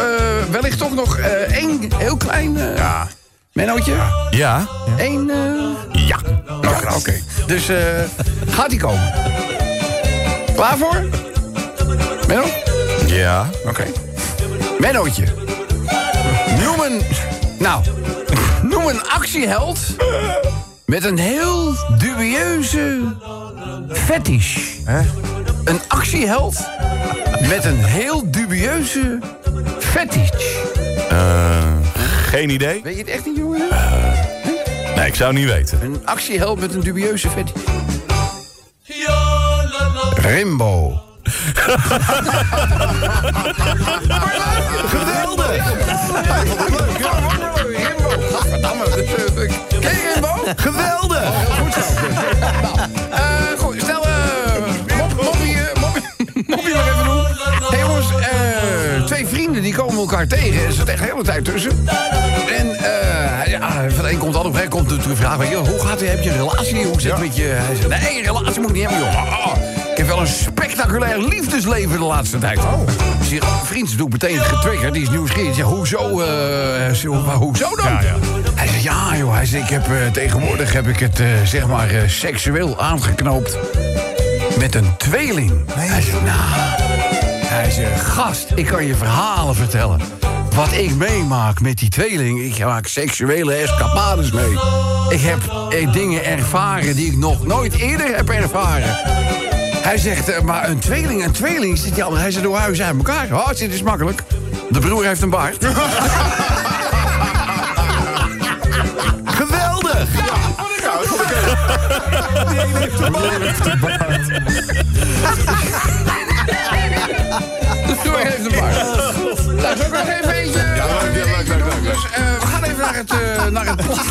wellicht toch nog eh, één heel klein eh Ja. Mennootje? Ja? Eén, Ja. Oké, oké. Dus eh gaat die komen? Klaar voor? Menno? Ja. Oké. Mennootje. Noem een... Nou, noem een actieheld... met een heel dubieuze fetish. Een actieheld met een heel dubieuze fetish. Eh, geen idee. Weet je het echt niet, jongen? Nee, ik zou het niet weten. Een actieheld met een dubieuze fetish. Rimbo. Geweldig! Ken je Rimbo? Geweldig! Goed zo. Nou, eh, goed, stel, eh, mop, moppie, eh, moppie, moppie nog even doen. Hé jongens, eh, twee vrienden die komen elkaar tegen. Er zit echt de hele tijd tussen. En eh, ja, van de een komt altijd op komt vraag, weet je, hoe gaat het, heb je een relatie? Hoe zit het met je? Hij zegt, nee, een relatie moet ik niet hebben, joh. Ah, ah, heb wel een spectaculair liefdesleven de laatste tijd. Oh. Zeg, vriend, meteen getriggerd. Die is nieuwsgierig. Zeg, hoezo, eh, zo- hoezo dan? Hij zegt, ja joh, hij zegt, ik heb, eh, tegenwoordig heb ik het eh, zeg maar eh, seksueel aangeknoopt met een tweeling. Hij zegt, nou, hij zegt, gast, ik kan je verhalen vertellen. Wat ik meemaak met die tweeling, ik maak seksuele escapades mee. Ik heb eh, dingen ervaren die ik nog nooit eerder heb ervaren. Hij zegt, eh, maar een tweeling, een tweeling, zit hij, hij zegt, hoe huis uit elkaar? Oh, dit is makkelijk. De broer heeft een baard. Geweldig! De broer heeft een baard. Nou, zal ik nog even eentje... Ja, leuk, leuk, leuk, Eh, naar het, naar het plat.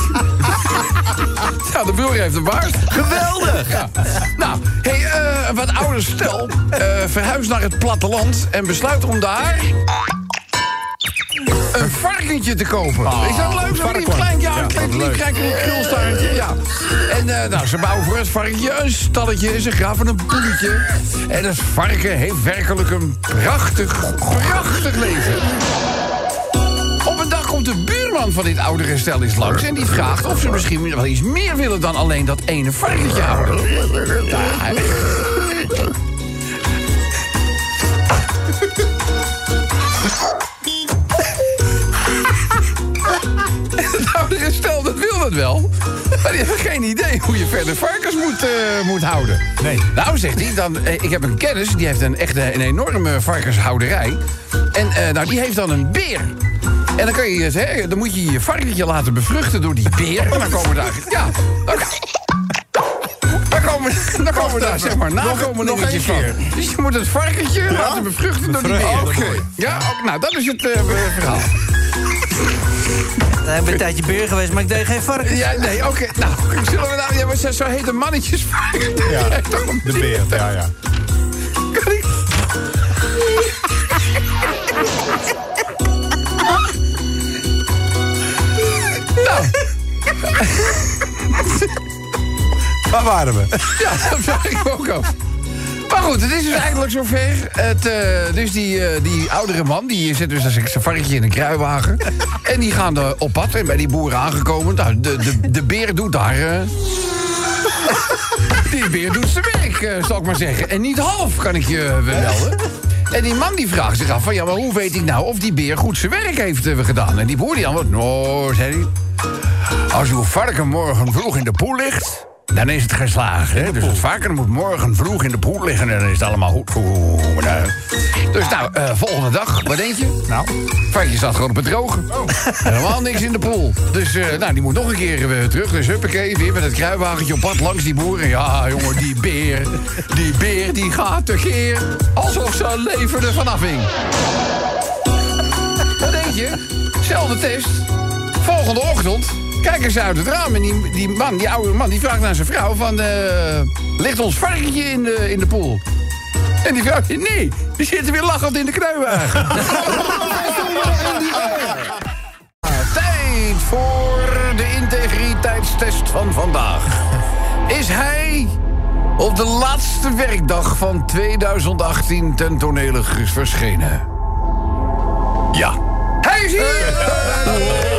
Ja, de broer heeft een baard. Geweldig! Ja. Nou, hey, eh, een wat ouder stel eh verhuist naar het platteland... en besluit om daar... Een varkentje te kopen. is dat leuk? Zo'n lief klein, ja, een klein, krulstaartje. Ja. En eh, nou, ze bouwen voor het varkentje een stalletje en ze graven een poeltje. En het varken heeft werkelijk een prachtig, prachtig leven. Buurman van dit oudere stel eens langs... en die vraagt of ze misschien wel iets meer willen dan alleen dat ene varkentje houden. Ja, Het oudere stel, dat wil dat wel. Maar die hebben geen idee hoe je verder varkens moet, eh, moet houden. Nee. Nou, zegt hij, dan, eh, ik heb een kennis, die heeft een, echt een, een enorme varkenshouderij. En eh, nou, die heeft dan een beer. En dan, kan je, het, hè, dan moet je je varkentje laten bevruchten door die beer. En dan komen daar... Ja, dan, dan komen, dan komen daar, zeg maar, nakomelingetje van. Dus je moet het varkentje laten bevruchten door die beer. Oké. Ja, ook, nou, dat is het eh, verhaal. Heb ik een tijdje beer geweest, maar ik deed geen varkens. Ja, nee, oké. Nou, zullen we nou... Ja, maar zo- zo heet de mannetjes Ja, de beer, ja, ja. Kan ik... Waar waren we? ja, dat vraag ik ook af. Maar goed, het is dus eigenlijk zover. Het, eh, dus die, eh, die oudere man, die zit dus als een varkentje in een kruiwagen. En die gaan er op pad en bij die boeren aangekomen. Nou, de, de, de beer doet daar... eh, die beer doet zijn werk, zal ik maar zeggen. En niet half, kan ik je melden. En die man die vraagt zich af van... ja, maar hoe weet ik nou of die beer goed zijn werk heeft gedaan? En die boer die antwoordt... nou, zei hij... als uw varken morgen vroeg in de poel ligt... dan is het geslagen. Hè? Dus het varken moet morgen vroeg in de poel liggen... en dan is het allemaal goed Dus nou, eh, volgende dag, wat denk je? Nou, Varkentje staat gewoon op het droge. Helemaal niks in de poel. Dus eh, nou, die moet nog een keer eh, terug. Dus huppakee, weer met het kruiwagentje op pad langs die boeren. Ja, jongen, die beer, die beer, die gaat tekeer. Alsof ze leven er vanaf hing. Wat denk je? Zelfde test. Volgende ochtend kijken ze uit het raam. En die, die man, die oude man, die vraagt naar zijn vrouw van... eh, ligt ons varkentje in de, in de poel? En die vrouw zegt, nee, die zitten weer lachend in de kruiwagen. Tijd voor de integriteitstest van vandaag. Is hij op de laatste werkdag van 2018 ten tonele verschenen? Ja. Hij is hier!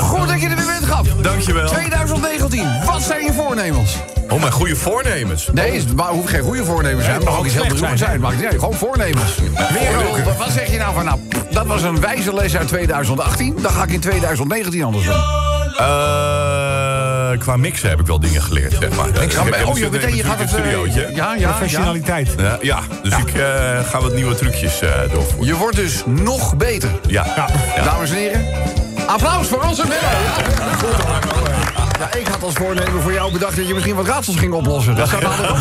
Goed dat je er weer bent gehad. Dankjewel. 2019, wat zijn je voornemens? Oh, mijn goede voornemens. Nee, het ma- hoeft geen goede voornemens zijn. Het mag ook iets heel beroemd zijn. zijn. Maakt niet uit, gewoon voornemens. Weer roken. Wat, zeg je nou van, nou, dat was een wijze les uit 2018. Dan ga ik in 2019 anders doen. Eh, qua mixen heb ik wel dingen geleerd, zeg maar. Ik maar- heb oh, een je meteen, je gaat het... eh, studiootje. ja, ja, ja. Professionaliteit. Ja, ja, dus ik eh, ga wat nieuwe trucjes eh doorvoeren. Je wordt dus nog beter. Ja. ja. Dames en heren, applaus voor onze Menno. Ja, ik had als voornemen voor jou bedacht dat je misschien wat raadsels ging oplossen. Dat zou dan ook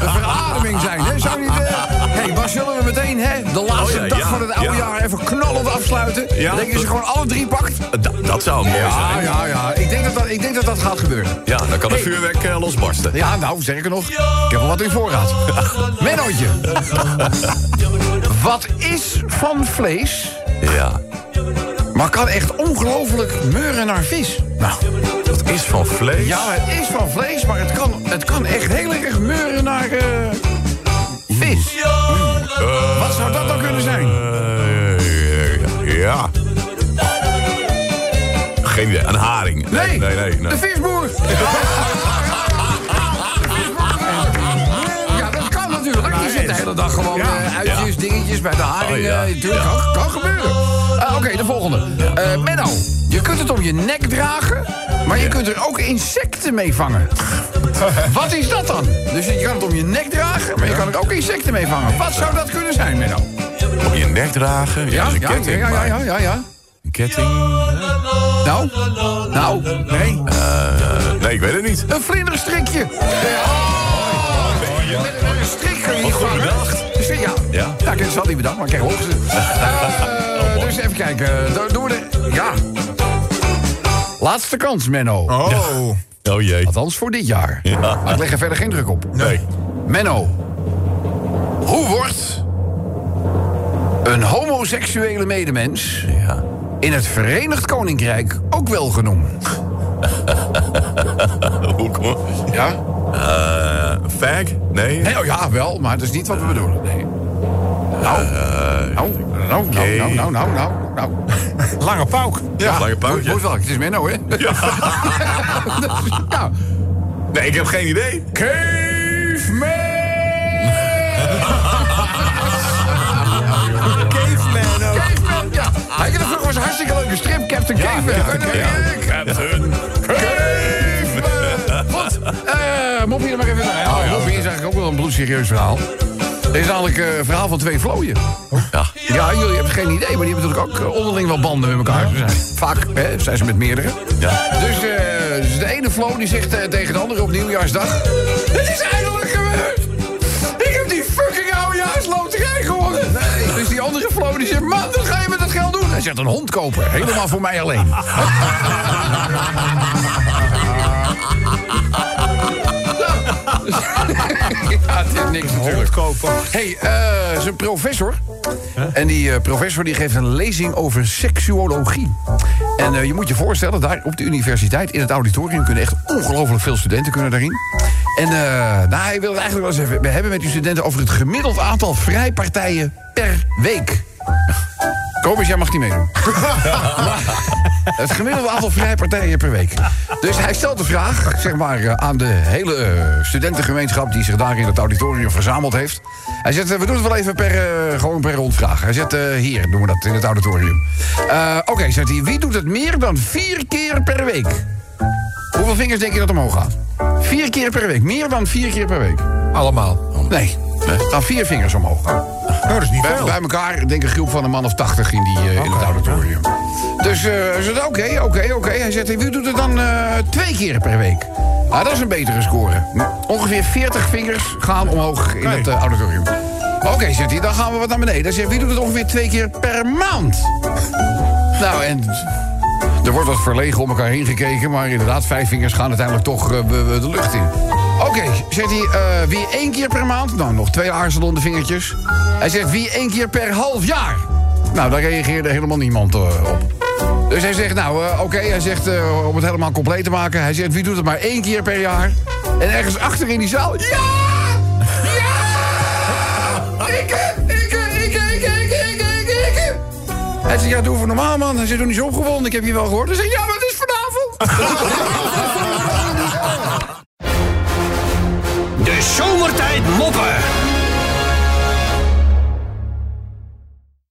een verademing zijn. Hè? Zou niet... eh, hey, maar zullen we meteen hè, de laatste Oh ja, dag ja, van het oude ja. jaar even knallend afsluiten? Ja, denk je ze gewoon alle drie pakt? Da- dat zou mooi Ja, zijn. ja, ja. Ik denk dat dat, ik denk dat, dat gaat gebeuren. Ja, dan kan het Hey. vuurwerk eh, losbarsten. Ja, nou, sterker nog, ik heb wel wat in voorraad. Mennootje. Wat is van vlees, Ja. Maar kan echt ongelooflijk meuren naar vis? Nou, Dat is van vlees. ja, het is van vlees, maar het kan, het kan echt heel erg meuren naar eh, vis. Eh, Wat zou dat dan kunnen zijn? eh, ja. Geen idee. Een haring. Nee, nee, nee. nee. de visboer. Ja, dat kan natuurlijk. Die zit de hele dag gewoon eh, uitjes, dingetjes bij de haring. Oh, ja. natuurlijk, kan, kan gebeuren. Eh, Oké, de volgende. Eh Menno, je kunt het om je nek dragen, maar je kunt er ook insecten mee vangen. Wat is dat dan? Dus je kan het om je nek dragen, maar je kan er ook insecten mee vangen. Wat zou dat kunnen zijn, Menno? Op je nek dragen. Ja, Ja, ja, ketting. ja, ja, ja, ja, ja. Een ketting. Nou, nou, nee. Eh, nee, ik weet het niet. Een vlinderstrikje. Met met een strik kun je niet vangen. ja, ja. Ja. ja ik zal niet bedacht, maar kijk, hoogste. Eh, dus even kijken. Dan doen we de... Ja. Laatste kans, Menno. Oh. Oh jee. Althans voor dit jaar. Ja. Maar ik leg er verder geen druk op. Nee. Menno. Hoe wordt een homoseksuele medemens Ja. in het Verenigd Koninkrijk ook wel genoemd? Hoe kom Ja? Eh, fag? Nee. Nee, oh ja, wel, maar dat is niet wat we bedoelen. Nee. Nou, nou, nou, nou, oké. nou, nou, nou, nou, nou. Lange pauk. Ja, lange pauwtje. moet wel, het is Menno, hè? Dus, nou, Nee, ik heb geen idee. caveman! Caveman ook. Caveman, ja. Hij had vroeger was een hartstikke leuke strip, Captain Caveman. Captain Caveman. Goed, eh Moppie er maar even bij. Oh, Moppie is eigenlijk ook wel een bloedserieus verhaal. Dit is namelijk eh, een verhaal van twee vlooien. Ja. Ja, jullie hebben geen idee, maar die hebben natuurlijk ook eh, onderling wel banden met elkaar. Vaak hè, zijn ze met meerdere. Ja. Dus, eh, dus de ene vloo die zegt tegen de andere op nieuwjaarsdag... Het is eindelijk gebeurd! Ik heb die fucking oudejaarsloterij gewonnen! Nee. Dus die andere vloo die zegt... Man, wat ga je met dat geld doen? Hij zegt een hond kopen. Helemaal voor mij alleen. ja, het is niks natuurlijk. kopen. hey, eh zijn professor. En die eh, professor die geeft een lezing over seksuologie. En eh, je moet je voorstellen, daar op de universiteit, in het auditorium... kunnen echt ongelooflijk veel studenten kunnen daarin. En nou, hij wil het eigenlijk wel eens even hebben met die studenten... over het gemiddeld aantal vrijpartijen per week. Kobus, jij mag niet meedoen. Het gemiddelde aantal vrijpartijen per week. Dus hij stelt de vraag zeg maar, eh, aan de hele eh, studentengemeenschap... die zich daar in het auditorium verzameld heeft. Hij zegt, eh, we doen het wel even per, gewoon per rondvraag. Hij zegt, eh, hier doen we dat in het auditorium. Eh, Oké, zegt hij, wie doet het meer dan vier keer per week? Hoeveel vingers denk je dat omhoog gaat? Vier keer per week, meer dan vier keer per week. Allemaal. Nee, gaan vier vingers omhoog. Nou, dat is niet Bij, veel. bij elkaar, denk ik, een groep van een man of tachtig in, die, eh, in het auditorium. Dus eh hij zegt, oké, oké, oké. Hij zegt, wie doet het dan eh, twee keer per week? Ah, dat is een betere score. Ongeveer 40 vingers gaan omhoog in het eh, auditorium. Oké, zegt hij, dan gaan we wat naar beneden. Hij zegt, wie doet het ongeveer twee keer per maand? nou, en er wordt wat verlegen om elkaar heen gekeken... maar inderdaad, vijf vingers gaan uiteindelijk toch eh, de lucht in. Oké, zegt hij, eh, wie één keer per maand... Nou, nog twee aarzelende vingertjes. Hij zegt, wie één keer per half jaar? Nou, daar reageerde helemaal niemand eh, op. Dus hij zegt, nou, eh, oké, hij zegt, om het helemaal compleet te maken... hij zegt, wie doet het maar één keer per jaar? En ergens achter in die zaal, ja! Ja! Ik, ik, ik, ik, ik, ik. Hij zegt, ja, doe voor normaal, man. Hij zit doe niet zo opgewonden, ik heb je wel gehoord. Hij zegt, ja, maar het is vanavond. zomertijd moppen.